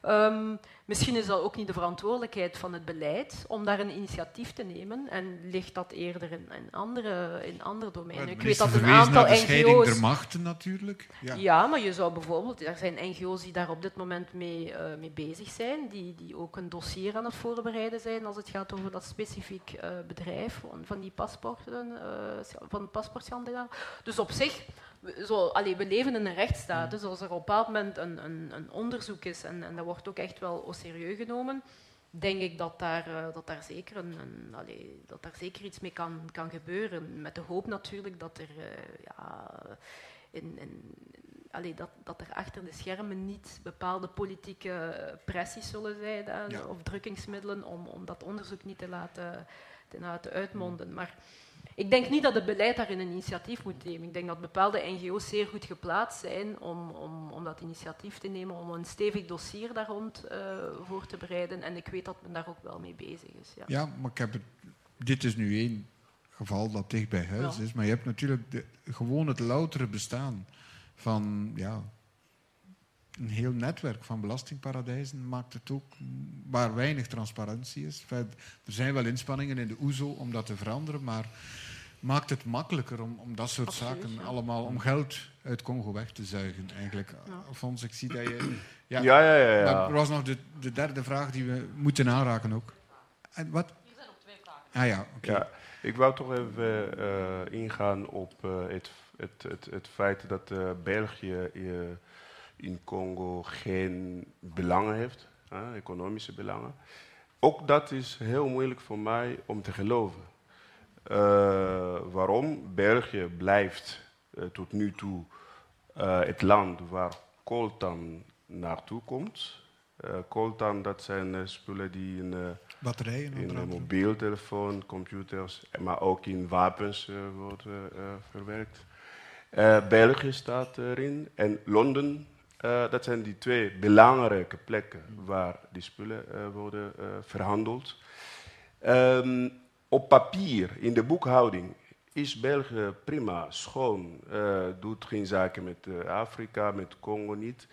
[SPEAKER 7] Ehm, misschien is dat ook niet de verantwoordelijkheid van het beleid om daar een initiatief te nemen en ligt dat eerder in, in, andere, in andere domeinen. Ik weet dat een aantal
[SPEAKER 4] de
[SPEAKER 7] NGO's...
[SPEAKER 4] der machten natuurlijk. Ja.
[SPEAKER 7] Ja. maar je zou bijvoorbeeld, er zijn NGO's die daar op dit moment mee, eh, mee bezig zijn, die, die ook een dossier aan het voorbereiden zijn als het gaat over dat specifiek eh, bedrijf van, van die paspoorten, eh, van paspoortschandaal. Dus op zich, we- zo, allee, we leven in een rechtsstaat, dus als er op een bepaald moment een, een, een onderzoek is en, en dat wordt ook echt wel au serieus genomen, denk ik dat daar, eh, dat daar, zeker, een, een, allee, dat daar zeker iets mee kan, kan gebeuren. Met de hoop natuurlijk dat er eh, ja, in, in, allee, dat, dat er achter de schermen niet bepaalde politieke eh, pressies zullen zijn
[SPEAKER 4] Ja.
[SPEAKER 7] of drukkingsmiddelen om, om dat onderzoek niet te laten, te laten uitmonden. Maar ik denk niet dat het beleid daarin een initiatief moet nemen. Ik denk dat bepaalde NGO's zeer goed geplaatst zijn om, om, om dat initiatief te nemen, om een stevig dossier daar rond eh, voor te bereiden. En ik weet dat men daar ook wel mee bezig is. Ja.
[SPEAKER 4] Ja, maar ik heb het, dit is nu één geval dat dicht bij huis
[SPEAKER 7] Ja.
[SPEAKER 4] is. Maar je hebt natuurlijk de, gewoon het loutere bestaan van ja, een heel netwerk van belastingparadijzen. Maakt het ook waar weinig transparantie is. Er zijn wel inspanningen in de OESO om dat te veranderen, maar maakt het makkelijker om, om dat soort
[SPEAKER 7] Absoluut,
[SPEAKER 4] zaken
[SPEAKER 7] ja.
[SPEAKER 4] allemaal om geld uit Congo weg te zuigen. Eigenlijk. Fons, ik zie dat je.
[SPEAKER 6] Ja, ja, ja, ja.
[SPEAKER 4] Er was nog de, de derde vraag die we moeten aanraken ook. En wat?
[SPEAKER 14] Hier zijn nog twee vragen.
[SPEAKER 9] Ah ja, oké.
[SPEAKER 6] Ja, ik wou toch even ingaan op het, het, het, het feit dat België in Congo geen belangen heeft, economische belangen. Ook dat is heel moeilijk voor mij om te geloven. Waarom? België blijft tot nu toe het land waar coltan naartoe komt. Uh, coltan, dat zijn uh, spullen die in, uh,
[SPEAKER 9] Batterijen,
[SPEAKER 6] in mobieltelefoon, computers, maar ook in wapens worden verwerkt. België staat erin en Londen. dat zijn die twee belangrijke plekken waar die spullen worden verhandeld. Um, op papier, in de boekhouding, is België prima, schoon, uh, doet geen zaken met uh, Afrika, met Congo niet.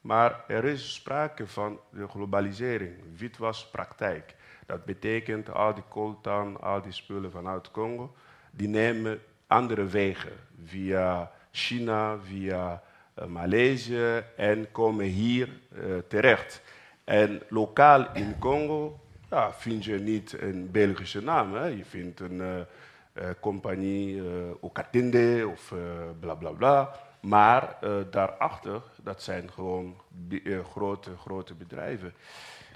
[SPEAKER 6] Maar er is sprake van de globalisering, witwaspraktijk. Dat betekent al die coltan, al die spullen vanuit Congo, die nemen andere wegen via China, via uh, Maleisië en komen hier terecht. En lokaal in Congo ja, vind je niet een Belgische naam. Hè? Je vindt een uh, compagnie uh, Okatinde of uh, bla bla bla. Maar daarachter, dat zijn gewoon grote, grote bedrijven.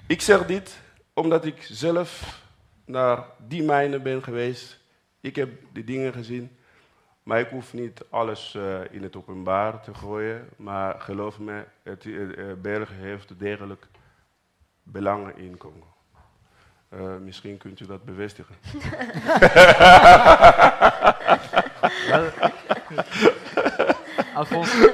[SPEAKER 6] Ik zeg dit omdat ik zelf naar die mijnen ben geweest. Ik heb die dingen gezien. Maar ik hoef niet alles in het openbaar te gooien. Maar geloof me, het, België heeft degelijk belangen in Congo. Uh, misschien kunt u dat bevestigen.
[SPEAKER 8] Alphonse,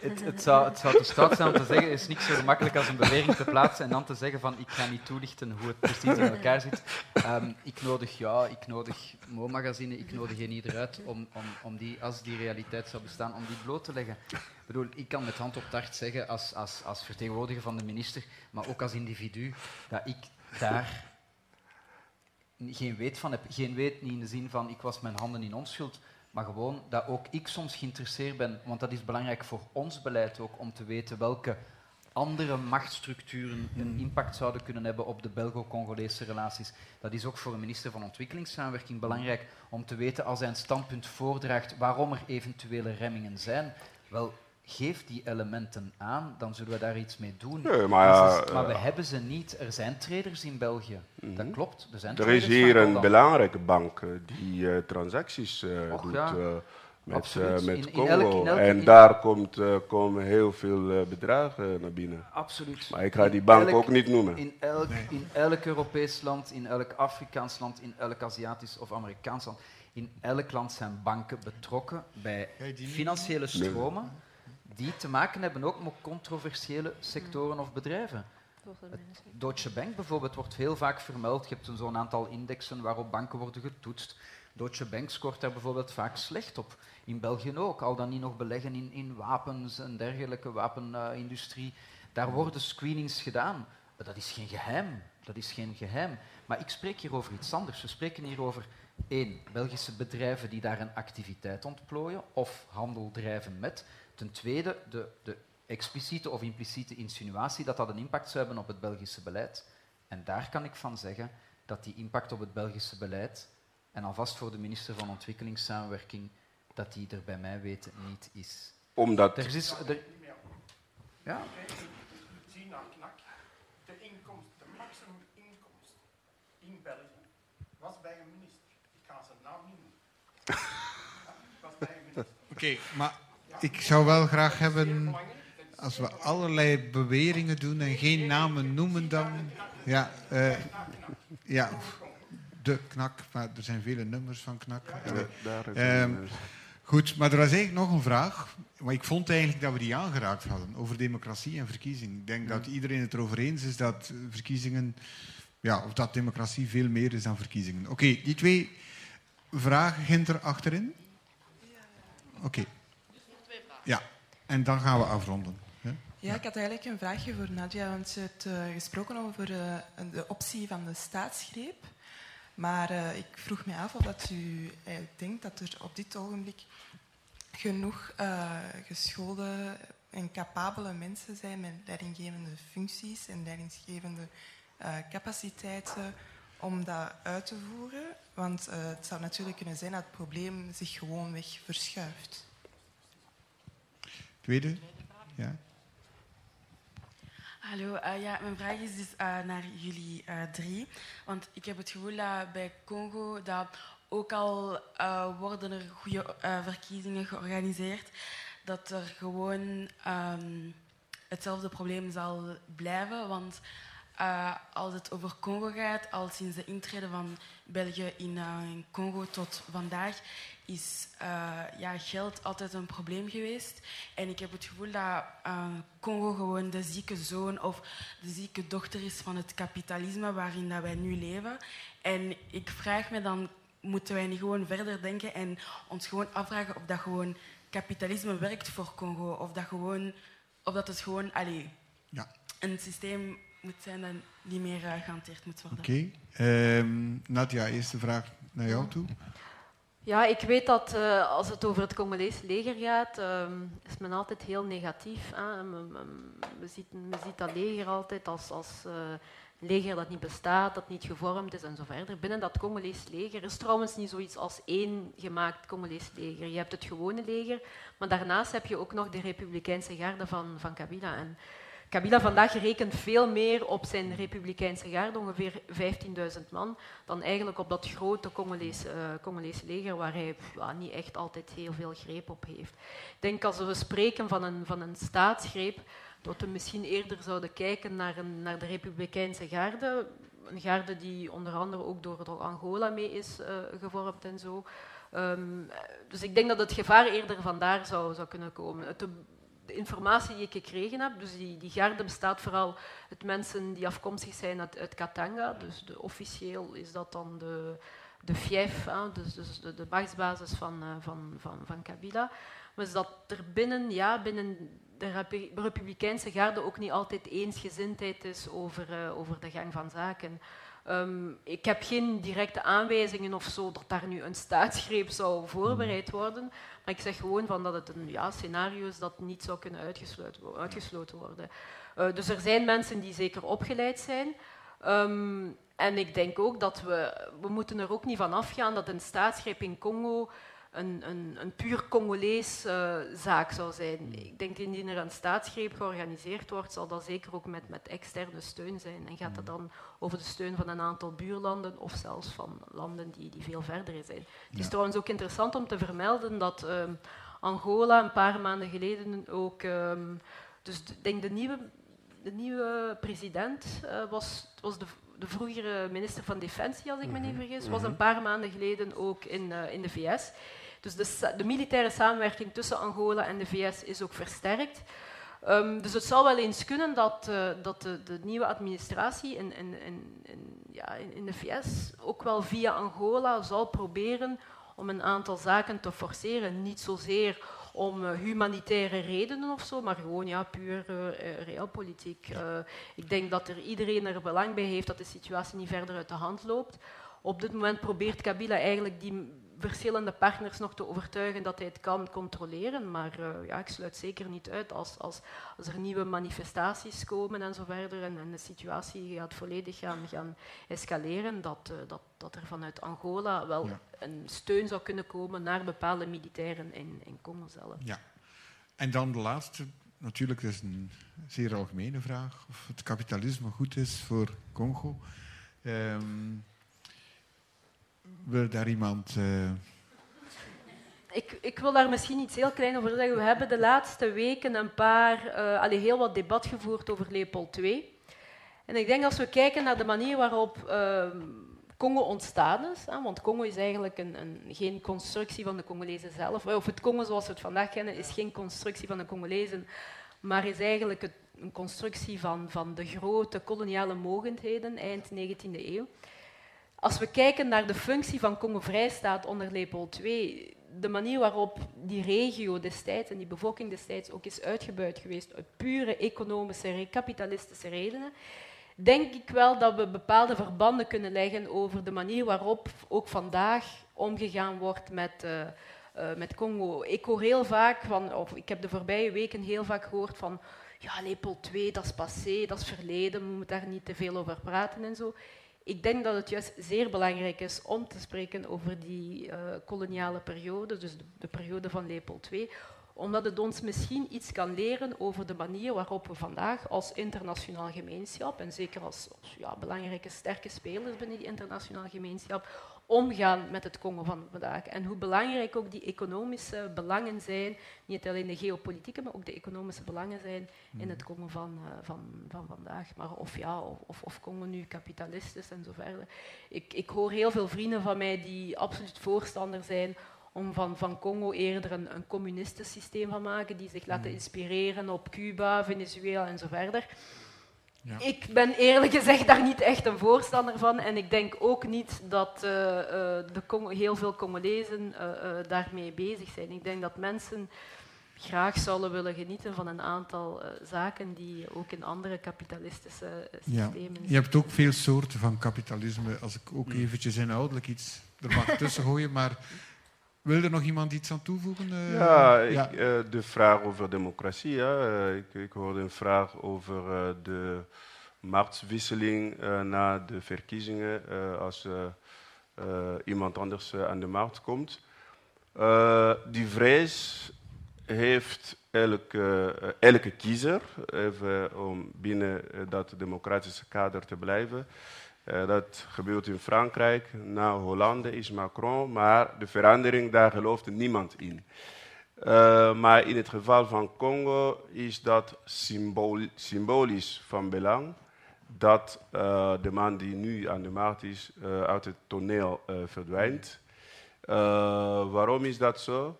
[SPEAKER 8] het, het, zou, het zou te stout zijn om te zeggen, het is niet zo gemakkelijk als een bewering te plaatsen en dan te zeggen van ik ga niet toelichten hoe het precies in elkaar zit. Um, ik nodig ja, ik nodig Mo-magazine, ik nodig geen ieder uit om, om, om die, als die realiteit zou bestaan, om die bloot te leggen. Ik bedoel, ik kan met hand op het hart zeggen als, als, als vertegenwoordiger van de minister, maar ook als individu, dat ik daar geen weet van heb. Geen weet niet in de zin van ik was mijn handen in onschuld, maar gewoon dat ook ik soms geïnteresseerd ben, want dat is belangrijk voor ons beleid ook, om te weten welke andere machtsstructuren een impact zouden kunnen hebben op de Belgo-Congolese relaties. Dat is ook voor een minister van Ontwikkelingssamenwerking belangrijk om te weten als hij een standpunt voordraagt waarom er eventuele remmingen zijn. Wel, geef die elementen aan, dan zullen we daar iets mee doen.
[SPEAKER 6] Nee, maar, ja,
[SPEAKER 8] is, maar we uh, hebben ze niet. Er zijn traders in België. Mm -hmm. Dat klopt. Er, zijn
[SPEAKER 6] er is hier een belangrijke bank die uh, transacties uh,
[SPEAKER 8] Och,
[SPEAKER 6] doet
[SPEAKER 8] ja.
[SPEAKER 6] met, met
[SPEAKER 8] in,
[SPEAKER 6] Congo.
[SPEAKER 8] In elk, in elk,
[SPEAKER 6] en daar komt, komen heel veel bedragen naar binnen.
[SPEAKER 8] Absoluut.
[SPEAKER 6] Maar ik ga die bank
[SPEAKER 8] elk,
[SPEAKER 6] ook niet noemen.
[SPEAKER 8] In elk, in elk Europees land, in elk Afrikaans land, in elk Aziatisch of Amerikaans land, in elk land zijn banken betrokken bij financiële stromen die te maken hebben ook met controversiële sectoren of bedrijven. Deutsche Bank bijvoorbeeld wordt heel vaak vermeld. Je hebt zo'n aantal indexen waarop banken worden getoetst. Deutsche Bank scoort daar bijvoorbeeld vaak slecht op. In België ook, al dan niet nog beleggen in, in wapens en dergelijke, wapenindustrie. Uh, daar worden screenings gedaan. Maar dat is geen geheim. Dat is geen geheim. Maar ik spreek hier over iets anders. We spreken hier over één, Belgische bedrijven die daar een activiteit ontplooien of handel drijven met. Ten tweede, de, de expliciete of impliciete insinuatie dat dat een impact zou hebben op het Belgische beleid. En daar kan ik van zeggen dat die impact op het Belgische beleid, en alvast voor de minister van Ontwikkelingssamenwerking, dat die er bij mij weten niet is.
[SPEAKER 6] Omdat...
[SPEAKER 8] Er is, er, ja.
[SPEAKER 10] Zien naar knak, de inkomst, de maximum inkomst in België was bij een minister. Ik ga zijn naam niet noemen. was bij een minister.
[SPEAKER 9] Oké, okay, maar ik zou wel graag hebben, als we allerlei beweringen doen en geen namen noemen dan... Ja, uh, ja de knak, maar er zijn vele nummers van knak. Uh, goed, maar er was eigenlijk nog een vraag. Maar ik vond eigenlijk dat we die aangeraakt hadden, over democratie en verkiezingen. Ik denk dat iedereen het erover eens is dat verkiezingen... Ja, of dat democratie veel meer is dan verkiezingen. Oké, okay, die twee vragen, Ginter, achterin? Oké. Okay. Ja, en dan gaan we afronden. Ja?
[SPEAKER 15] ik had eigenlijk een vraagje voor Nadia, want ze heeft uh, gesproken over uh, de optie van de staatsgreep. Maar uh, ik vroeg me af of dat u denkt dat er op dit ogenblik genoeg geschoolde en capabele mensen zijn met leidinggevende functies en leidinggevende capaciteiten om dat uit te voeren? Want het zou natuurlijk kunnen zijn dat het probleem zich gewoonweg verschuift.
[SPEAKER 9] Tweede? Ja.
[SPEAKER 16] Hallo, uh, ja, mijn vraag is dus uh, naar jullie drie. Want ik heb het gevoel dat bij Congo dat ook al worden er goede verkiezingen georganiseerd, dat er gewoon um, hetzelfde probleem zal blijven. Want als het over Congo gaat, al sinds de intrede van België in Congo tot vandaag, is uh, ja, geld altijd een probleem geweest. En ik heb het gevoel dat Congo gewoon de zieke zoon of de zieke dochter is van het kapitalisme waarin dat wij nu leven. En ik vraag me dan, moeten wij niet gewoon verder denken en ons gewoon afvragen of dat gewoon kapitalisme werkt voor Congo? Of dat, gewoon, of dat het gewoon allee, ja. een systeem moet zijn dat niet meer uh, gehanteerd moet worden.
[SPEAKER 9] Oké. Okay. Um, Nadia, eerste vraag naar jou toe.
[SPEAKER 7] Ja, ik weet dat uh, als het over het Congolese leger gaat, uh, is men altijd heel negatief. Hè. We, zien, we zien dat leger altijd als, als uh, leger dat niet bestaat, dat niet gevormd is en zo verder. Binnen dat Congolese leger is trouwens niet zoiets als één gemaakt Congolese leger. Je hebt het gewone leger, maar daarnaast heb je ook nog de Republikeinse garde van, van Kabila. En Kabila vandaag rekent veel meer op zijn republikeinse garde, ongeveer 15.000 man, dan eigenlijk op dat grote Congolese, Congolese leger, waar hij niet echt altijd heel veel greep op heeft. Ik denk als we spreken van een, van een staatsgreep, dat we misschien eerder zouden kijken naar, een, naar de republikeinse garde, een garde die onder andere ook door, door Angola mee is uh, gevormd en zo. Um, dus ik denk dat het gevaar eerder vandaar zou, zou kunnen komen. Het de informatie die ik gekregen heb, dus die, die garde bestaat vooral uit mensen die afkomstig zijn uit, Katanga. Dus de, officieel is dat dan de, de fief, hè, dus, dus de, de machtsbasis van, uh, van, van, van Kabila. Maar is dat er binnen, ja, binnen de Republikeinse garde ook niet altijd eensgezindheid is over, uh, over de gang van zaken. Um, ik heb geen directe aanwijzingen of zo dat daar nu een staatsgreep zou voorbereid worden. Maar ik zeg gewoon van dat het een ja, scenario is dat niet zou kunnen uitgesloten, worden. Uh, dus er zijn mensen die zeker opgeleid zijn. Um, en ik denk ook dat we, we moeten er ook niet van afgaan dat een staatsgreep in Congo een, een, een puur Congolees uh, zaak zou zijn. Hmm. Ik denk indien er een staatsgreep georganiseerd wordt, zal dat zeker ook met, met externe steun zijn. En gaat het hmm. dan over de steun van een aantal buurlanden of zelfs van landen die, die veel verder zijn. Het is trouwens ook interessant om te vermelden dat um, Angola een paar maanden geleden ook... Um, dus ik denk de nieuwe, de nieuwe president uh, was, was de, de vroegere minister van Defensie, als ik me niet mhm. vergis, was mhm. een paar maanden geleden ook in, uh, in de VS. Dus de, de, militaire samenwerking tussen Angola en de VS is ook versterkt. Um, dus het zou wel eens kunnen dat, uh, dat de, de, nieuwe administratie in, in, in, ja, in, de VS ook wel via Angola zal proberen om een aantal zaken te forceren. Niet zozeer om uh, humanitaire redenen of zo, maar gewoon ja, puur uh, realpolitiek. ik denk dat er iedereen er belang bij heeft dat de situatie niet verder uit de hand loopt. Op dit moment probeert Kabila eigenlijk die verschillende partners nog te overtuigen dat hij het kan controleren. Maar uh, ja, ik sluit zeker niet uit als, als, als er nieuwe manifestaties komen en zo verder en, en de situatie gaat volledig gaan, gaan escaleren, dat, uh, dat, dat er vanuit Angola wel ja. een steun zou kunnen komen naar bepaalde militairen in, in Congo zelf.
[SPEAKER 9] Ja. En dan de laatste, natuurlijk is een zeer algemene vraag, of het kapitalisme goed is voor Congo. Um, wil daar iemand. Uh...
[SPEAKER 7] Ik, ik, wil daar misschien iets heel klein over zeggen. We hebben de laatste weken een paar, uh, allee, heel wat debat gevoerd over Leopold 2. En ik denk als we kijken naar de manier waarop uh, Congo ontstaan is, hè, want Congo is eigenlijk een, een, geen constructie van de Congolezen zelf, of het Congo zoals we het vandaag kennen, is geen constructie van de Congolezen, maar is eigenlijk het, een constructie van, van de grote koloniale mogendheden eind 19e eeuw. Als we kijken naar de functie van Congo-Vrijstaat onder Leopold II, de manier waarop die regio destijds en die bevolking destijds ook is uitgebuit geweest uit pure economische, kapitalistische redenen, denk ik wel dat we bepaalde verbanden kunnen leggen over de manier waarop ook vandaag omgegaan wordt met, uh, met Congo. Ik hoor heel vaak van, of ik heb de voorbije weken heel vaak gehoord van, ja, Leopold II, dat is passé, dat is verleden, we moeten daar niet te veel over praten en zo. Ik denk dat het juist zeer belangrijk is om te spreken over die uh, koloniale periode, dus de, de periode van Leopold II, omdat het ons misschien iets kan leren over de manier waarop we vandaag als internationaal gemeenschap, en zeker als, ja, belangrijke sterke spelers binnen die internationale gemeenschap, omgaan met het Congo van vandaag. En hoe belangrijk ook die economische belangen zijn, niet alleen de geopolitieke, maar ook de economische belangen zijn in het Congo van, uh, van, van vandaag. Maar of ja, of, of Congo nu kapitalist is en zo verder. Ik, ik hoor heel veel vrienden van mij die absoluut voorstander zijn om van, van Congo eerder een, een communistisch systeem van maken, die zich laten inspireren op Cuba, Venezuela en zo verder. Ja. Ik ben eerlijk gezegd daar niet echt een voorstander van. En ik denk ook niet dat uh, uh, de heel veel Congolezen uh, daarmee bezig zijn. Ik denk dat mensen graag zouden willen genieten van een aantal zaken die ook in andere kapitalistische systemen
[SPEAKER 9] ja. Je hebt ook veel soorten van kapitalisme. Als ik ook eventjes inhoudelijk iets er mag tussen gooien, maar wil er nog iemand iets aan toevoegen? Uh,
[SPEAKER 6] ja, ik, ja. Uh, de vraag over democratie. Ja. Uh, ik, ik, hoorde een vraag over de marktwisseling na de verkiezingen als iemand anders aan de markt komt. die vrees heeft elke, elke kiezer, even om binnen dat democratische kader te blijven. Uh, dat gebeurt in Frankrijk. Na Hollande is Macron, maar de verandering, daar gelooft niemand in. Uh, maar in het geval van Congo is dat symbolisch van belang dat uh, de man die nu aan de markt is uit het toneel verdwijnt. waarom is dat zo?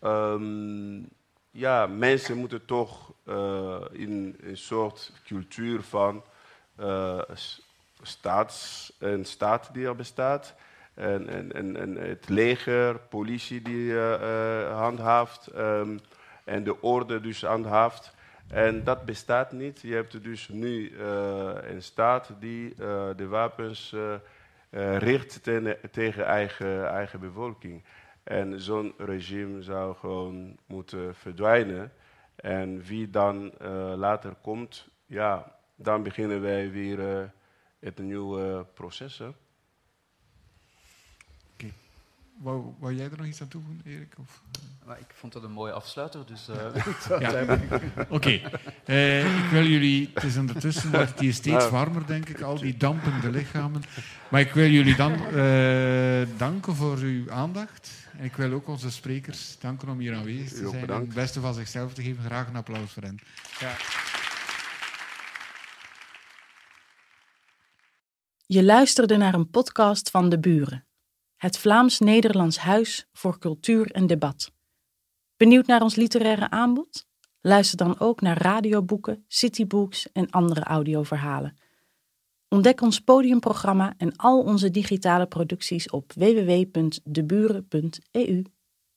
[SPEAKER 6] Um, ja, mensen moeten toch in een soort cultuur van staats, een staat die er bestaat. En, en, en, en het leger, politie die uh, uh, handhaaft um, en de orde dus handhaaft. En dat bestaat niet. Je hebt dus nu uh, een staat die de wapens richt tegen eigen, eigen bevolking. En zo'n regime zou gewoon moeten verdwijnen. En wie dan later komt, ja, dan beginnen wij weer het een nieuw uh, proces. Oké.
[SPEAKER 9] Okay. Wou, wou, jij er nog iets aan toevoegen, Erik? Of?
[SPEAKER 8] Maar ik vond dat een mooie afsluiter, dus...
[SPEAKER 9] Uh, ja. Oké. Okay. Uh, ik wil jullie... Het is ondertussen wordt het hier steeds warmer, denk ik, al die dampende lichamen. Maar ik wil jullie dan danken voor uw aandacht. En ik wil ook onze sprekers danken om hier aanwezig te zijn. En het beste van zichzelf te geven. Graag een applaus voor hen. Ja.
[SPEAKER 1] Je luisterde naar een podcast van De Buren, het Vlaams-Nederlands Huis voor Cultuur en Debat. Benieuwd naar ons literaire aanbod? Luister dan ook naar radioboeken, citybooks en andere audioverhalen. Ontdek ons podiumprogramma en al onze digitale producties op www.deburen.eu.